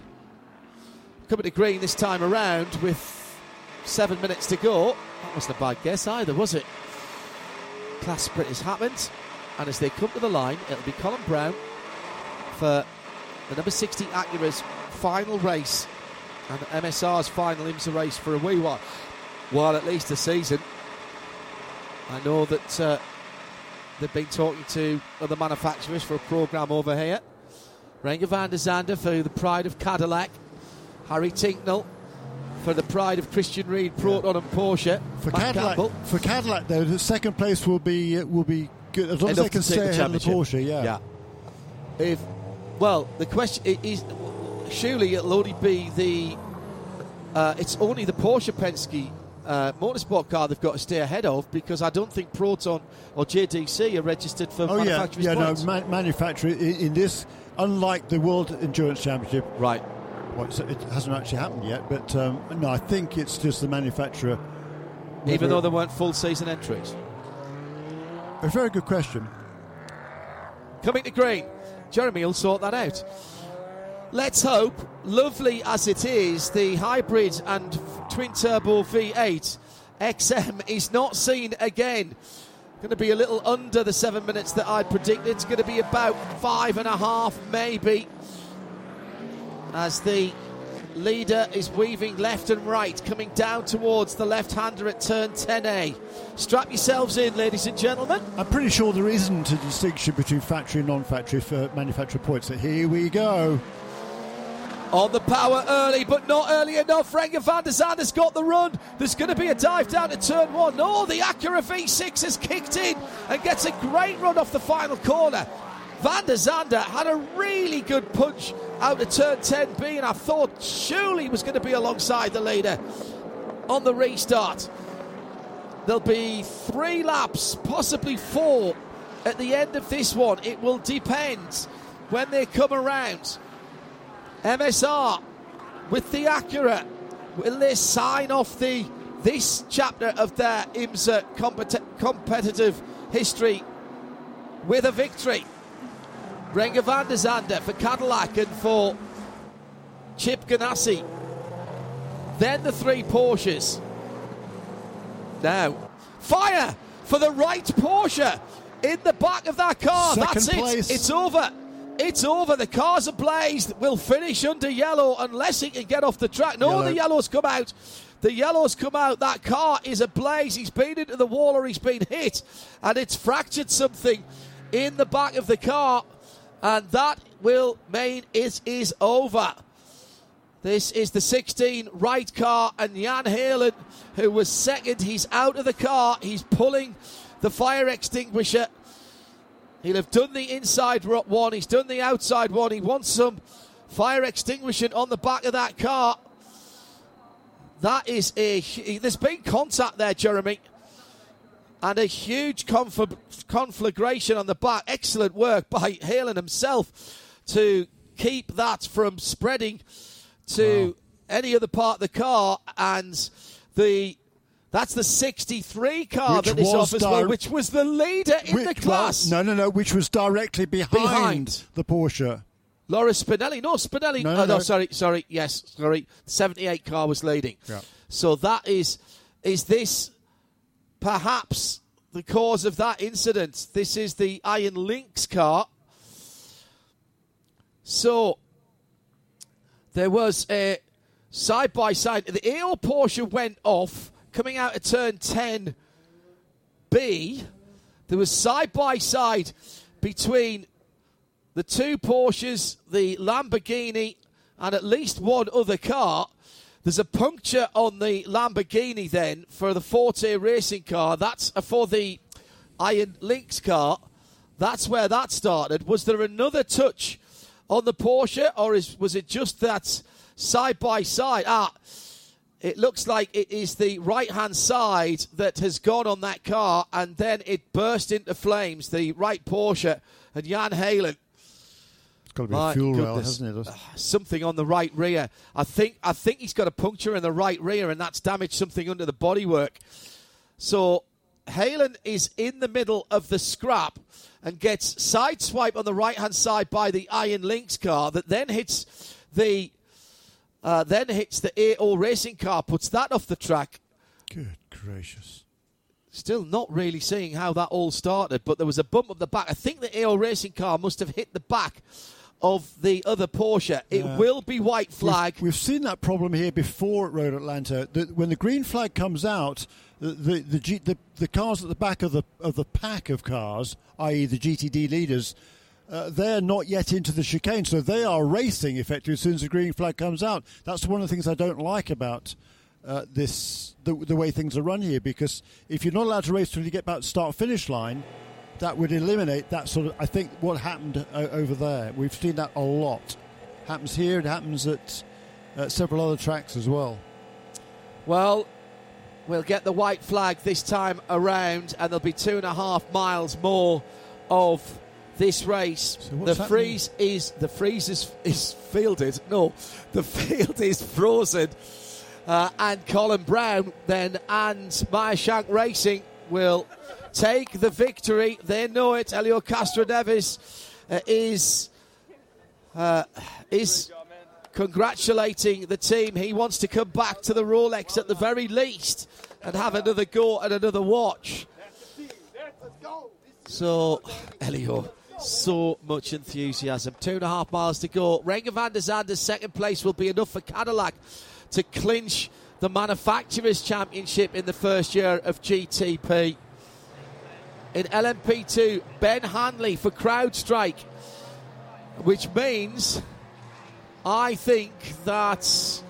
Speaker 3: Coming to green this time around with seven minutes to go. That wasn't a bad guess either, was it? Class sprint has happened, and as they come to the line, it'll be Colin Braun for the number 60 Acura's final race and MSR's final IMSA race for a wee while. While at least a season. I know that uh, they've been talking to other manufacturers for a programme over here. Renger van der Zande for the pride of Cadillac. Harry Tinknell for the pride of Christian Ried, Proton and Porsche.
Speaker 6: For
Speaker 3: Matt
Speaker 6: Cadillac,
Speaker 3: Campbell.
Speaker 6: for Cadillac though, the second place will be uh, will be good as long as they can stay
Speaker 3: the
Speaker 6: ahead of the. Porsche. Yeah.
Speaker 3: Yeah. If well, the question is surely it'll only be the uh, it's only the Porsche Penske uh, motorsport car they've got to stay ahead of because I don't think Proton or JDC are registered for
Speaker 6: Oh yeah,
Speaker 3: manufacturers'
Speaker 6: yeah. No,
Speaker 3: points.
Speaker 6: man, manufacturer in, in this, unlike the World Endurance Championship,
Speaker 3: right.
Speaker 6: well, it hasn't actually happened yet. But um, no, I think it's just the manufacturer.
Speaker 3: Even though there weren't full season entries.
Speaker 6: a very good question.
Speaker 3: Coming to green. Jeremy will sort that out. Let's hope, lovely as it is, the hybrid and twin turbo V8 XM is not seen again. Going to be a little under the seven minutes that I predicted. It's going to be about five and a half, maybe, as the leader is weaving left and right, coming down towards the left hander at turn 10A. Strap yourselves in, ladies and gentlemen.
Speaker 6: I'm pretty sure there isn't a distinction between factory and non-factory for manufacturer points. So here we go.
Speaker 3: On the power early, but not early enough. Renger van der Zande has got the run. There's going to be a dive down to turn one. Oh, the Acura V6 has kicked in and gets a great run off the final corner. Van der Zande had a really good punch out of turn 10B, and I thought surely was going to be alongside the leader on the restart. There'll be three laps, possibly four, at the end of this one. It will depend when they come around. MSR with the Acura. Will they sign off the this chapter of their IMSA compet- competitive history with a victory? Renger van der Zande for Cadillac and for Chip Ganassi. Then the three Porsches. Now, fire for the Wright Porsche in the back of that car.
Speaker 6: Second
Speaker 3: That's
Speaker 6: place.
Speaker 3: it. It's over. It's over. The car's ablaze. Will finish under yellow unless he can get off the track. No,
Speaker 6: Yellow.
Speaker 3: the yellows come out. The yellows come out. That car is ablaze. He's been into the wall or he's been hit, and it's fractured something in the back of the car, and that will mean it is over. This is the 16 Wright car, and Jan Heylen, who was second, he's out of the car. He's pulling the fire extinguisher. He'll have done the inside one, he's done the outside one. He wants some fire extinguishing on the back of that car. That is a. There's been contact there, Jeremy. And a huge conf- conflagration on the back. Excellent work by Heylen himself to keep that from spreading to any other part of the car. And the that's the 63 car
Speaker 6: Which
Speaker 3: that is
Speaker 6: was
Speaker 3: off as well,
Speaker 6: di-
Speaker 3: which was the leader in the
Speaker 6: Which- well,
Speaker 3: class.
Speaker 6: no, no, no. Which was directly behind,
Speaker 3: Behind.
Speaker 6: the Porsche.
Speaker 3: Loris Spinelli. No, Spinelli.
Speaker 6: No,
Speaker 3: No,
Speaker 6: no,
Speaker 3: oh, no,
Speaker 6: no.
Speaker 3: sorry, sorry. Yes, sorry. 78 car was leading.
Speaker 6: Yeah.
Speaker 3: So that is, is this perhaps the cause of that incident? This is the Iron Lynx car. So there was a side by side. The AO Porsche went off coming out of turn 10B. There was side by side between the two Porsches, the Lamborghini, and at least one other car. There's a puncture on the Lamborghini then for the Forte racing car. That's for the Iron Lynx car. That's where that started. Was there another touch on the Porsche, or is, was it just that side by side? Ah, it looks like it is the right hand side that has gone on that car, and then it burst into flames. The Wright Porsche and Jan Heylen
Speaker 6: It's got to be
Speaker 3: my
Speaker 6: a fuel rail, hasn't it?
Speaker 3: Ah, something on the right rear. I think I think he's got a puncture in the right rear, and that's damaged something under the bodywork. So Heylen is in the middle of the scrap and gets sideswiped on the right hand side by the Iron Lynx car that then hits the uh, then hits the AO racing car, puts that off the track.
Speaker 6: Good gracious.
Speaker 3: Still not really seeing how that all started, but there was a bump up the back. I think the AO racing car must have hit the back of the other Porsche. It
Speaker 6: Yeah.
Speaker 3: will be white flag.
Speaker 6: We've, we've seen that problem here before at Road Atlanta. That when the green flag comes out, the the, the, the the cars at the back of the of the pack of cars, i.e., the GTD leaders, uh, they're not yet into the chicane, so they are racing effectively as soon as the green flag comes out. That's one of the things I don't like about. Uh, this the, the way things are run here because if you're not allowed to race till you get back to start finish line, that would eliminate that sort of. I think what happened o- over there. We've seen that a lot. Happens here. It happens at uh, several other tracks as well.
Speaker 3: Well, we'll get the white flag this time around, and there'll be two and a half miles more of this race.
Speaker 6: So
Speaker 3: the freeze is the freeze is, is fielded. No, the field is frozen, uh, and Colin Braun then and Meyer Shank Racing will take the victory. They know it. Helio Castroneves uh, is uh, is congratulating the team. He wants to come back to the Rolex at the very least and have another go at another watch. So, Elio, so much enthusiasm. Two and a half miles to go. Renger van der Zande's second place will be enough for Cadillac to clinch the Manufacturers' Championship in the first year of GTP. In LMP2, Ben Hanley for CrowdStrike, which means I think that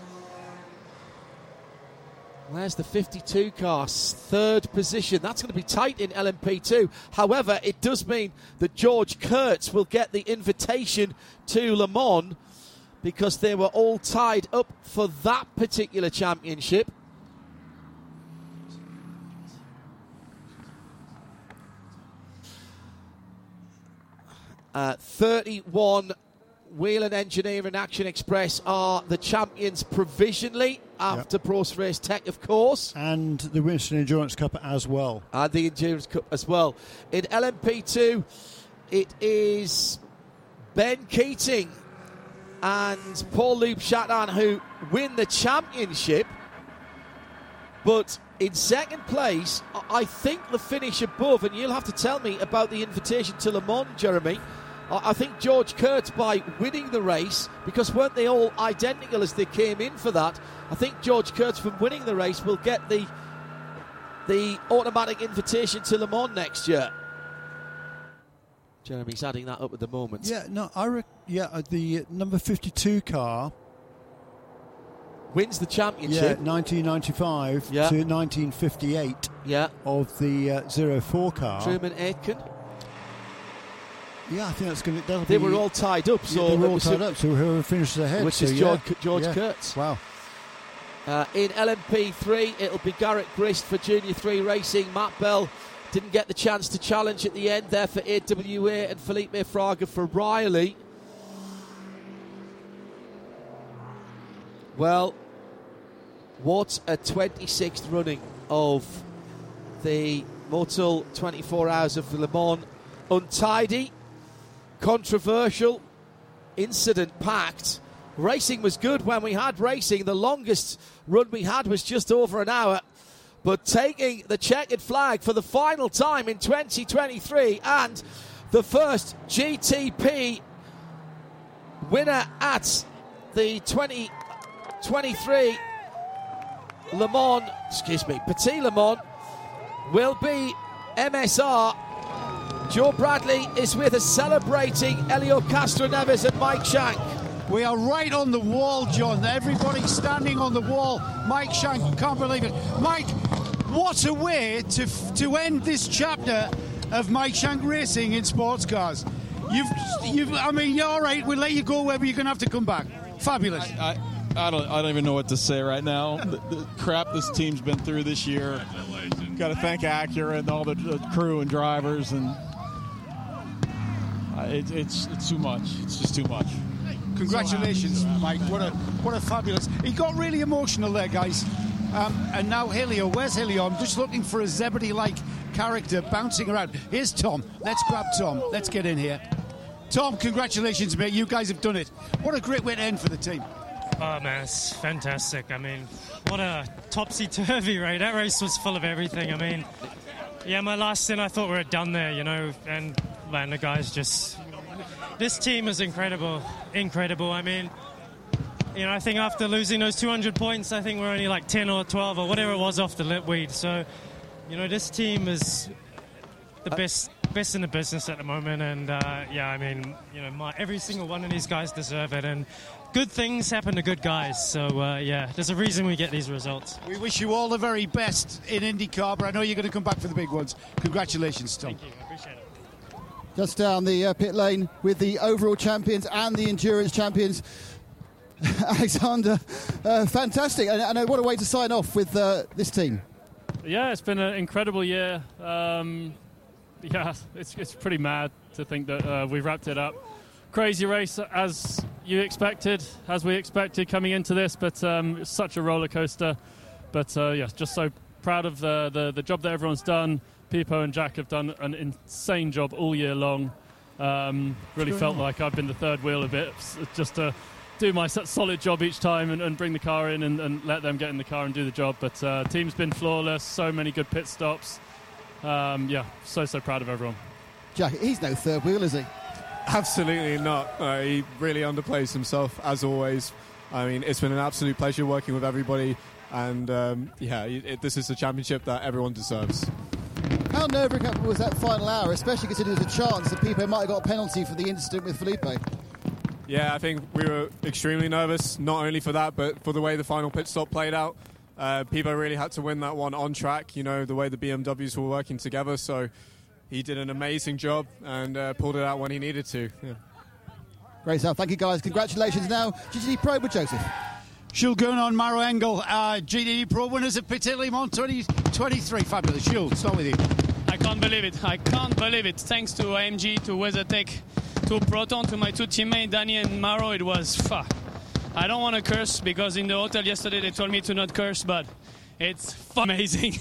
Speaker 3: Where's the 52 car? Third position. That's going to be tight in LMP2. However, it does mean that George Kurtz will get the invitation to Le Mans because they were all tied up for that particular championship. Uh, 31 Whelen Engineering Action Express are the champions provisionally after yep. Prost Race Tech, of course.
Speaker 6: And the Winston Endurance Cup as well.
Speaker 3: And the Endurance Cup as well. In LMP2, it is Ben Keating and Paul-Loup Chatin who win the championship. But in second place, I think the finish above, and you'll have to tell me about the invitation to Le Mans, Jeremy. I think George Kurtz, by winning the race, because weren't they all identical as they came in for that? I think George Kurtz, from winning the race, will get the the automatic invitation to Le Mans next year. Jeremy's adding that up at the moment.
Speaker 6: Yeah, no, I rec- yeah uh, the number fifty-two car
Speaker 3: wins the championship.
Speaker 6: Yeah, 1995 yeah. to 1958.
Speaker 3: Yeah,
Speaker 6: of the uh, 04 car.
Speaker 3: Truman Aitken.
Speaker 6: Yeah, I think that's going to.
Speaker 3: They be, were all tied up, so
Speaker 6: yeah, they were all tied up. So whoever finishes ahead,
Speaker 3: which
Speaker 6: so
Speaker 3: is
Speaker 6: yeah.
Speaker 3: George, George
Speaker 6: yeah.
Speaker 3: Kurtz.
Speaker 6: Wow.
Speaker 3: Uh, in LMP3, it'll be Garrett Grist for Junior 3 Racing. Matt Bell didn't get the chance to challenge at the end there for AWA and Felipe Fraga for Riley. Well, what a 26th running of the Motul 24 Hours of Le Mans. Untidy, controversial, incident packed. Racing was good when we had racing. The longest run we had was just over an hour. But taking the checkered flag for the final time in 2023 and the first GTP winner at the 2023 Le Mans, excuse me, Petit Le Mans will be MSR Joe Bradley is with us celebrating Elio Castro Castroneves and Mike Shank.
Speaker 8: We are right on the wall, John. Everybody standing on the wall. Mike Shank, can't believe it. Mike, what a way to, to end this chapter of Mike Shank racing in sports cars. You've, you've, I mean, you're all right. We'll let you go wherever you're going to have to come back. Fabulous.
Speaker 9: I, I, I, don't, I don't even know what to say right now. The, the crap this team's been through this year. Got to thank Acura and all the, the crew and drivers and it, it's it's too much. It's just too much.
Speaker 8: Congratulations, Mike. What a what a fabulous. He got really emotional there, guys. Um, and now Helio. Where's Helio? I'm just looking for a Zebedee-like character bouncing around. Here's Tom. Let's grab Tom. Let's get in here. Tom, congratulations, mate. You guys have done it. What a great way to end for the team.
Speaker 10: Oh man, it's fantastic. I mean, what a topsy turvy race. That race was full of everything. I mean, yeah, my last stint, I thought we were done there, you know, and man, the guys just. This team is incredible, incredible. I mean, you know, I think after losing those 200 points, I think we're only like 10 or 12 or whatever it was off the lip weed. So, you know, this team is the best best in the business at the moment. And uh, yeah, I mean, you know, my, every single one of these guys deserve it. And good things happen to good guys. So uh, yeah, there's a reason we get these results.
Speaker 8: We wish you all the very best in IndyCar, but I know you're going to come back for the big ones. Congratulations, Tom.
Speaker 10: Thank you. I appreciate it
Speaker 4: just down the uh, pit lane with the overall champions and the endurance champions. Alexander, uh, fantastic. And, and, what a way to sign off with uh, this team.
Speaker 11: Yeah, it's been an incredible year. Um, yeah, it's, it's pretty mad to think that uh, we've wrapped it up. Crazy race as you expected, as we expected coming into this, but um, such a roller coaster. But uh, yeah, just so proud of the, the, the job that everyone's done Pipo and Jack have done an insane job all year long. Um, really felt like I've been the third wheel a bit, just to do my solid job each time and, and bring the car in and, and, let them get in the car and do the job. But uh, team's been flawless, so many good pit stops. Um, yeah, so so proud of everyone.
Speaker 4: Jack, he's no third wheel, is he?
Speaker 7: Absolutely not. Uh, he really underplays himself as always. I mean, it's been an absolute pleasure working with everybody, and um, yeah, it, this is a championship that everyone deserves.
Speaker 4: How nerve-wracking was that final hour, especially considering there's a chance that Pipo might have got a penalty for the incident with Felipe?
Speaker 7: Yeah, I think we were extremely nervous, not only for that, but for the way the final pit stop played out. Uh, Pipo really had to win that one on track, you know, the way the BMWs were working together. So he did an amazing job and uh, pulled it out when he needed to. Yeah.
Speaker 4: Great stuff. Thank you, guys. Congratulations now. GTD Pro with Joseph.
Speaker 8: Jules Gounon, Maro Engel, uh, GTD Pro winners at Petit Le Mans 2023. Fabulous. Jules, start with you.
Speaker 12: I can't believe it. I can't believe it. Thanks to AMG, to WeatherTech, to Proton, to my two teammates, Danny and Maro, it was fuck. I don't want to curse because in the hotel yesterday they told me to not curse, but it's amazing.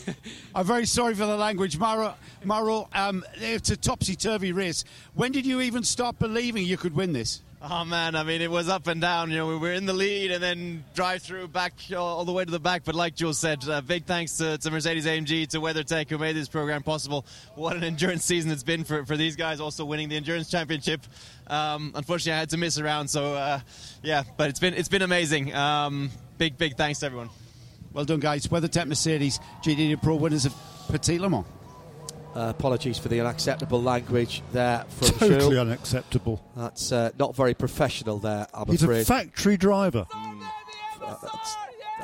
Speaker 8: I'm very sorry for the language. Maro, Maro um, it's a topsy turvy race. When did you even start believing you could win this?
Speaker 13: Oh man, I mean, it was up and down. You know, we were in the lead and then drive through back all the way to the back. But like Jules said, uh, big thanks to, to, Mercedes AMG, to WeatherTech who made this program possible. What an endurance season it's been for, for these guys, also winning the endurance championship. Um, unfortunately, I had to miss around, so uh, yeah, but it's been it's been amazing. Um, big big thanks to everyone.
Speaker 8: Well done, guys. WeatherTech Mercedes GTD Pro winners of Petit Le Mans.
Speaker 3: Uh, apologies for the unacceptable language there from
Speaker 6: Totally
Speaker 3: Shul.
Speaker 6: unacceptable.
Speaker 3: That's uh, not very professional there, I'm
Speaker 6: He's
Speaker 3: afraid.
Speaker 6: a factory driver.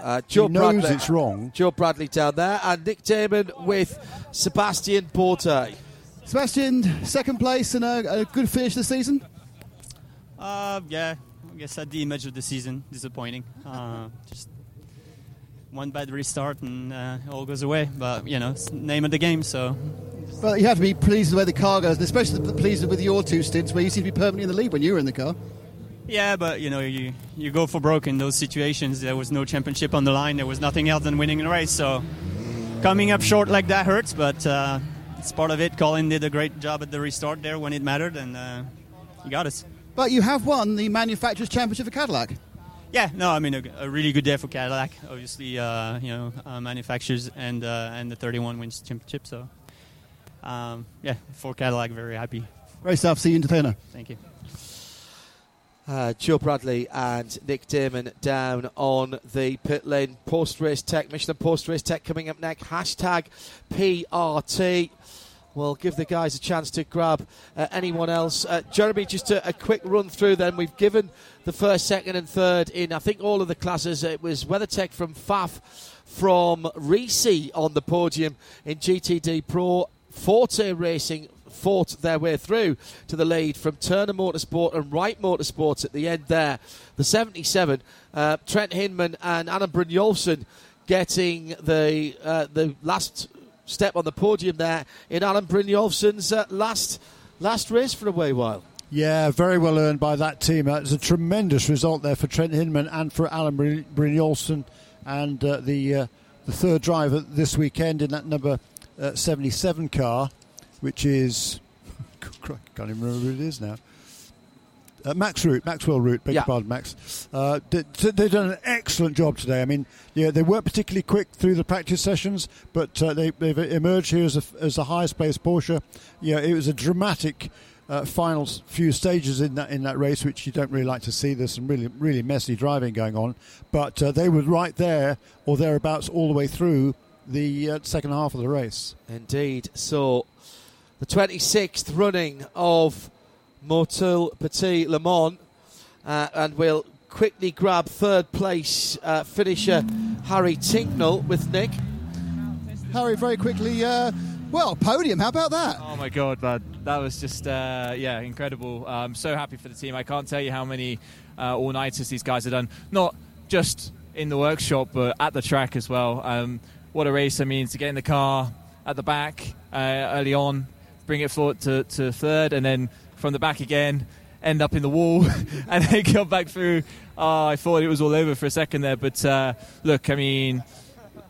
Speaker 3: Uh, Joe
Speaker 6: he knows
Speaker 3: Bradley,
Speaker 6: it's wrong.
Speaker 3: Joe Bradley down there, and Nick Damon with Sebastian Bourdais.
Speaker 4: Sebastian, second place and a, a good finish this season.
Speaker 14: Uh, yeah, I guess at the image of the season, disappointing. Uh, just one bad restart and uh, all goes away. But you know, it's the name of the game. So
Speaker 4: But you have to be pleased with the way the car goes, and especially pleased with your two stints where you seem to be permanently in the lead when you were in the car.
Speaker 14: yeah, but you know, you you go for broke in those situations. There was no championship on the line. There was nothing else than winning the race. So coming up short like that hurts, but uh, it's part of it. Colin did a great job at the restart there when it mattered, and uh, he got us.
Speaker 4: But you have won the Manufacturers' Championship for Cadillac.
Speaker 14: Yeah, no, I mean a, a really good day for Cadillac. Obviously, uh, you know, uh, manufacturers and uh, and the 31 wins championship. So, um, yeah, for Cadillac, very happy.
Speaker 4: Great stuff. See you in Daytona.
Speaker 14: Thank you.
Speaker 3: Uh, Joe Bradley and Nick Damon down on the pit lane. Post race tech, Michelin post race tech coming up next. Hashtag PRT. We'll give the guys a chance to grab uh, anyone else. Uh, Jeremy, just a, a, quick run through then. We've given the first, second, and third in, I think, all of the classes. It was WeatherTech from Pfaff, from Risi on the podium in GTD Pro. Forte Racing fought their way through to the lead from Turner Motorsport and Wright Motorsports at the end there. The 77, uh, Trent Hindman and Alan Brynjolfsson getting the uh, the last step on the podium there in Alan Brynjolfsson's uh, last last race for a wee while.
Speaker 6: Yeah, very well earned by that team. It's a tremendous result there for Trent Hindman and for Alan Brynjolfsson and uh, the uh, the third driver this weekend in that number uh, 77 car, which is I can't even remember who it is now. Uh, Max Root, Maxwell Root, beg
Speaker 3: yeah.
Speaker 6: your pardon, Max. Uh, they, have done an excellent job today. I mean, yeah, they weren't particularly quick through the practice sessions, but uh, they, have emerged here as, a, as the highest placed Porsche. Yeah, it was a dramatic uh, final few stages in that in that race, which you don't really like to see. There's some really really messy driving going on, but uh, they were right there or thereabouts all the way through the uh, second half of the race.
Speaker 3: Indeed. So, the 26th running of Motul Petit Le Mans, uh, and we'll quickly grab third place uh, finisher Harry Tinknell with Nick.
Speaker 4: Harry, very quickly, uh, well, podium, how about that?
Speaker 15: Oh my god, man. That was just, uh, yeah, incredible. I'm so happy for the team. I can't tell you how many uh, all nighters these guys have done, not just in the workshop, but at the track as well. Um, what a race! I mean, to get in the car at the back uh, early on, bring it forward to, to third, and then from the back again, end up in the wall, and then come back through. Oh, I thought it was all over for a second there, but uh, look, I mean,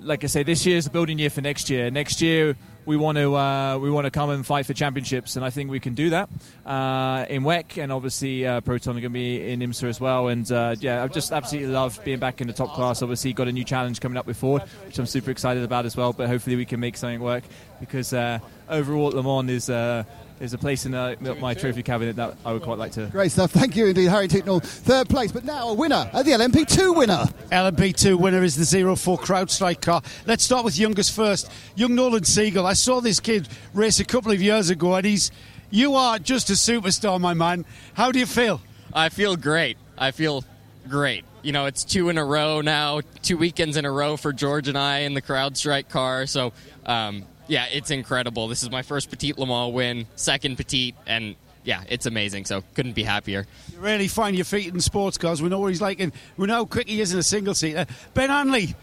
Speaker 15: like I say, this year is a building year for next year. Next year, we want to uh, we want to come and fight for championships, and I think we can do that uh, in WEC, and obviously uh, Proton are going to be in IMSA as well. And uh, yeah, I've just absolutely love being back in the top class. Obviously, got a new challenge coming up with Ford, which I'm super excited about as well. But hopefully, we can make something work because uh, overall, Le Mans is uh, there's a place in uh, my trophy cabinet that I would quite like to.
Speaker 4: Great stuff. Thank you indeed, Harry Tinknell. Third place, but now a winner, uh, the LMP2 winner.
Speaker 8: LMP2 winner is the 04 CrowdStrike car. Let's start with youngest first. Young Nolan Siegel. I saw this kid race a couple of years ago, and he's. You are just a superstar, my man. How do you feel?
Speaker 16: I feel great. I feel great. you know, it's two in a row now, two weekends in a row for George and I in the CrowdStrike car. So, um, yeah, it's incredible. This is my first Petit Le Mans win, second Petit, and yeah, it's amazing. So couldn't be happier.
Speaker 8: You really find your feet in sports cars. We know what he's like, and we know how quick he is in a single seat. Uh, ben Hanley,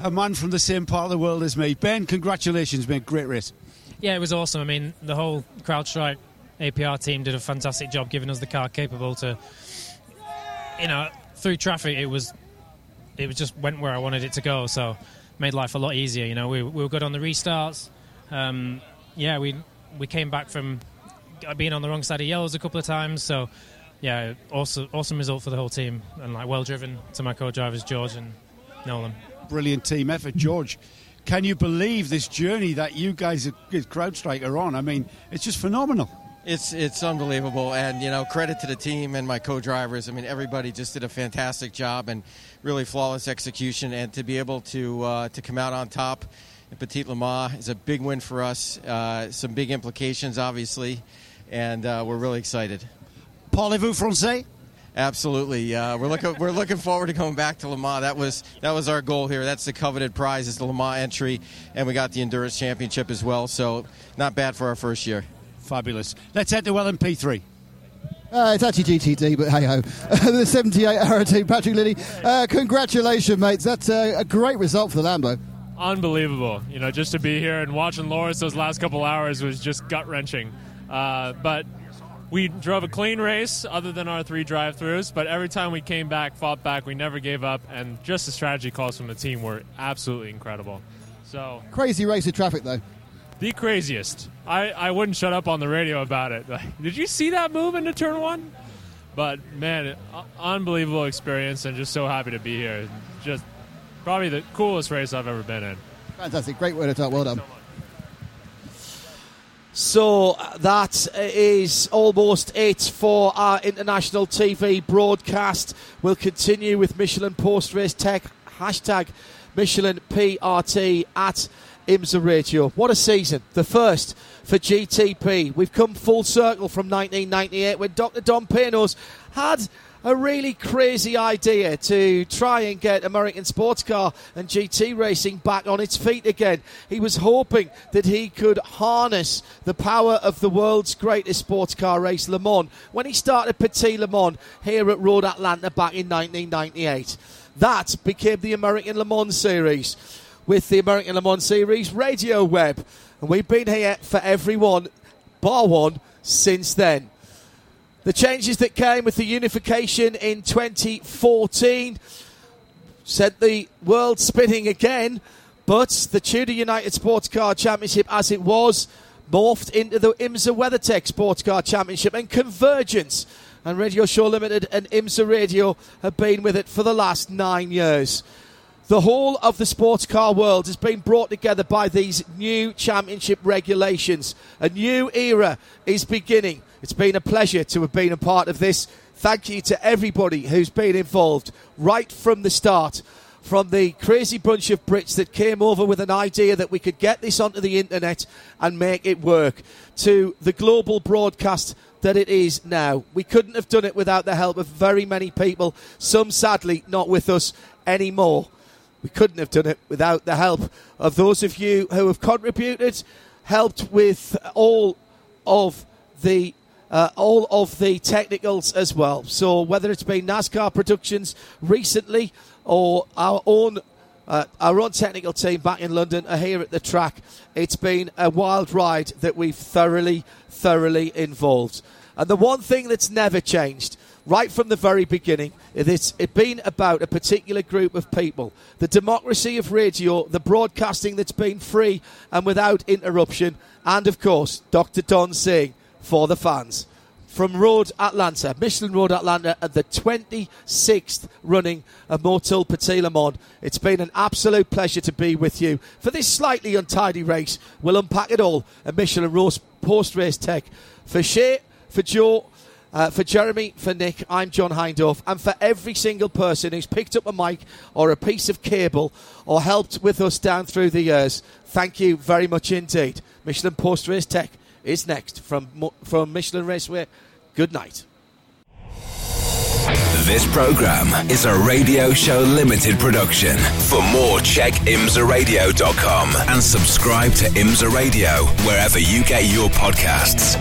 Speaker 8: a man from the same part of the world as me. Ben, congratulations, man. Great race.
Speaker 17: Yeah, it was awesome. I mean, the whole CrowdStrike APR team did a fantastic job giving us the car capable to, you know, through traffic, it was, it was just went where I wanted it to go. So made life a lot easier. You know, we, we were good on the restarts. Um, yeah, we we came back from being on the wrong side of yellows a couple of times. So yeah, awesome awesome result for the whole team and like well driven to my co-drivers George and Nolan.
Speaker 8: Brilliant team effort, George. Can you believe this journey that you guys at CrowdStrike are on? I mean, it's just phenomenal.
Speaker 18: It's it's unbelievable, and you know, credit to the team and my co-drivers. I mean, everybody just did a fantastic job and really flawless execution, and to be able to uh, to come out on top in Petit Le Mans is a big win for us. Uh, some big implications, obviously, and uh, we're really excited.
Speaker 8: Parlez-vous français?
Speaker 18: Absolutely. Uh, we're looking we're looking forward to going back to Le Mans. That was that was our goal here. That's the coveted prize is the Le Mans entry, and we got the endurance championship as well. So not bad for our first year.
Speaker 8: Fabulous. Let's head to LMP3.
Speaker 4: Uh, it's actually GTD, but hey ho. the 78 hour team, Patrick Liddy. Uh, congratulations, mates. That's uh, a great result for the Lambo.
Speaker 11: Unbelievable. You know, just to be here and watching Loris those last couple hours was just gut wrenching. Uh, but we drove a clean race other than our three drive throughs, but every time we came back, fought back, we never gave up, and just the strategy calls from the team were absolutely incredible. So
Speaker 4: Crazy race of traffic, though.
Speaker 11: the craziest. I, I wouldn't shut up on the radio about it. Like, did you see that move into turn one? But man, uh, unbelievable experience, and just so happy to be here. Just probably the coolest race I've ever been in.
Speaker 4: Fantastic. Great way to talk. Well done.
Speaker 3: So uh, that is almost it for our international TV broadcast. We'll continue with Michelin Post Race Tech hashtag Michelin PRT at IMSA Radio. What a season! The first for GTP. We've come full circle from 1998 when Dr. Don Panoz had a really crazy idea to try and get American sports car and GT racing back on its feet again. He was hoping that he could harness the power of the world's greatest sports car race, Le Mans, when he started Petit Le Mans here at Road Atlanta back in 1998. That became the American Le Mans series. With the American Le Mans series, Radio Web. And we've been here for everyone, bar one, since then. The changes that came with the unification in 2014 sent the world spinning again, but the Tudor United Sports Car Championship, as it was, morphed into the IMSA WeatherTech Sports Car Championship and convergence. And Radio Show Limited and IMSA Radio have been with it for the last nine years. The whole of the sports car world has been brought together by these new championship regulations. A new era is beginning. It's been a pleasure to have been a part of this. Thank you to everybody who's been involved right from the start. From the crazy bunch of Brits that came over with an idea that we could get this onto the internet and make it work, to the global broadcast that it is now. We couldn't have done it without the help of very many people, some sadly not with us anymore. We couldn't have done it without the help of those of you who have contributed, helped with all of the uh, all of the technicals as well. So whether it's been NASCAR Productions recently or our own uh, our own technical team back in London are here at the track. It's been a wild ride that we've thoroughly, thoroughly involved. And the one thing that's never changed right from the very beginning. It's it been about a particular group of people. The democracy of radio, the broadcasting that's been free and without interruption, and of course, Dr. Don saying for the fans. From Road Atlanta, Michelin Road Atlanta, at the 26th running of Motul Mans. It's been an absolute pleasure to be with you for this slightly untidy race. We'll unpack it all at Michelin Rose Post Race Tech. For Shea, for Joe, uh, for Jeremy, for Nick, I'm John Hindhaugh, and for every single person who's picked up a mic or a piece of cable or helped with us down through the years, thank you very much indeed. Michelin Post Race Tech is next from from Michelin Raceway. Good night.
Speaker 1: This program is a Radio Show Limited production. For more, check imsaradio.com and subscribe to Imsa Radio wherever you get your podcasts.